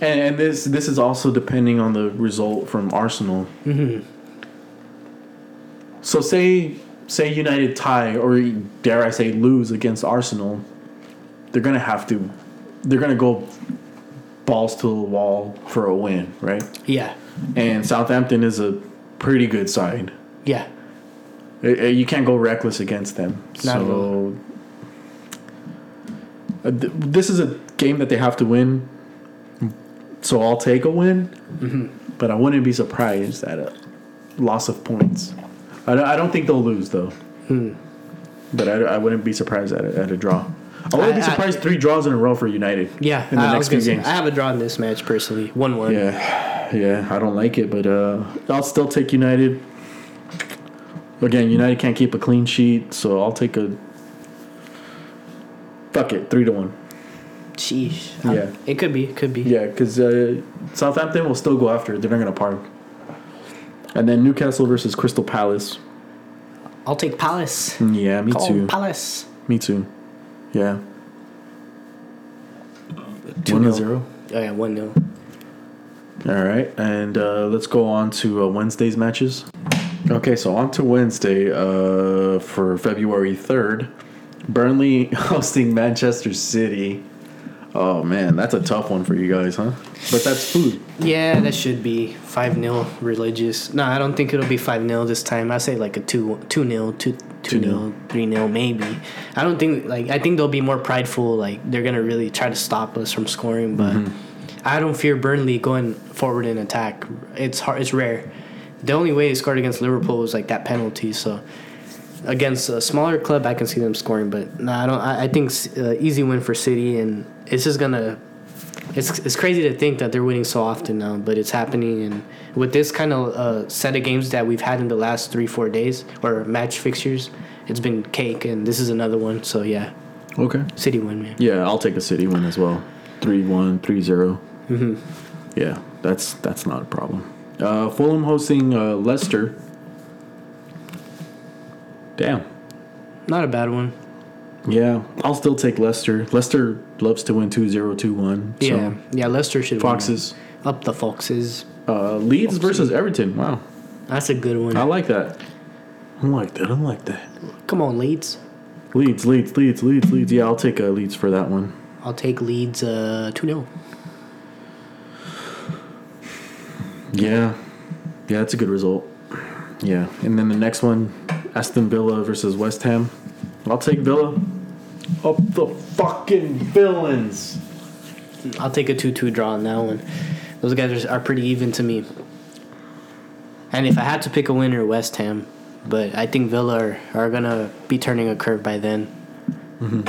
Speaker 1: and, and this this is also depending on the result from Arsenal. Mm-hmm. So say say United tie or dare I say lose against Arsenal, they're gonna have to, they're gonna go balls to the wall for a win, right?
Speaker 2: Yeah,
Speaker 1: And Southampton is a pretty good side.
Speaker 2: yeah.
Speaker 1: Uh, uh, You can't go reckless against them.
Speaker 2: Not
Speaker 1: so Uh, th- this is a game that they have to win. So I'll take a win,
Speaker 2: Mm-hmm.
Speaker 1: but I wouldn't be surprised at a loss of points. I don't, I don't think they'll lose though.
Speaker 2: Hmm.
Speaker 1: But I, I wouldn't be surprised at a, at a draw. I wouldn't
Speaker 2: I-
Speaker 1: be
Speaker 2: I-
Speaker 1: surprised three draws in a row for United.
Speaker 2: Yeah,
Speaker 1: in the
Speaker 2: I, I
Speaker 1: next few
Speaker 2: gonna say,
Speaker 1: games.
Speaker 2: I have a draw in this match personally, one one.
Speaker 1: Yeah, yeah, I don't like it, but uh, I'll still take United. Again, United can't keep a clean sheet, so I'll take a. Fuck it, three to one.
Speaker 2: Sheesh.
Speaker 1: Yeah.
Speaker 2: it could be, it could be.
Speaker 1: Yeah, because uh, Southampton will still go after it. They're not gonna park. And then Newcastle versus Crystal Palace.
Speaker 2: I'll take Palace.
Speaker 1: Yeah, me
Speaker 2: Call
Speaker 1: too.
Speaker 2: Palace.
Speaker 1: Me too. Yeah.
Speaker 2: Two
Speaker 1: One to
Speaker 2: nil.
Speaker 1: zero.
Speaker 2: Oh yeah, one 0
Speaker 1: All right, and uh, let's go on to uh, Wednesday's matches. Okay, so on to Wednesday uh, for February 3rd. Burnley hosting Manchester City. Oh man, that's a tough one for you guys, huh? But that's food.
Speaker 2: Yeah, that should be five 0 religious. No, I don't think it'll be five 0 this time. I say like a two two 0 two two 0 three 0 maybe. I don't think like I think they'll be more prideful. Like they're gonna really try to stop us from scoring, but mm-hmm. I don't fear Burnley going forward in attack. It's hard. It's rare. The only way they scored against Liverpool was like that penalty. So against a smaller club, I can see them scoring, but no, I don't. I, I think uh, easy win for City, and it's just gonna. It's it's crazy to think that they're winning so often now, but it's happening, and with this kind of uh, set of games that we've had in the last three four days or match fixtures, it's been cake, and this is another one. So yeah,
Speaker 1: Okay.
Speaker 2: City win, man.
Speaker 1: Yeah, I'll take a City win as well. 3-1, 3-0.
Speaker 2: Mm-hmm.
Speaker 1: Yeah, that's that's not a problem. Uh, Fulham hosting uh, Leicester. Damn.
Speaker 2: Not a bad one.
Speaker 1: Yeah, I'll still take Leicester. Leicester loves to win 2-0, 2-1. So.
Speaker 2: Yeah, yeah. Leicester should win.
Speaker 1: Foxes.
Speaker 2: up the Foxes.
Speaker 1: Uh, Leeds versus Everton. Wow,
Speaker 2: That's a good one.
Speaker 1: I like that. I like that. I like that.
Speaker 2: Come on, Leeds.
Speaker 1: Leeds, Leeds, Leeds, Leeds, Leeds. Yeah, I'll take uh, Leeds for that one.
Speaker 2: I'll take Leeds uh, 2 0.
Speaker 1: Yeah, yeah, that's a good result. Yeah, and then the next one, Aston Villa versus West Ham. I'll take Villa. Up the fucking villains.
Speaker 2: I'll take a 2 2 draw on that one. Those guys are, are pretty even to me. And if I had to pick a winner, West Ham. But I think Villa are, are going to be turning a curve by then.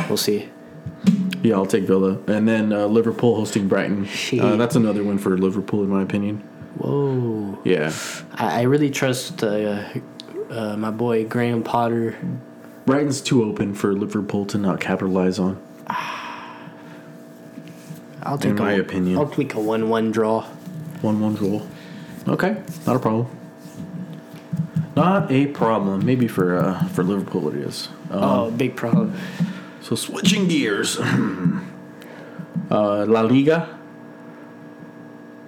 Speaker 2: We'll see.
Speaker 1: Yeah, I'll take Villa, and then uh, Liverpool hosting Brighton. Uh, that's another win for Liverpool, in my opinion.
Speaker 2: Whoa.
Speaker 1: Yeah,
Speaker 2: I, I really trust uh, uh, my boy Graham Potter.
Speaker 1: Brighton's too open for Liverpool to not capitalize on.
Speaker 2: I'll take
Speaker 1: In
Speaker 2: a,
Speaker 1: my opinion.
Speaker 2: I'll tweak a 1 1 draw.
Speaker 1: One one draw. Okay, not a problem. Not a problem. Maybe for uh, for Liverpool it is. Um,
Speaker 2: oh, big problem.
Speaker 1: So switching gears. uh, La Liga.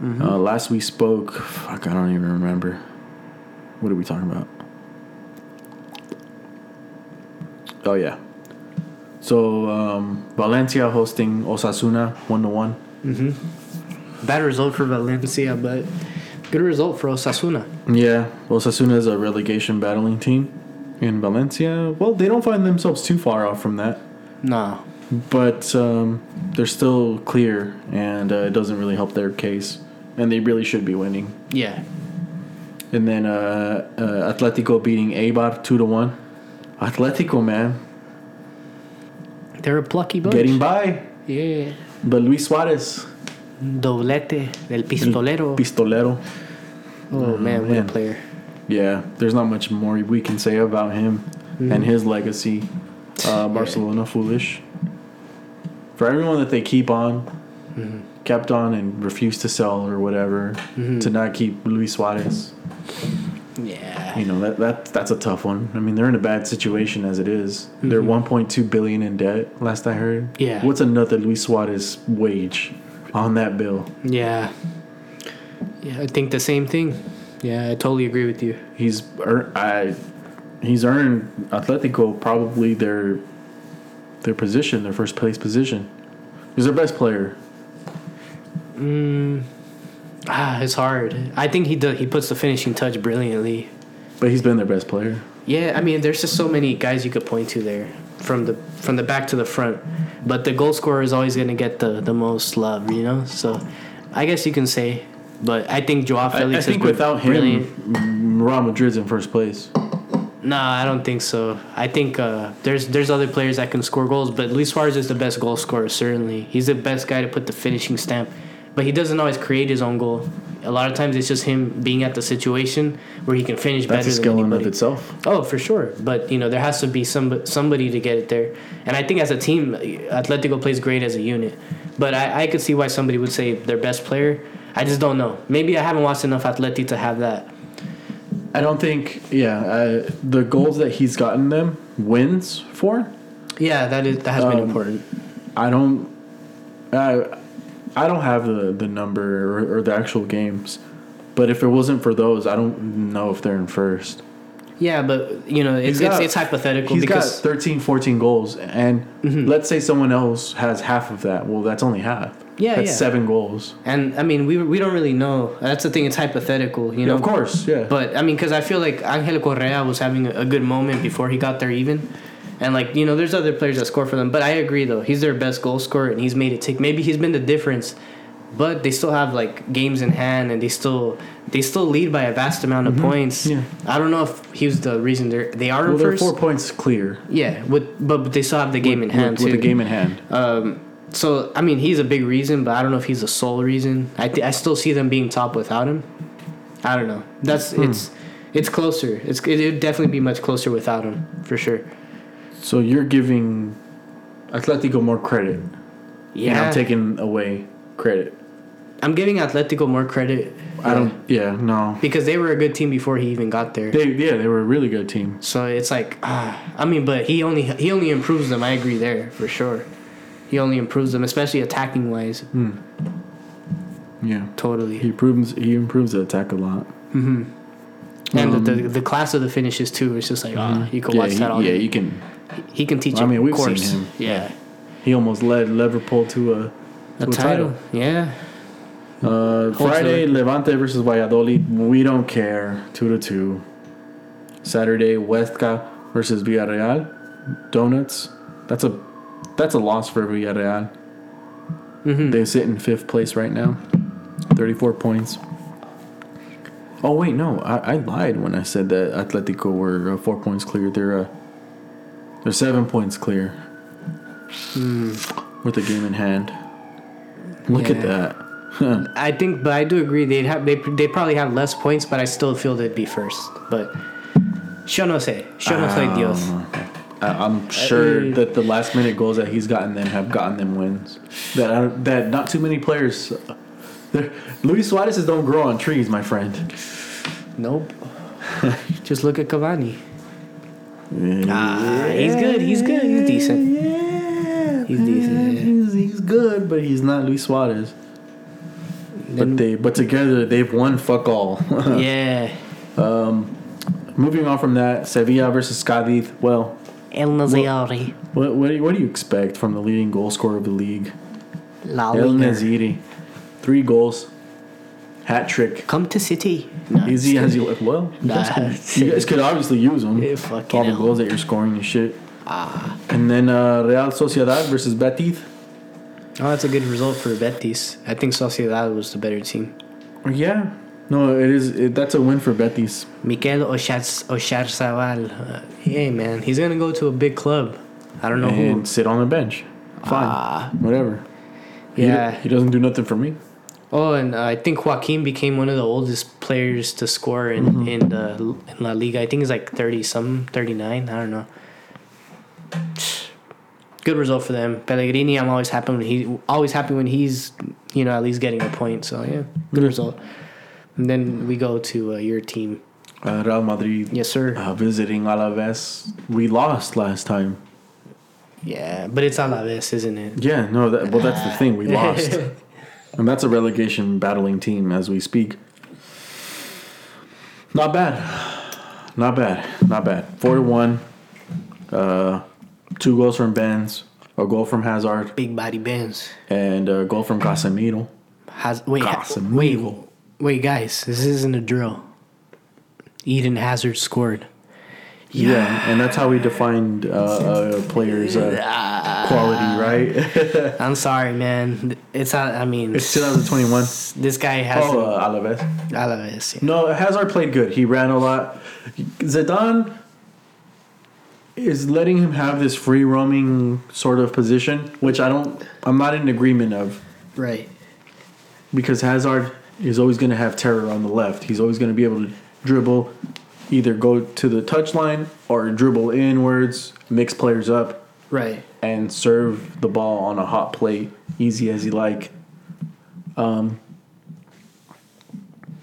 Speaker 1: Uh, last we spoke, fuck, I don't even remember. What are we talking about? Oh yeah. So um, Valencia hosting Osasuna one to one.
Speaker 2: Bad result for Valencia, but good result for Osasuna.
Speaker 1: Yeah, Osasuna is a relegation battling team in Valencia. Well, they don't find themselves too far off from that,
Speaker 2: No.
Speaker 1: but um, they're still clear, and uh, it doesn't really help their case. And they really should be winning.
Speaker 2: Yeah.
Speaker 1: And then uh, uh, Atletico beating Eibar two to one. Atletico, man,
Speaker 2: They're a plucky bunch.
Speaker 1: getting by.
Speaker 2: yeah.
Speaker 1: But Luis Suarez,
Speaker 2: Doblete del pistolero.
Speaker 1: pistolero.
Speaker 2: oh, man, what
Speaker 1: man.
Speaker 2: a player.
Speaker 1: Yeah, there's not much more we can say about him and mm-hmm. his legacy. Uh, Barcelona foolish. For everyone that they keep on, mm-hmm. kept on and refused to sell or whatever, mm-hmm. to not keep Luis Suarez.
Speaker 2: Yeah.
Speaker 1: You know that that that's a tough one. I mean, they're in a bad situation as it is. They're 1.2 billion in debt. Last I heard.
Speaker 2: Yeah.
Speaker 1: What's another Luis Suarez wage on that bill?
Speaker 2: Yeah. Yeah, I think the same thing. Yeah, I totally agree with you.
Speaker 1: He's earned. I. He's earned Atletico probably their their position, their first place position. He's their best player.
Speaker 2: Mm, ah, it's hard. I think he does. He puts the finishing touch brilliantly.
Speaker 1: But he's been their best player.
Speaker 2: Yeah, I mean, there's just so many guys you could point to there, from the from the back to the front. But the goal scorer is always gonna get the the most love, you know. So, I guess you can say. But I think Joao
Speaker 1: I,
Speaker 2: Felix
Speaker 1: I
Speaker 2: has
Speaker 1: think without him,
Speaker 2: brilliant.
Speaker 1: Real Madrid's in first place.
Speaker 2: No, I don't think so. I think uh, there's there's other players that can score goals, but Luis Suarez is the best goal scorer. Certainly, he's the best guy to put the finishing stamp. But he doesn't always create his own goal. A lot of times, it's just him being at the situation where he can finish
Speaker 1: That's
Speaker 2: better
Speaker 1: a skill
Speaker 2: than
Speaker 1: in of itself.
Speaker 2: Oh, for sure. But you know, there has to be some somebody to get it there. And I think as a team, Atletico plays great as a unit. But I, I could see why somebody would say their best player. I just don't know. Maybe I haven't watched enough Atleti to have that.
Speaker 1: I don't think. Yeah, uh, the goals that he's gotten them wins for.
Speaker 2: Yeah, that is that has been
Speaker 1: Um,
Speaker 2: important.
Speaker 1: I don't. I I don't have the the number or, or the actual games, but if it wasn't for those, I don't know if they're in first.
Speaker 2: Yeah, but you know, it's
Speaker 1: got-
Speaker 2: it's, it's hypothetical
Speaker 1: He's
Speaker 2: because
Speaker 1: got 13, 14 goals, and mm-hmm. let's say someone else has half of that. Well, that's only half.
Speaker 2: Yeah,
Speaker 1: that's
Speaker 2: yeah.
Speaker 1: seven goals.
Speaker 2: and I mean we we don't really know. That's the thing. It's hypothetical, you know.
Speaker 1: of course, yeah.
Speaker 2: But I mean, because I feel like Angel Correa was having a good moment before he got there, even. And like you know, there's other players that score for them, but I agree though he's their best goal scorer and he's made it take. Maybe he's been the difference, but they still have like games in hand and they still they still lead by a vast amount of points.
Speaker 1: Yeah.
Speaker 2: I don't know if he was the reason they're they are
Speaker 1: well, they're
Speaker 2: first.
Speaker 1: four points clear.
Speaker 2: Yeah, with but, but they still have the game
Speaker 1: with,
Speaker 2: in hand
Speaker 1: with, with the game in hand.
Speaker 2: Um, so I mean, he's a big reason, but I don't know if he's the sole reason. I th- I still see them being top without him. I don't know. That's
Speaker 1: Hmm.
Speaker 2: it's it's closer. It's it would definitely be much closer without him for sure.
Speaker 1: So you're giving Atletico more credit.
Speaker 2: Yeah,
Speaker 1: And I'm taking away credit.
Speaker 2: I'm giving Atletico more credit.
Speaker 1: I don't. Yeah, no.
Speaker 2: because they were a good team before he even got there.
Speaker 1: They yeah, they were a really good team.
Speaker 2: So it's like, ah, I mean, but he only he only improves them. I agree there for sure. He only improves them, especially attacking wise.
Speaker 1: Yeah,
Speaker 2: Totally.
Speaker 1: he improves. He improves the attack a lot.
Speaker 2: Mm-hmm. And
Speaker 1: Um,
Speaker 2: the, the the class of the finishes too. It's just like ah, you can
Speaker 1: yeah,
Speaker 2: watch that all
Speaker 1: yeah,
Speaker 2: day.
Speaker 1: you can.
Speaker 2: He can teach.
Speaker 1: I mean, we've
Speaker 2: course.
Speaker 1: seen him.
Speaker 2: Yeah,
Speaker 1: He almost led Liverpool to a,
Speaker 2: a
Speaker 1: to a
Speaker 2: title. Yeah,
Speaker 1: Uh, Friday, Levante versus Valladolid. We don't care. Two to two. Saturday, Huesca versus Villarreal. Donuts. That's a that's a loss for Villarreal.
Speaker 2: Mhm.
Speaker 1: They sit in fifth place right now, thirty-four points. Oh wait, no, I, I lied when I said that Atletico were uh, four points clear. They're uh, they're seven points clear hmm. with the game in hand. Look at.
Speaker 2: Yeah.
Speaker 1: that.
Speaker 2: I think, but I do agree. They'd have they they probably have less points, but I still feel they'd be first. But yo no sé, yo no soy ah.
Speaker 1: Dios. I'm sure
Speaker 2: Uh, eh.
Speaker 1: that the last minute goals that he's gotten them have gotten them wins. That I, that not too many players. Luis Suarez don't grow on trees, my friend.
Speaker 2: Nope. Just look at Cavani. Ah, he's good. He's good. He's decent.
Speaker 1: Yeah,
Speaker 2: He's decent, yeah.
Speaker 1: He's, he's good, but he's not Luis Suarez.
Speaker 2: Then-
Speaker 1: But they, but together they've won fuck all.
Speaker 2: yeah.
Speaker 1: Um, Moving on from that, Sevilla versus Cadiz. Well,
Speaker 2: El Nazari.
Speaker 1: what what do you, what do you expect from the leading goal scorer of the league,
Speaker 2: La
Speaker 1: El. Naziri? Three goals, hat trick.
Speaker 2: Come to City. No,
Speaker 1: Easy as you like. Well, you guys,
Speaker 2: Nah.
Speaker 1: could, you guys could obviously use them.
Speaker 2: Yeah, fucking
Speaker 1: all the
Speaker 2: hell.
Speaker 1: goals that you're scoring and shit. Ah. And then uh, Real Sociedad versus Betis.
Speaker 2: Oh, that's a good result for Betis. I think Sociedad was the better team.
Speaker 1: Yeah. No, it is. It, that's a win for Betis.
Speaker 2: Mikel Oshaz- Oyarzabal. Uh, hey, man. He's going to go to a big club. I don't know
Speaker 1: and
Speaker 2: who.
Speaker 1: sit on the bench. Fine.
Speaker 2: Ah.
Speaker 1: Whatever. He-
Speaker 2: Yeah.
Speaker 1: He, doesn't do nothing for me.
Speaker 2: Oh, and uh, I think Joaquin became one of the oldest players to score in in, the, in La Liga. I think he's like thirty some, thirty nine. I don't know. Good result for them. Pellegrini, I'm always happy when he always happy when he's you know at least getting a point. So yeah, good result. And then we go to uh, your team.
Speaker 1: Uh, Real Madrid
Speaker 2: Yes, sir.
Speaker 1: uh, visiting Alaves. We lost last time.
Speaker 2: Yeah, but it's Alaves, isn't it?
Speaker 1: Yeah, no, that, well, that's the thing. We lost. And that's a relegation battling team as we speak. Not bad. Not bad. Not bad. 4 to 1. Uh, two goals from Benz, a goal from Hazard,
Speaker 2: Big body bands.
Speaker 1: and a goal from Casemiro.
Speaker 2: Has wait,
Speaker 1: Casemiro.
Speaker 2: wait, wait, guys. This isn't a drill. Eden Hazard scored.
Speaker 1: Yeah, and that's how we defined uh, a player's uh, quality, right?
Speaker 2: I'm sorry, man. It's not. I mean,
Speaker 1: it's 2021.
Speaker 2: this guy has.
Speaker 1: Oh, uh, Alaves.
Speaker 2: Alaves. yeah.
Speaker 1: No, Hazard played good. He ran a lot. Zidane is letting him have this free roaming sort of position, which I don't. I'm not in agreement of
Speaker 2: Right.
Speaker 1: because Hazard is always going to have terror on the left. He's always going to be able to dribble, either go to the touchline or dribble inwards, mix players up,
Speaker 2: Right.
Speaker 1: and serve the ball on a hot plate, easy as you like. Um,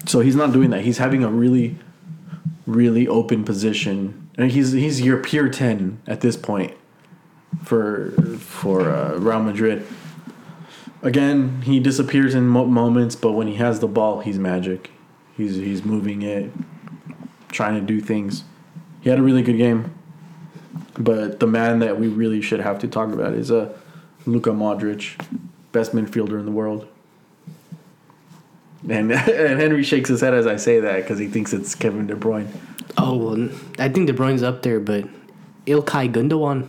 Speaker 1: so he's not doing that. He's having a really, really open position, and he's he's your pure ten at this point for for uh, Real Madrid. Again, he disappears in moments, but when he has the ball, he's magic. He's he's moving it, trying to do things. He had a really good game. But the man that we really should have to talk about is uh, Luka Modric, best midfielder in the world. And and Henry shakes his head as I say that because he thinks it's Kevin De Bruyne.
Speaker 2: Oh, well, I think De Bruyne's up there, but Ilkay Gundogan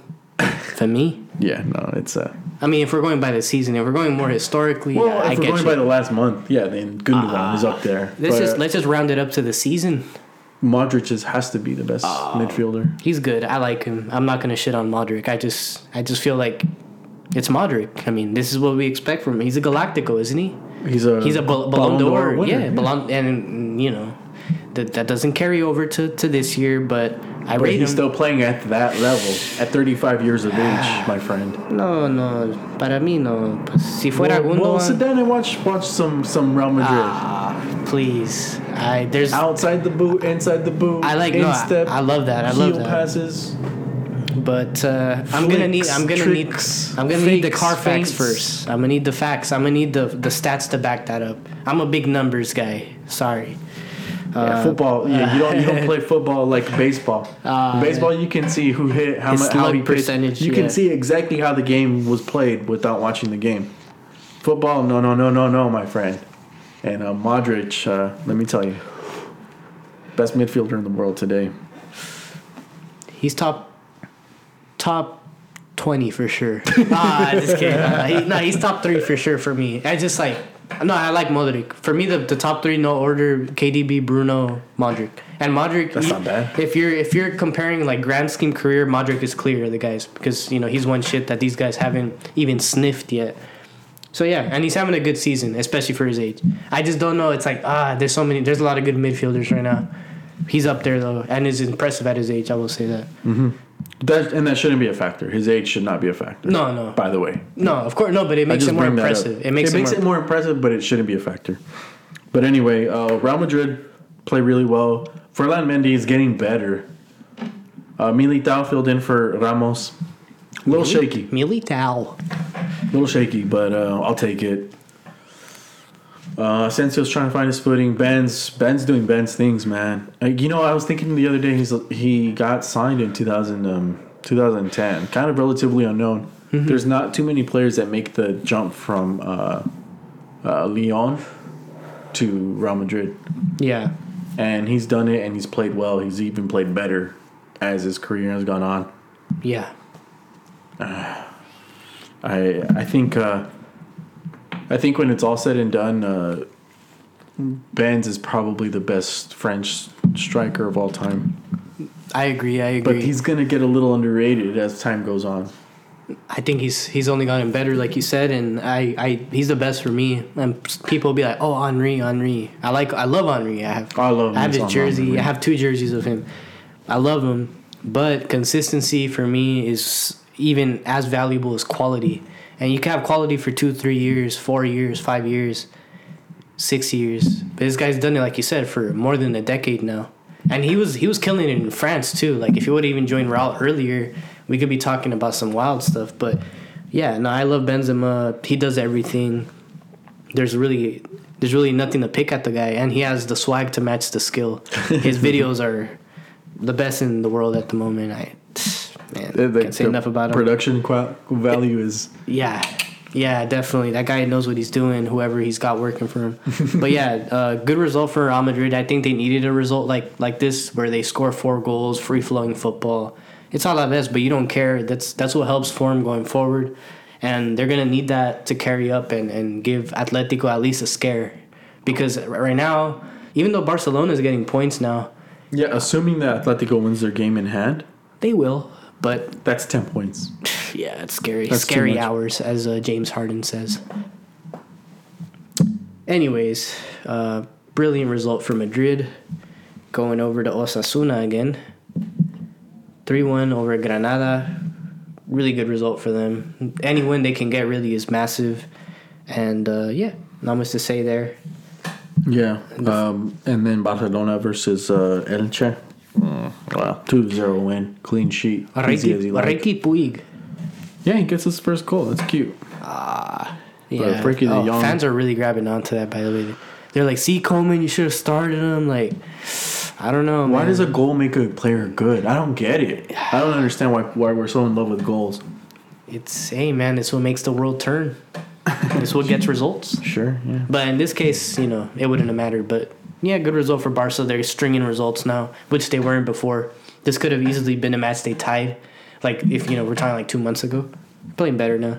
Speaker 2: for me.
Speaker 1: Yeah, no, it's uh.
Speaker 2: I mean, if we're going by the season, if we're going more historically,
Speaker 1: Well,
Speaker 2: I
Speaker 1: if we're
Speaker 2: get
Speaker 1: going
Speaker 2: you.
Speaker 1: by the last month, yeah, then Gundogan is up there.
Speaker 2: let's
Speaker 1: But,
Speaker 2: just
Speaker 1: uh,
Speaker 2: let's just round it up to the season.
Speaker 1: Modric is, has to be the best
Speaker 2: Ah.
Speaker 1: midfielder.
Speaker 2: He's good. I like him. I'm not gonna shit on Modric. I just I just feel like it's Modric. I mean, this is what we expect from him. He's a Galactico, isn't he?
Speaker 1: He's a
Speaker 2: He's a Bal- Ballon d'Or.
Speaker 1: winner,
Speaker 2: Yeah, Ballon, and you know that that doesn't carry over to, to this year, but I
Speaker 1: But he's
Speaker 2: him.
Speaker 1: still playing at that level at 35 years of age, my friend.
Speaker 2: no, no, para mí no. Si fuera
Speaker 1: well, well, sit
Speaker 2: Gundogan,
Speaker 1: down and watch watch some some Real Madrid.
Speaker 2: ah, please. I there's
Speaker 1: Outside the boot, inside the boot.
Speaker 2: I like no, I, I love that. I love that.
Speaker 1: passes.
Speaker 2: But uh, I'm gonna need. I'm gonna need. I'm gonna need the
Speaker 1: fakes,
Speaker 2: Carfax first. I'm gonna need the facts. I'm gonna need the the stats to back that up. I'm a big numbers guy. Sorry.
Speaker 1: Yeah,
Speaker 2: Uh,
Speaker 1: football. Yeah, you don't you don't play football like baseball.
Speaker 2: Uh,
Speaker 1: baseball, you can see who hit, how much, how he pitched.
Speaker 2: percentage,
Speaker 1: You
Speaker 2: yeah.
Speaker 1: can see exactly how the game was played without watching the game. Football, no, no, no, no, no, my friend. And uh, Modric, uh, let me tell you, best midfielder in the world today.
Speaker 2: He's top top twenty for sure. ah, just kidding. Uh, he, no, he's top three for sure for me. I just like no, I like Modric. For me, the, the top three no order: KDB, Bruno, Modric, and Modric.
Speaker 1: That's
Speaker 2: he-
Speaker 1: not bad.
Speaker 2: If you're if you're comparing like grand scheme career, Modric is clear of the guys because you know he's one shit that these guys haven't even sniffed yet. So yeah, and he's having a good season, especially for his age. I just don't know. It's like ah, there's so many. There's a lot of good midfielders right now. He's up there though, and is impressive at his age. I will say that.
Speaker 1: That and that shouldn't be a factor. His age should not be a factor.
Speaker 2: No, no,
Speaker 1: By the way,
Speaker 2: no. Of course, no. But it makes it more
Speaker 1: bring that up.
Speaker 2: impressive. It makes it,
Speaker 1: makes
Speaker 2: more,
Speaker 1: it more impressive, but it shouldn't be a factor. But anyway, uh, Real Madrid play really well. Ferland Mendy is getting better. Uh, Militao filled in for Ramos. A little shaky,
Speaker 2: Militao.
Speaker 1: a little shaky, but uh, I'll take it. Uh, Asensio's trying to find his footing. Ben's Ben's doing Ben's things, man. Uh, you know, I was thinking the other day he's he got signed in 2000, um, 2010, kind of relatively unknown. There's not too many players that make the jump from uh, uh, Lyon to Real Madrid,
Speaker 2: Yeah.
Speaker 1: and he's done it, and he's played well. He's even played better as his career has gone on.
Speaker 2: Yeah.
Speaker 1: I I think uh, I think when it's all said and done, uh, Benz is probably the best French striker of all time.
Speaker 2: I agree. I agree.
Speaker 1: But he's gonna get a little underrated as time goes on.
Speaker 2: I think he's he's only gotten better, like you said, and I, I he's the best for me. And people will be like, "Oh, Henri, Henri." I like I love Henri. I have
Speaker 1: I love
Speaker 2: I have his jersey.
Speaker 1: Henry.
Speaker 2: I have two jerseys of him. I love him, but consistency for me is even as valuable as quality. And you can have quality for two, three years, four years, five years, six years. But this guy's done it, like you said, for more than a decade now. And he was he was killing it in France too. Like if he would have even joined Real earlier, we could be talking about some wild stuff. But yeah, no, I love Benzema. He does everything. There's really there's really nothing to pick at the guy, and he has the swag to match the skill. His videos are the best in the world at the moment. I man
Speaker 1: The- the-
Speaker 2: can't say enough about him.
Speaker 1: Production value is
Speaker 2: Yeah, yeah, definitely. That guy knows what he's doing. Whoever he's got working for him. but yeah, uh, good result for Real Madrid. I think they needed a result like like this where they score four goals, free flowing football. It's all that best, but you don't care. That's that's what helps form going forward, and they're gonna need that to carry up and and give Atletico at least a scare, because right now, even though Barcelona is getting points now,
Speaker 1: yeah. Assuming that Atletico wins their game in hand,
Speaker 2: they will. But
Speaker 1: that's ten points.
Speaker 2: Yeah, it's scary.
Speaker 1: That's
Speaker 2: scary hours, as uh, James Harden says. Anyways, uh, brilliant result for Madrid. Going over to Osasuna again. 3 1 over Granada. Really good result for them. Any win they can get really is massive. And uh, yeah, not much to say there.
Speaker 1: Yeah. Um, and then Barcelona versus uh, Elche. Mm, wow. 2-0 win. Clean sheet. Easy as
Speaker 2: Riqui,
Speaker 1: you like.
Speaker 2: Riqui Puig.
Speaker 1: Yeah, he gets his first goal. That's cute. Ah.
Speaker 2: yeah,
Speaker 1: Frenkie de
Speaker 2: oh,
Speaker 1: Jong-
Speaker 2: fans are really grabbing onto that. By the way, they're like, "See, Koeman, you should have started him." Like, I don't know.
Speaker 1: Why
Speaker 2: man.
Speaker 1: does a goal make a player good? I don't get it. I don't understand why why we're so in love with goals.
Speaker 2: It's hey man, it's what makes the world turn. it's what gets results.
Speaker 1: Sure, yeah.
Speaker 2: But in this case, you know, it wouldn't have mattered. But yeah, good result for Barca. They're stringing results now, which they weren't before. This could have easily been a match they tied. Like if you know we're talking like two months ago, playing better now.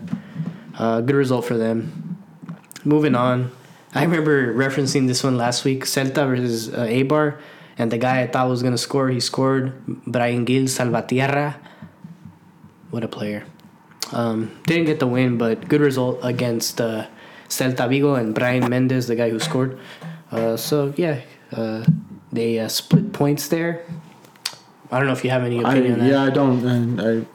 Speaker 2: Uh, good result for them. Moving on, I remember referencing this one last week: Celta versus uh, Eibar, and the guy I thought was gonna score, he scored. Bryan Gil Salvatierra. What a player! Um, didn't get the win, but good result against uh, Celta Vigo and Brian Mendes, the guy who scored. Uh, so yeah, uh, they uh, split points there. I don't know if you have any
Speaker 1: I,
Speaker 2: opinion on that.
Speaker 1: yeah, I don't. And I,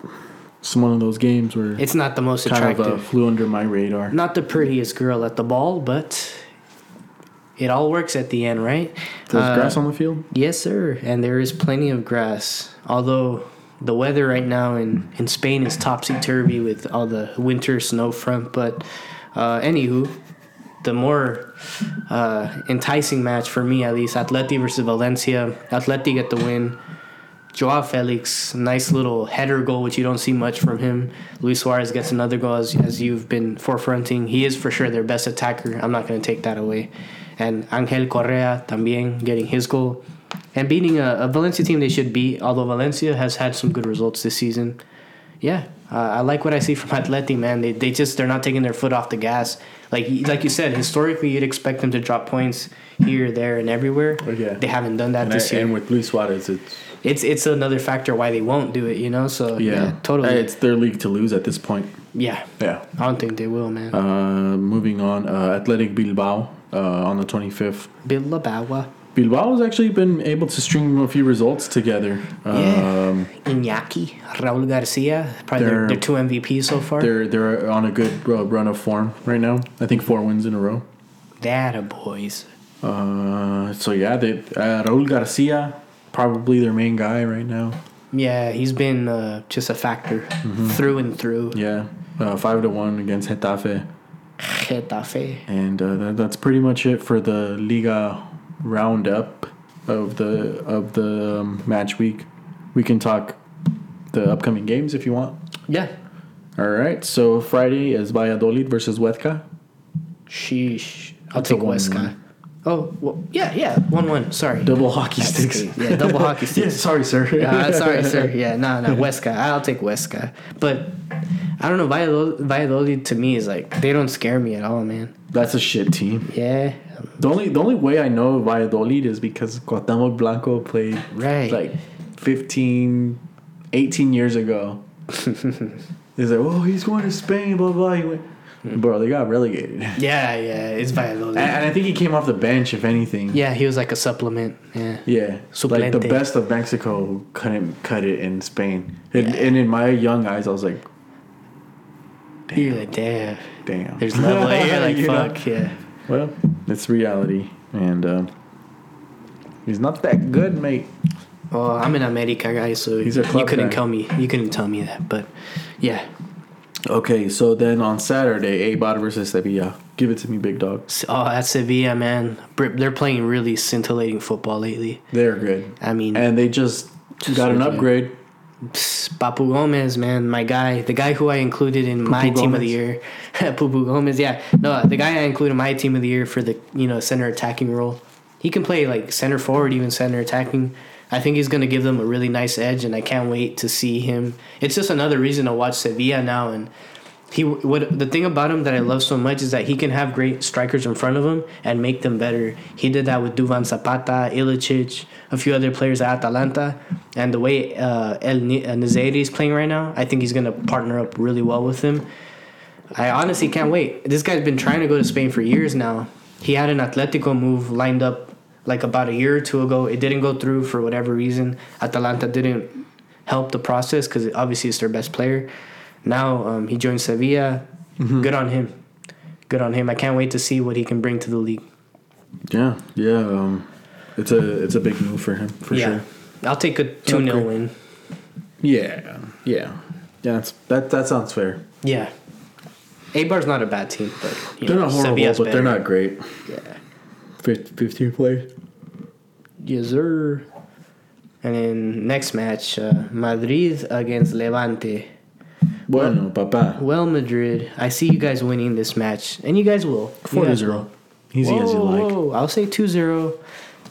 Speaker 1: it's one of those games where
Speaker 2: It's not the most
Speaker 1: kind
Speaker 2: attractive.
Speaker 1: of uh, flew under my radar.
Speaker 2: not the prettiest girl at the ball, but it all works at the end, right?
Speaker 1: There's
Speaker 2: Uh,
Speaker 1: grass on the field.
Speaker 2: Yes, sir. And there is plenty of grass. Although the weather right now in, in Spain is topsy turvy with all the winter snow front. But uh, anywho, the more uh, enticing match for me, at least, Atleti versus Valencia. Atleti get the win. Joao Felix, nice little header goal, which you don't see much from him. Luis Suarez gets another goal, as, as you've been forefronting. He is for sure their best attacker. I'm not going to take that away. And Angel Correa también getting his goal. And beating a, a Valencia team they should beat, although Valencia has had some good results this season. Yeah, uh, I like what I see from Atleti, man. They, they just they're not taking their foot off the gas. Like like you said, historically you'd expect them to drop points here, there, and everywhere.
Speaker 1: Yeah.
Speaker 2: They haven't done that
Speaker 1: And,
Speaker 2: this
Speaker 1: I,
Speaker 2: year
Speaker 1: and with Luis Suarez, it's
Speaker 2: it's it's another factor why they won't do it, you know. So yeah,
Speaker 1: yeah,
Speaker 2: totally.
Speaker 1: It's their league to lose at this point.
Speaker 2: yeah,
Speaker 1: Yeah.
Speaker 2: I don't think they will, man.
Speaker 1: Uh, moving on, uh, Athletic Bilbao uh, on the 25th.
Speaker 2: Bilbao,
Speaker 1: Bilbao has actually been able to string a few results together.
Speaker 2: Yeah.
Speaker 1: Um,
Speaker 2: Iñaki, Raúl Garcia, probably their, their two MVPs so far.
Speaker 1: they're they're on a good uh, run of form right now. I think four wins in a row.
Speaker 2: That a boys.
Speaker 1: Uh, so yeah, they uh, Raúl Garcia probably their main guy right now.
Speaker 2: Yeah, he's been uh, just a factor through and through.
Speaker 1: Yeah, uh, five to one against Getafe,
Speaker 2: Getafe.
Speaker 1: and uh, that, that's pretty much it for the Liga roundup of the of the um, match week. We can talk the upcoming games if you want.
Speaker 2: Yeah.
Speaker 1: All right, so Friday is Valladolid versus Huesca.
Speaker 2: Sheesh. I'll
Speaker 1: That's
Speaker 2: take Huesca. Oh, well, yeah, yeah. 1 1. Sorry.
Speaker 1: Double hockey
Speaker 2: That's
Speaker 1: sticks.
Speaker 2: good. Yeah, double hockey
Speaker 1: yeah,
Speaker 2: sticks.
Speaker 1: sorry, sir.
Speaker 2: Uh, sorry, sir. Yeah, no, no, Huesca. I'll take Huesca. But I don't know. Valladolid, Valladolid to me is like, they don't scare me at all, man.
Speaker 1: That's a shit team.
Speaker 2: Yeah.
Speaker 1: The only the only way I know Valladolid is because Cuauhtemoc Blanco played
Speaker 2: Right.
Speaker 1: like 15, 18 years ago. He's like, oh, he's going to Spain, blah, blah. He went, hmm. bro, they got relegated.
Speaker 2: Yeah, yeah. It's Valladolid.
Speaker 1: and I think he came off the bench, if anything.
Speaker 2: yeah, he was like a supplement. Yeah.
Speaker 1: Yeah. So like the best of Mexico couldn't cut it in Spain. And,
Speaker 2: Yeah.
Speaker 1: and in my young eyes, I was like, damn,
Speaker 2: You're like, damn.
Speaker 1: damn.
Speaker 2: There's level. You're like,
Speaker 1: You know?
Speaker 2: fuck, yeah.
Speaker 1: Well, it's reality. And um, he's not that good, mate.
Speaker 2: Well, I'm an America guy, so
Speaker 1: He's a
Speaker 2: you couldn't
Speaker 1: guy.
Speaker 2: tell me. You couldn't tell me that, but yeah.
Speaker 1: Okay, so then on Saturday, Eibar versus Sevilla. Give it to me, big dog.
Speaker 2: Oh, that's Sevilla, man. They're playing really scintillating football lately.
Speaker 1: They're good.
Speaker 2: I mean,
Speaker 1: And they just,
Speaker 2: Just
Speaker 1: got an upgrade.
Speaker 2: Papu Gomez, man, my guy, the guy who I included in my
Speaker 1: Pupu
Speaker 2: team of the year, Pupu Gomez. Yeah, no, the guy I included in my team of the year for the you know center attacking role. He can play like center forward, even center attacking. I think he's gonna give them a really nice edge, and I can't wait to see him. It's just another reason to watch Sevilla now, and he what the thing about him that I love so much is that he can have great strikers in front of him and make them better. He did that with Duvan Zapata, Ilicic, a few other players at Atalanta, and the way uh, El Ni- uh, Nesyri is playing right now, I think he's gonna partner up really well with him. I honestly can't wait. This guy's been trying to go to Spain for years now. He had an Atletico move lined up like about a year or two ago. It didn't go through for whatever reason. Atalanta didn't help the process because obviously it's their best player. Now um, he joined Sevilla. Good on him. Good on him. I can't wait to see what he can bring to the league.
Speaker 1: Yeah, yeah. Um, it's a it's a big move for him for
Speaker 2: yeah.
Speaker 1: sure.
Speaker 2: I'll take a 2 0 win.
Speaker 1: Yeah, yeah, yeah. That's, that that sounds fair.
Speaker 2: Yeah. Eibar's not a bad team, but you
Speaker 1: They're
Speaker 2: know,
Speaker 1: not horrible,
Speaker 2: Sevilla's
Speaker 1: but they're not great.
Speaker 2: Yeah.
Speaker 1: Fif- 15 players.
Speaker 2: Yes, sir. And then next match, uh, Madrid against Levante.
Speaker 1: Bueno, papa.
Speaker 2: Well, Madrid, I see you guys winning this match, and you guys will. You
Speaker 1: 4 to
Speaker 2: guys
Speaker 1: 0.
Speaker 2: will.
Speaker 1: Easy as you like.
Speaker 2: whoa, I'll say 2 0.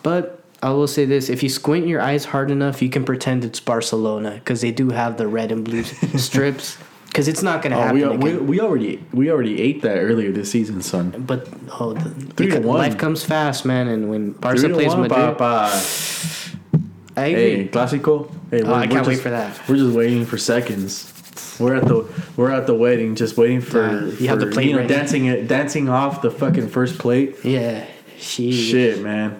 Speaker 2: But I will say this if you squint your eyes hard enough, you can pretend it's Barcelona because they do have the red and blue strips. Because it's not going to
Speaker 1: Oh,
Speaker 2: happen
Speaker 1: we,
Speaker 2: again.
Speaker 1: we, we already we already ate that earlier this season, son.
Speaker 2: but oh, the,
Speaker 1: Three to one.
Speaker 2: life comes fast, man. And when Barca plays
Speaker 1: one,
Speaker 2: Madrid,
Speaker 1: papa.
Speaker 2: I agree.
Speaker 1: Hey, Clásico. Hey,
Speaker 2: Oh, I can't wait for that.
Speaker 1: We're just waiting for seconds. We're at the we're at the wedding, just waiting for
Speaker 2: Nah, you have the plate
Speaker 1: you know, dancing it, dancing off the fucking first plate.
Speaker 2: Yeah, she.
Speaker 1: Shit, man.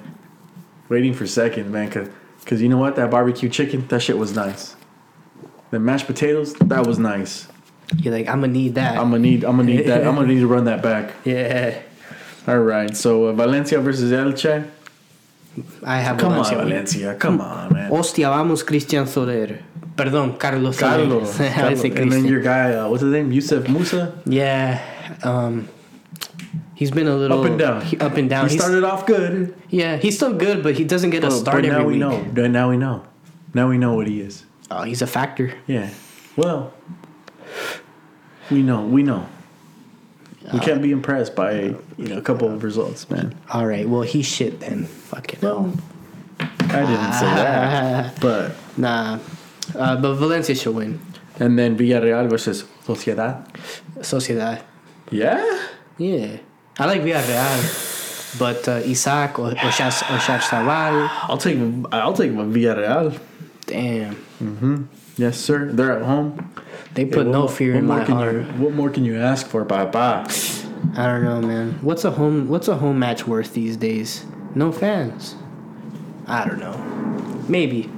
Speaker 1: Waiting for second, man. Cause, cause you know what? That barbecue chicken, that shit was nice. The mashed potatoes, that was nice.
Speaker 2: You're like, I'm gonna need that.
Speaker 1: I'm gonna need, I'm gonna need that. I'm gonna need to run that back.
Speaker 2: yeah,
Speaker 1: All right. So uh, Valencia versus Elche.
Speaker 2: I have
Speaker 1: Come
Speaker 2: Valencia.
Speaker 1: on, Valencia. Come on, man.
Speaker 2: Hostia, vamos, Christian Soler. Perdón, Carlos
Speaker 1: Carlos. Carlos. And then your guy, uh, what's his name? Yusuf Musah.
Speaker 2: Yeah, um, he's been a little
Speaker 1: Up and down.
Speaker 2: he- up and down.
Speaker 1: He
Speaker 2: He's-
Speaker 1: started off good.
Speaker 2: yeah, he's still good, but he doesn't get a start
Speaker 1: but now we
Speaker 2: week.
Speaker 1: know. Now we know. Now we know what he is.
Speaker 2: Oh, he's a factor.
Speaker 1: Yeah. Well, we know. We know. We can't be impressed by you know a couple of results, man.
Speaker 2: All right, well he shit then. Fucking
Speaker 1: Well, I didn't say that, but
Speaker 2: nah. Uh, but Valencia should win.
Speaker 1: and then Villarreal versus Sociedad.
Speaker 2: Sociedad.
Speaker 1: Yeah.
Speaker 2: Yeah, I like Villarreal, but uh, Isaac or Oshach Oshach
Speaker 1: I'll take I'll take Villarreal.
Speaker 2: Damn,
Speaker 1: Yes, sir. They're at home.
Speaker 2: They put no fear in my heart.
Speaker 1: You, what more can you ask for, Papa?
Speaker 2: I don't know, man. What's a home What's a home match worth these days? No fans. I don't know. Maybe.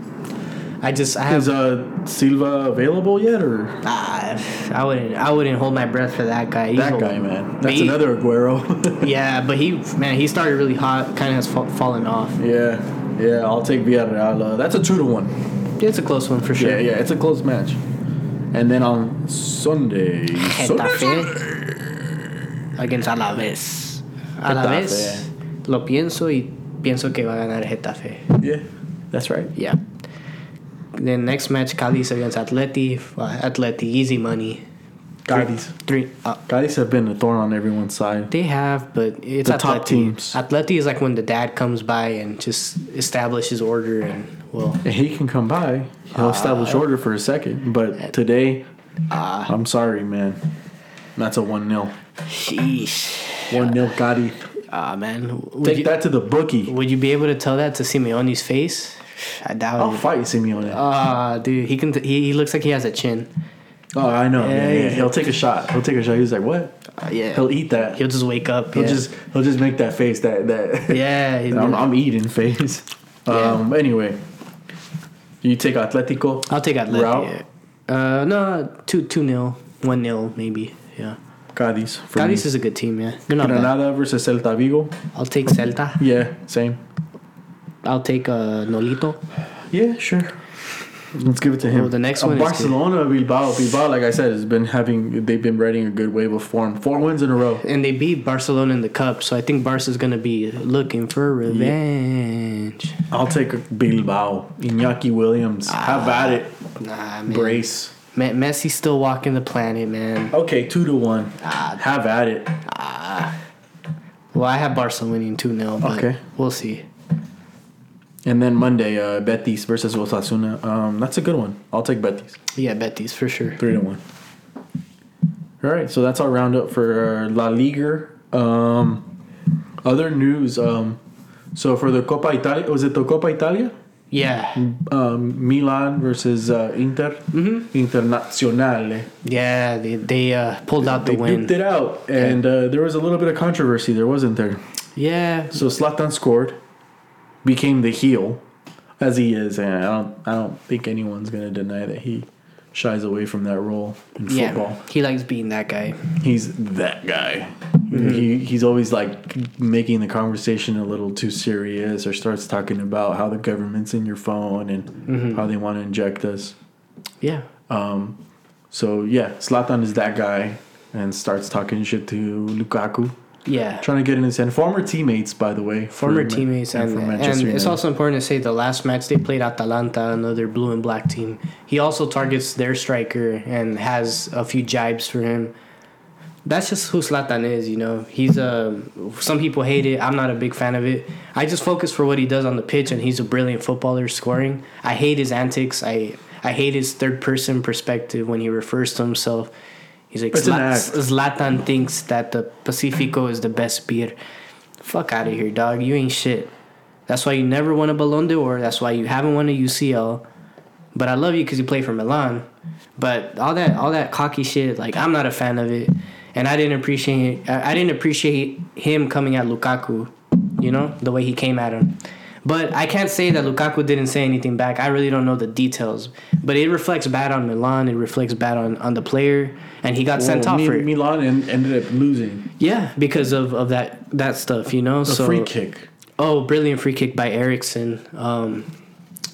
Speaker 2: I just I
Speaker 1: Is
Speaker 2: have
Speaker 1: uh Silva available yet, or
Speaker 2: ah, I wouldn't I wouldn't hold my breath for that guy. He's
Speaker 1: that
Speaker 2: old.
Speaker 1: guy, man? That's
Speaker 2: he-
Speaker 1: another Aguero.
Speaker 2: Yeah, but he man he started really hot. Kind of has fa- fallen off.
Speaker 1: yeah, Yeah, I'll take Villarreal. Uh, that's a two to one.
Speaker 2: It's a close one for sure.
Speaker 1: Yeah, yeah, it's a close match. And then on Sunday,
Speaker 2: Getafe against Alaves. Alaves, lo pienso y pienso que va a ganar Getafe.
Speaker 1: yeah, that's right.
Speaker 2: Yeah. Then next match, Cadiz against Atleti. Atleti, easy money.
Speaker 1: Cadiz.
Speaker 2: Three. Uh,
Speaker 1: Cadiz have been a thorn on everyone's side.
Speaker 2: they have, but it's
Speaker 1: The
Speaker 2: Atleti.
Speaker 1: top teams.
Speaker 2: Atleti is like when the dad comes by and just establishes order and well,
Speaker 1: he can come by. He'll establish order for a second. But today, I'm sorry, man. That's a 1 0.
Speaker 2: sheesh.
Speaker 1: 1 0 Cadiz.
Speaker 2: Ah man, would
Speaker 1: Take
Speaker 2: you,
Speaker 1: that to the bookie.
Speaker 2: would you be able to tell that to Simeone's face? I doubt it.
Speaker 1: I'll
Speaker 2: it.
Speaker 1: fight Simeone.
Speaker 2: Ah, dude, he can. he, he looks like he has a chin.
Speaker 1: oh, I know. Yeah,
Speaker 2: Yeah,
Speaker 1: yeah. He'll take a shot. He'll take a shot. He's like, what?
Speaker 2: Uh, yeah,
Speaker 1: He'll eat that.
Speaker 2: He'll just wake up.
Speaker 1: He'll
Speaker 2: yeah.
Speaker 1: just he'll just make that face that that
Speaker 2: yeah.
Speaker 1: I'm, I'm eating face. Um anyway. You take Atletico.
Speaker 2: I'll take
Speaker 1: Atletico.
Speaker 2: Yeah. Uh, no, two two nil, one nil maybe. Yeah,
Speaker 1: Cadiz.
Speaker 2: Cadiz
Speaker 1: me.
Speaker 2: is a good team. Yeah, they're not bad.
Speaker 1: Granada versus Celta Vigo.
Speaker 2: I'll take Celta.
Speaker 1: Yeah, same.
Speaker 2: I'll take uh, Nolito.
Speaker 1: Yeah, sure. Let's give it to him.
Speaker 2: Oh, the next
Speaker 1: Uh,
Speaker 2: one is.
Speaker 1: Barcelona, Bilbao. Bilbao, like I said, has been having. They've been riding a good wave of form. Four wins in a row.
Speaker 2: And they beat Barcelona in the cup, so I think Barca's gonna be looking for revenge.
Speaker 1: I'll take Bilbao. Iñaki Williams. Have at it.
Speaker 2: Nah, man.
Speaker 1: Brace.
Speaker 2: Me- Messi's still walking the planet, man.
Speaker 1: Okay, two to one.
Speaker 2: Ah.
Speaker 1: Have at it.
Speaker 2: Well, I have Barca winning 2 0, but
Speaker 1: Okay.
Speaker 2: we'll see.
Speaker 1: And then Monday, uh, Betis versus Osasuna. Um, that's a good one. I'll take Betis.
Speaker 2: Yeah, Betis for sure.
Speaker 1: Three to one. All right, so that's our roundup for uh, La Liga. Um, other news. Um, so for the Coppa Italia, was it the Coppa Italia?
Speaker 2: Yeah.
Speaker 1: Um, Milan versus uh, Inter. Mm-hmm. Internazionale.
Speaker 2: Yeah, they, they uh, pulled out the
Speaker 1: They
Speaker 2: win.
Speaker 1: duped it out, and uh, there was a little bit of controversy there, wasn't there?
Speaker 2: Yeah.
Speaker 1: So Zlatan scored, became the heel, as he is, and I don't, I don't think anyone's gonna deny that he shies away from that role in
Speaker 2: Yeah.
Speaker 1: football.
Speaker 2: He likes being that guy.
Speaker 1: He's that guy.
Speaker 2: Mm-hmm.
Speaker 1: He he's always like making the conversation a little too serious, or starts talking about how the government's in your phone and
Speaker 2: Mm-hmm.
Speaker 1: how they want to inject us.
Speaker 2: Yeah. Um.
Speaker 1: So yeah, Zlatan is that guy, and starts talking shit to Lukaku,
Speaker 2: Yeah.
Speaker 1: trying to get in his hand. Former teammates, by the way.
Speaker 2: Former
Speaker 1: for
Speaker 2: teammates, and, and
Speaker 1: Manchester
Speaker 2: it's also important to say the last match they played Atalanta, another blue and black team. He also targets their striker and has a few jibes for him. That's just who Zlatan is, you know. He's a. Some people hate it. I'm not a big fan of it. I just focus for what he does on the pitch, and he's a brilliant footballer scoring. I hate his antics. I I hate his third person perspective when he refers to himself. He's like Zlat- Zlatan thinks that the Pacifico is the best beer. Fuck out of here, dog. You ain't shit. That's why you never won a Ballon d'Or. That's why you haven't won a UCL. But I love you because you play for Milan. But all that, all that cocky shit, like I'm not a fan of it, and I didn't appreciate. I I didn't appreciate him coming at Lukaku. You know the way he came at him. But I can't say that Lukaku didn't say anything back. I really don't know the details. But it reflects bad on Milan. It reflects bad on, on the player, and he got sent off for it.
Speaker 1: Milan en- ended up losing
Speaker 2: Yeah, because of, of that that stuff, you know.
Speaker 1: a
Speaker 2: so
Speaker 1: free kick.
Speaker 2: oh, brilliant free kick by Eriksen. Um,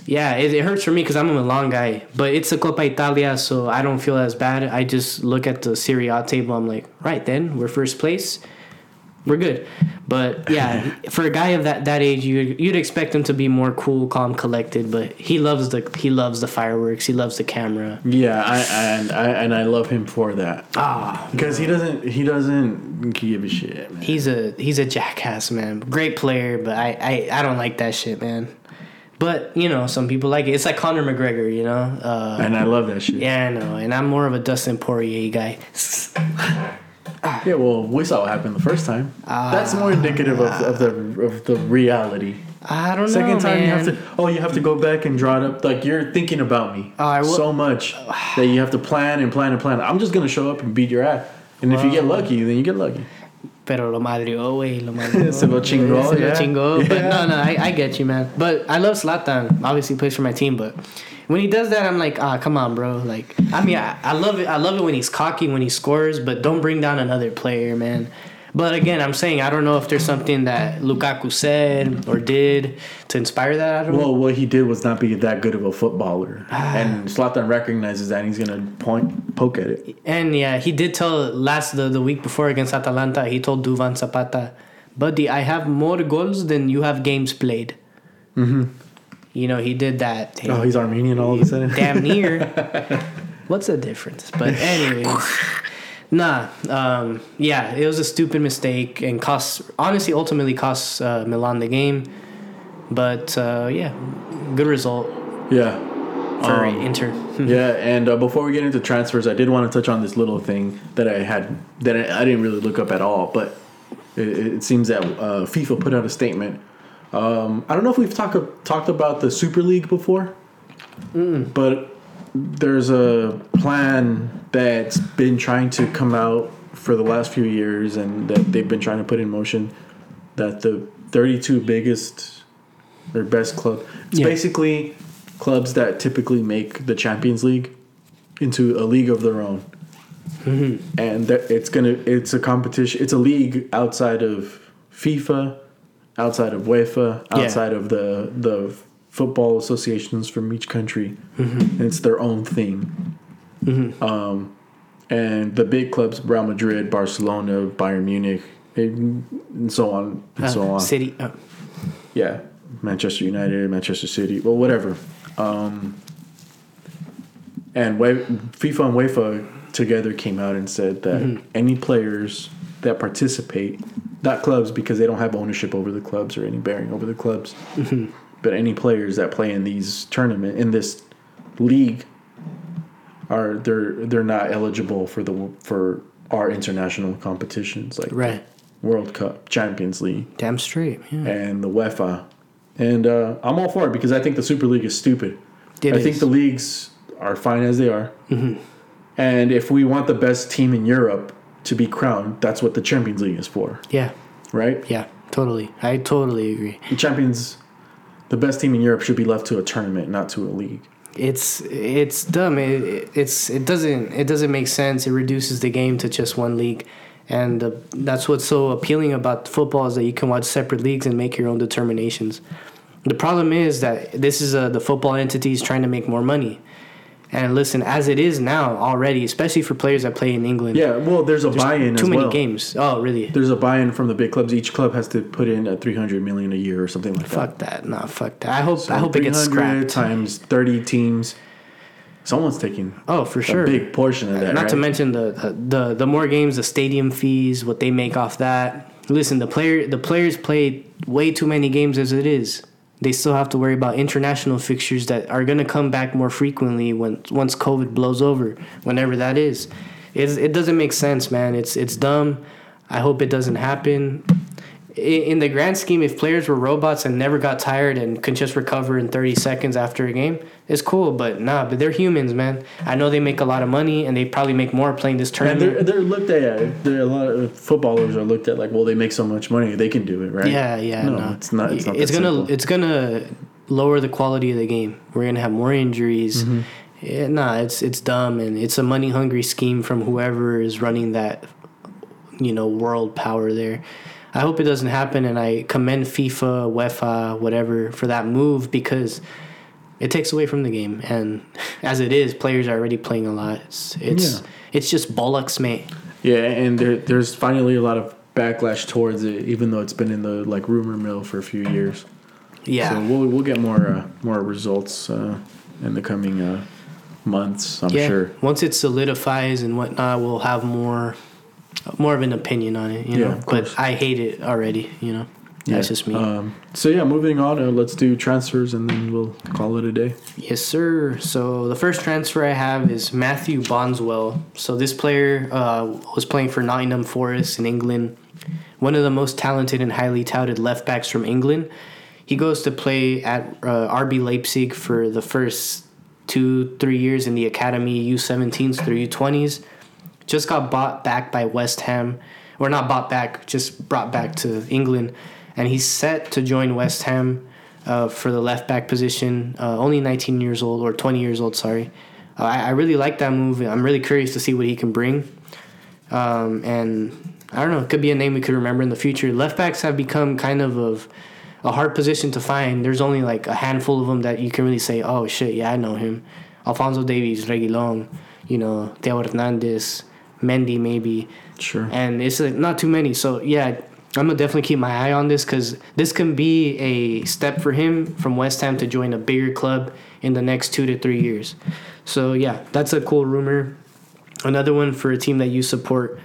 Speaker 2: yeah, it, it hurts for me because I'm a Milan guy, but it's a Coppa Italia, so I don't feel as bad. I just look at the Serie A table. I'm like, right then, we're first place, we're good. But yeah, for a guy of that, that age, you you'd expect him to be more cool, calm, collected. But he loves the he loves the fireworks. He loves the camera.
Speaker 1: Yeah, I, and I and I love him for that
Speaker 2: Ah,
Speaker 1: because he doesn't he doesn't give a shit, man.
Speaker 2: He's a he's a jackass, man. Great player, but I, I, I don't like that shit, man. But you know, some people like it. It's like Conor McGregor, you know. Uh,
Speaker 1: and I love that shit.
Speaker 2: yeah, I know. And I'm more of a Dustin Poirier guy.
Speaker 1: Yeah, well, we saw what happened the first time. That's more indicative of, of the of the reality.
Speaker 2: I don't
Speaker 1: Second
Speaker 2: know,
Speaker 1: time
Speaker 2: man.
Speaker 1: you have to oh you have to go back and draw it up like you're thinking about me
Speaker 2: oh, I will-
Speaker 1: so much that you have to plan and plan and plan. I'm just gonna show up and beat your ass, and if you get lucky, then you get lucky.
Speaker 2: Pero lo madrió, güey, lo madrió.
Speaker 1: Se lo chingó,
Speaker 2: Se lo
Speaker 1: yeah.
Speaker 2: But no, no, I, I get you, man. But I love Zlatan. Obviously, he plays for my team. But when he does that, I'm like, ah, come on, bro. Like, I mean, I, I love it. I love it when he's cocky when he scores, but don't bring down another player, man. But again, I'm saying I don't know if there's something that Lukaku said or did to inspire that him.
Speaker 1: Well, what he did was not be that good of a footballer, and Zlatan recognizes that, and he's gonna point poke at it.
Speaker 2: And yeah, he did tell last the, the week before against Atalanta, he told Duvan Zapata, Buddy, I have more goals than you have games played. Mm-hmm. You know, he did that.
Speaker 1: Oh, he's Armenian all of a sudden.
Speaker 2: Damn near. What's the difference? But anyways, nah. Um, yeah, it was a stupid mistake and cost. Honestly, ultimately cost uh, Milan the game. But uh, yeah, good result
Speaker 1: yeah.
Speaker 2: for
Speaker 1: Um,
Speaker 2: Inter.
Speaker 1: Yeah, and uh, before we get into transfers, I did want to touch on this little thing that I had that I, I didn't really look up at all, but it, it seems that uh, FIFA put out a statement. Um, I don't know if we've talked talked about the Super League before, but there's a plan that's been trying to come out for the last few years, and that they've been trying to put in motion. That the 32 biggest or best club. It's
Speaker 2: Yeah.
Speaker 1: basically clubs that typically make the Champions League into a league of their own. Mm-hmm. And that it's gonna it's a competition. It's a league outside of FIFA, outside of UEFA,
Speaker 2: Yeah.
Speaker 1: outside of the the football associations from each country, and it's their own thing. Um, and the big clubs: Real Madrid, Barcelona, Bayern Munich, and and so on and so
Speaker 2: Uh,
Speaker 1: on
Speaker 2: City. Uh,
Speaker 1: yeah, Manchester United, Manchester City, well, whatever. Um, and we- FIFA and UEFA together came out and said that
Speaker 2: Mm-hmm.
Speaker 1: any players that participate, not clubs because they don't have ownership over the clubs or any bearing over the clubs,
Speaker 2: Mm-hmm.
Speaker 1: But any players that play in these tournament in this league are they're they're not eligible for the for our international competitions like
Speaker 2: right.
Speaker 1: World Cup, Champions League
Speaker 2: Damn straight. Yeah.
Speaker 1: and the UEFA. And uh, I'm all for it because I think the Super League is stupid.
Speaker 2: It
Speaker 1: I think the leagues are fine as they are. And if we want the best team in Europe to be crowned, that's what the Champions League is for,
Speaker 2: Yeah.
Speaker 1: right?
Speaker 2: Yeah. Totally. I totally agree.
Speaker 1: The Champions, the best team in Europe should be left to a tournament, not to a league.
Speaker 2: It's it's dumb. It, it- it's it doesn't it doesn't make sense. It reduces the game to just one league, and uh, that's what's so appealing about football is that you can watch separate leagues and make your own determinations. The problem is that this is uh, the football entities trying to make more money, and listen, as it is now already, especially for players that play in England.
Speaker 1: Yeah, well, there's a buy-in
Speaker 2: Too many
Speaker 1: well.
Speaker 2: games. Oh, really?
Speaker 1: There's a buy-in from the big clubs. Each club has to put in a 300 million a year or something like that.
Speaker 2: Fuck that. Nah, fuck that. I hope
Speaker 1: So
Speaker 2: I hope it gets
Speaker 1: 300
Speaker 2: scrapped.
Speaker 1: times 30 teams. Someone's taking
Speaker 2: Oh, for
Speaker 1: a
Speaker 2: sure.
Speaker 1: big portion of uh, that.
Speaker 2: Not
Speaker 1: right?
Speaker 2: to mention the, the the more games, the stadium fees, what they make off that. Listen, the player the players play way too many games as it is. They still have to worry about international fixtures that are gonna come back more frequently when once COVID blows over, whenever that is. It's, it doesn't make sense, man. It's it's dumb. I hope it doesn't happen. In the grand scheme, if players were robots and never got tired and could just recover in 30 seconds after a game, it's cool. But nah, but they're humans, man. I know they make a lot of money and they probably make more playing this
Speaker 1: And
Speaker 2: tournament.
Speaker 1: they're, they're looked at. There a lot of footballers are looked at like, well, they make so much money, they can do it, right?
Speaker 2: Yeah, yeah.
Speaker 1: No,
Speaker 2: No,
Speaker 1: it's not. It's not. that
Speaker 2: gonna
Speaker 1: simple.
Speaker 2: it's gonna lower the quality of the game. We're gonna have more injuries.
Speaker 1: Mm-hmm.
Speaker 2: Yeah, nah, it's it's dumb and it's a money hungry scheme from whoever is running that, you know, world power there. I hope it doesn't happen, and I commend FIFA, UEFA, whatever for that move because it takes away from the game. And as it is, players are already playing a lot. It's it's,
Speaker 1: Yeah.
Speaker 2: it's just bollocks, mate.
Speaker 1: Yeah, and there, there's finally a lot of backlash towards it, even though it's been in the like rumor mill for a few years.
Speaker 2: Yeah.
Speaker 1: So we'll we'll get more uh, more results uh, in the coming uh, months. I'm
Speaker 2: yeah.
Speaker 1: sure.
Speaker 2: Once it solidifies and whatnot, we'll have more more of an opinion on it. You
Speaker 1: Yeah,
Speaker 2: know, but I hate it already. You know, Yeah. that's just me.
Speaker 1: Um, so yeah, moving on. Uh, let's do transfers, and then we'll call it a day.
Speaker 2: yes, sir. So the first transfer I have is Matthew Bondswell. So this player uh, was playing for Nottingham Forest in England. One of the most talented and highly touted left backs from England. He goes to play at uh, RB Leipzig for the first two, three years in the academy, U17s through U20s. Just got bought back by West Ham, or not bought back, just brought back to England, and he's set to join West Ham uh, for the left back position. Uh, only 19 years old or 20 years old, sorry. Uh, I, I really like that move. I'm really curious to see what he can bring. Um, and I don't know. It could be a name we could remember in the future. Left backs have become kind of of a hard position to find. There's only like a handful of them that you can really say, oh shit, yeah, I know him. Alphonso Davies, Reguilon, you know, Theo Hernandez, Mendy maybe.
Speaker 1: Sure.
Speaker 2: And it's like, not too many. So yeah, I'm gonna definitely keep my eye on this because this can be a step for him from West Ham to join a bigger club in the next two to three years. So yeah, that's a cool rumor. Another one for a team that you support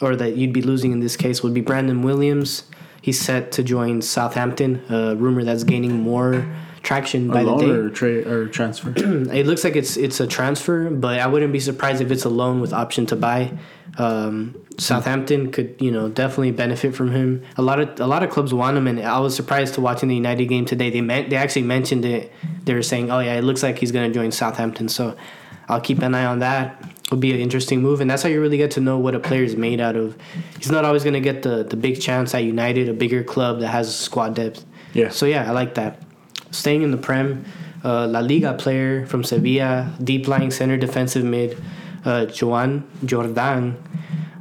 Speaker 2: or that you'd be losing in this case would be Brandon Williams. He's set to join Southampton. A rumor that's gaining more traction by
Speaker 1: a
Speaker 2: the day.
Speaker 1: or trade or transfer.
Speaker 2: It looks like it's it's a transfer, but I wouldn't be surprised if it's a loan with option to buy. Um, Southampton could you know definitely benefit from him. A lot of a lot of clubs want him, and I was surprised to watching the United game today. They meant they actually mentioned it. They were saying, "Oh yeah, it looks like he's going to join Southampton." So I'll keep an eye on that. It'll be an interesting move, and that's how you really get to know what a player is made out of. He's not always going to get the the big chance at United, a bigger club that has squad depth.
Speaker 1: Yeah.
Speaker 2: So yeah, I like that. Staying in the Prem, uh, La Liga player from Sevilla, deep lying center defensive mid, uh, Joan Jordan,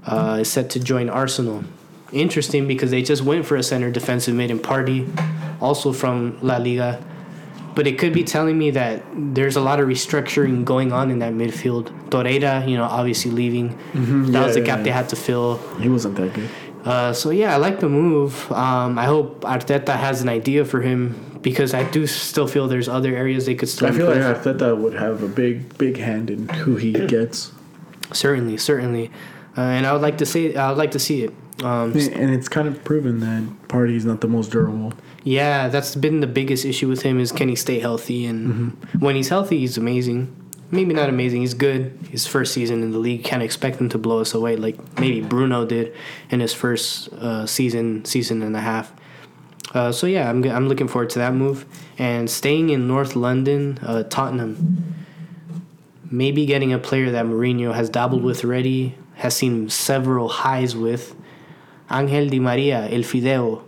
Speaker 2: uh, is set to join Arsenal. Interesting because they just went for a center defensive mid in Partey, also from La Liga. But it could be telling me that there's a lot of restructuring going on in that midfield. Torreira, you know, obviously leaving. That
Speaker 1: Yeah,
Speaker 2: was the
Speaker 1: yeah,
Speaker 2: gap
Speaker 1: yeah.
Speaker 2: they had to fill.
Speaker 1: He wasn't that good.
Speaker 2: Uh, so yeah, I like the move. Um, I hope Arteta has an idea for him because I do still feel there's other areas they could still
Speaker 1: I feel like
Speaker 2: improve.
Speaker 1: Arteta would have a big, big hand in who he gets,
Speaker 2: certainly, certainly, uh, and I would like to see. I would like to see it. Um,
Speaker 1: and it's kind of proven that Partey's not the most durable.
Speaker 2: yeah, that's been the biggest issue with him is can he stay healthy? And when he's healthy, he's amazing. Maybe not amazing. He's good. His first season in the league, can't expect him to blow us away like maybe Bruno did in his first uh, season, season and a half. Uh, so yeah, I'm, I'm looking forward to that move. And staying in North London, uh, Tottenham, maybe getting a player that Mourinho has dabbled with already, has seen several highs with, Angel Di Maria, El Fideo.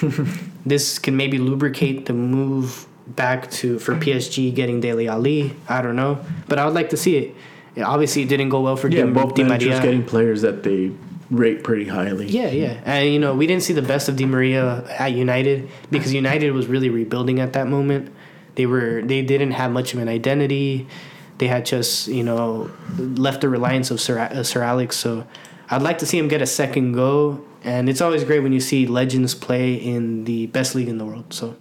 Speaker 2: this can maybe lubricate the move back to for PSG getting Dele Alli. I don't know, but I would like to see it. Obviously, it didn't go well for
Speaker 1: Yeah,
Speaker 2: Di,
Speaker 1: both
Speaker 2: Di Maria.
Speaker 1: getting players that they rate pretty highly.
Speaker 2: Yeah, yeah. And you know, we didn't see the best of Di Maria at United because United was really rebuilding at that moment. They were they didn't have much of an identity. They had just, you know, left the reliance of Sir, uh, Sir Alex. So I'd like to see him get a second go. And it's always great when you see legends play in the best league in the world. So,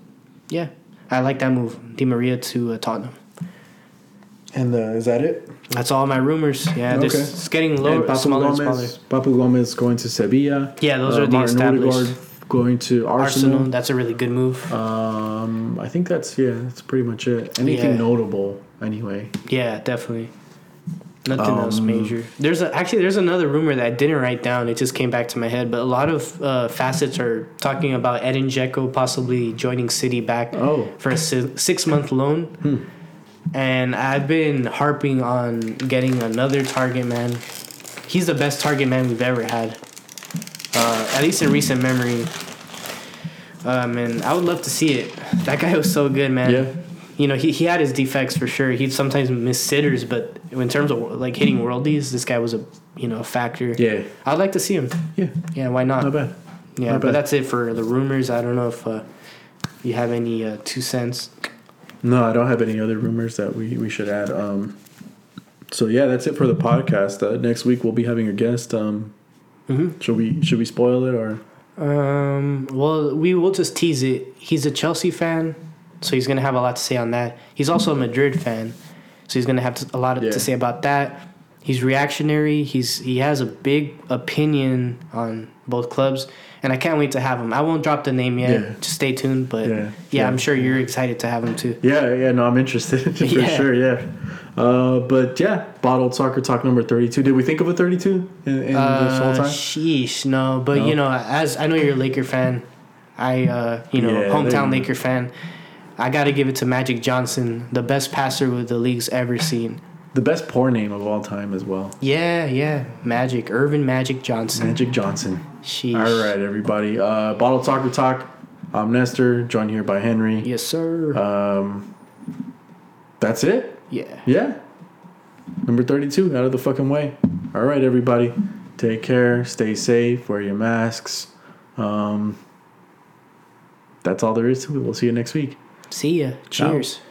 Speaker 2: yeah, I like that move. Di Maria to uh, Tottenham.
Speaker 1: And uh, is that it?
Speaker 2: That's all my rumors. Yeah,
Speaker 1: Okay.
Speaker 2: it's getting
Speaker 1: and
Speaker 2: lower,
Speaker 1: Papu
Speaker 2: smaller and
Speaker 1: Gomez,
Speaker 2: smaller.
Speaker 1: Papu Gomez going to Sevilla.
Speaker 2: Yeah, those
Speaker 1: Uh,
Speaker 2: are the
Speaker 1: Martin
Speaker 2: established.
Speaker 1: Odegaard going to
Speaker 2: Arsenal.
Speaker 1: Arsenal.
Speaker 2: that's a really good move.
Speaker 1: Um, I think that's yeah, that's pretty much it. Anything
Speaker 2: Yeah.
Speaker 1: notable, anyway.
Speaker 2: Yeah, definitely. Nothing else
Speaker 1: Um,
Speaker 2: major. There's a, actually there's another rumor that I didn't write down. It just came back to my head. But a lot of uh, facets are talking about Edin Dzeko possibly joining City back
Speaker 1: Oh.
Speaker 2: for a si- six month loan.
Speaker 1: Hmm.
Speaker 2: And I've been harping on getting another target man. He's the best target man we've ever had, uh, at least in recent memory. Um, and I would love to see it. That guy was so good, man
Speaker 1: Yeah.
Speaker 2: you know, he, he had his defects for sure. He'd sometimes miss sitters, but in terms of like hitting worldies, this guy was a you know a factor.
Speaker 1: Yeah.
Speaker 2: I'd like to see him.
Speaker 1: Yeah.
Speaker 2: Yeah, why not?
Speaker 1: Not bad.
Speaker 2: yeah,
Speaker 1: not
Speaker 2: but
Speaker 1: bad.
Speaker 2: that's it for the rumors. I don't know if uh, you have any uh, two cents.
Speaker 1: No, I don't have any other rumors that we, we should add. Um, so yeah, that's it for the podcast. Uh, next week we'll be having a guest. Um,
Speaker 2: Mm-hmm.
Speaker 1: should we should we spoil it or?
Speaker 2: Um, well, we will just tease it. He's a Chelsea fan, so he's gonna have a lot to say on that. He's also a Madrid fan, so he's gonna have to, a lot
Speaker 1: Yeah.
Speaker 2: to say about that. He's reactionary. He's he has a big opinion on both clubs, and I can't wait to have him. I won't drop the name yet.
Speaker 1: Yeah.
Speaker 2: Just stay tuned. But
Speaker 1: Yeah.
Speaker 2: yeah,
Speaker 1: Yeah.
Speaker 2: I'm sure you're excited to have him too.
Speaker 1: Yeah, yeah, no, I'm interested for sure. Yeah, uh, but yeah, bottled soccer talk number thirty-two. Did we think of a thirty-two in, in this whole
Speaker 2: Uh,
Speaker 1: time?
Speaker 2: sheesh, no. But
Speaker 1: No?
Speaker 2: you know, as I know you're a Laker fan, I uh, you know hometown Laker fan. I got to give it to Magic Johnson, the best passer with the league's ever seen.
Speaker 1: The best poor name of all time as well,
Speaker 2: Yeah, yeah, Magic, Earvin Magic Johnson.
Speaker 1: Magic Johnson.
Speaker 2: Sheesh.
Speaker 1: All right, everybody. Uh, bottled soccer talk. I'm Nestor, joined here by Henry.
Speaker 2: Yes, sir.
Speaker 1: Um, that's it.
Speaker 2: yeah.
Speaker 1: Yeah. Number 32 out of the fucking way. All right, everybody. Take care. Stay safe. Wear your masks. Um, that's all there is to it. We'll see you next week.
Speaker 2: See ya.
Speaker 1: Ciao.
Speaker 2: Cheers.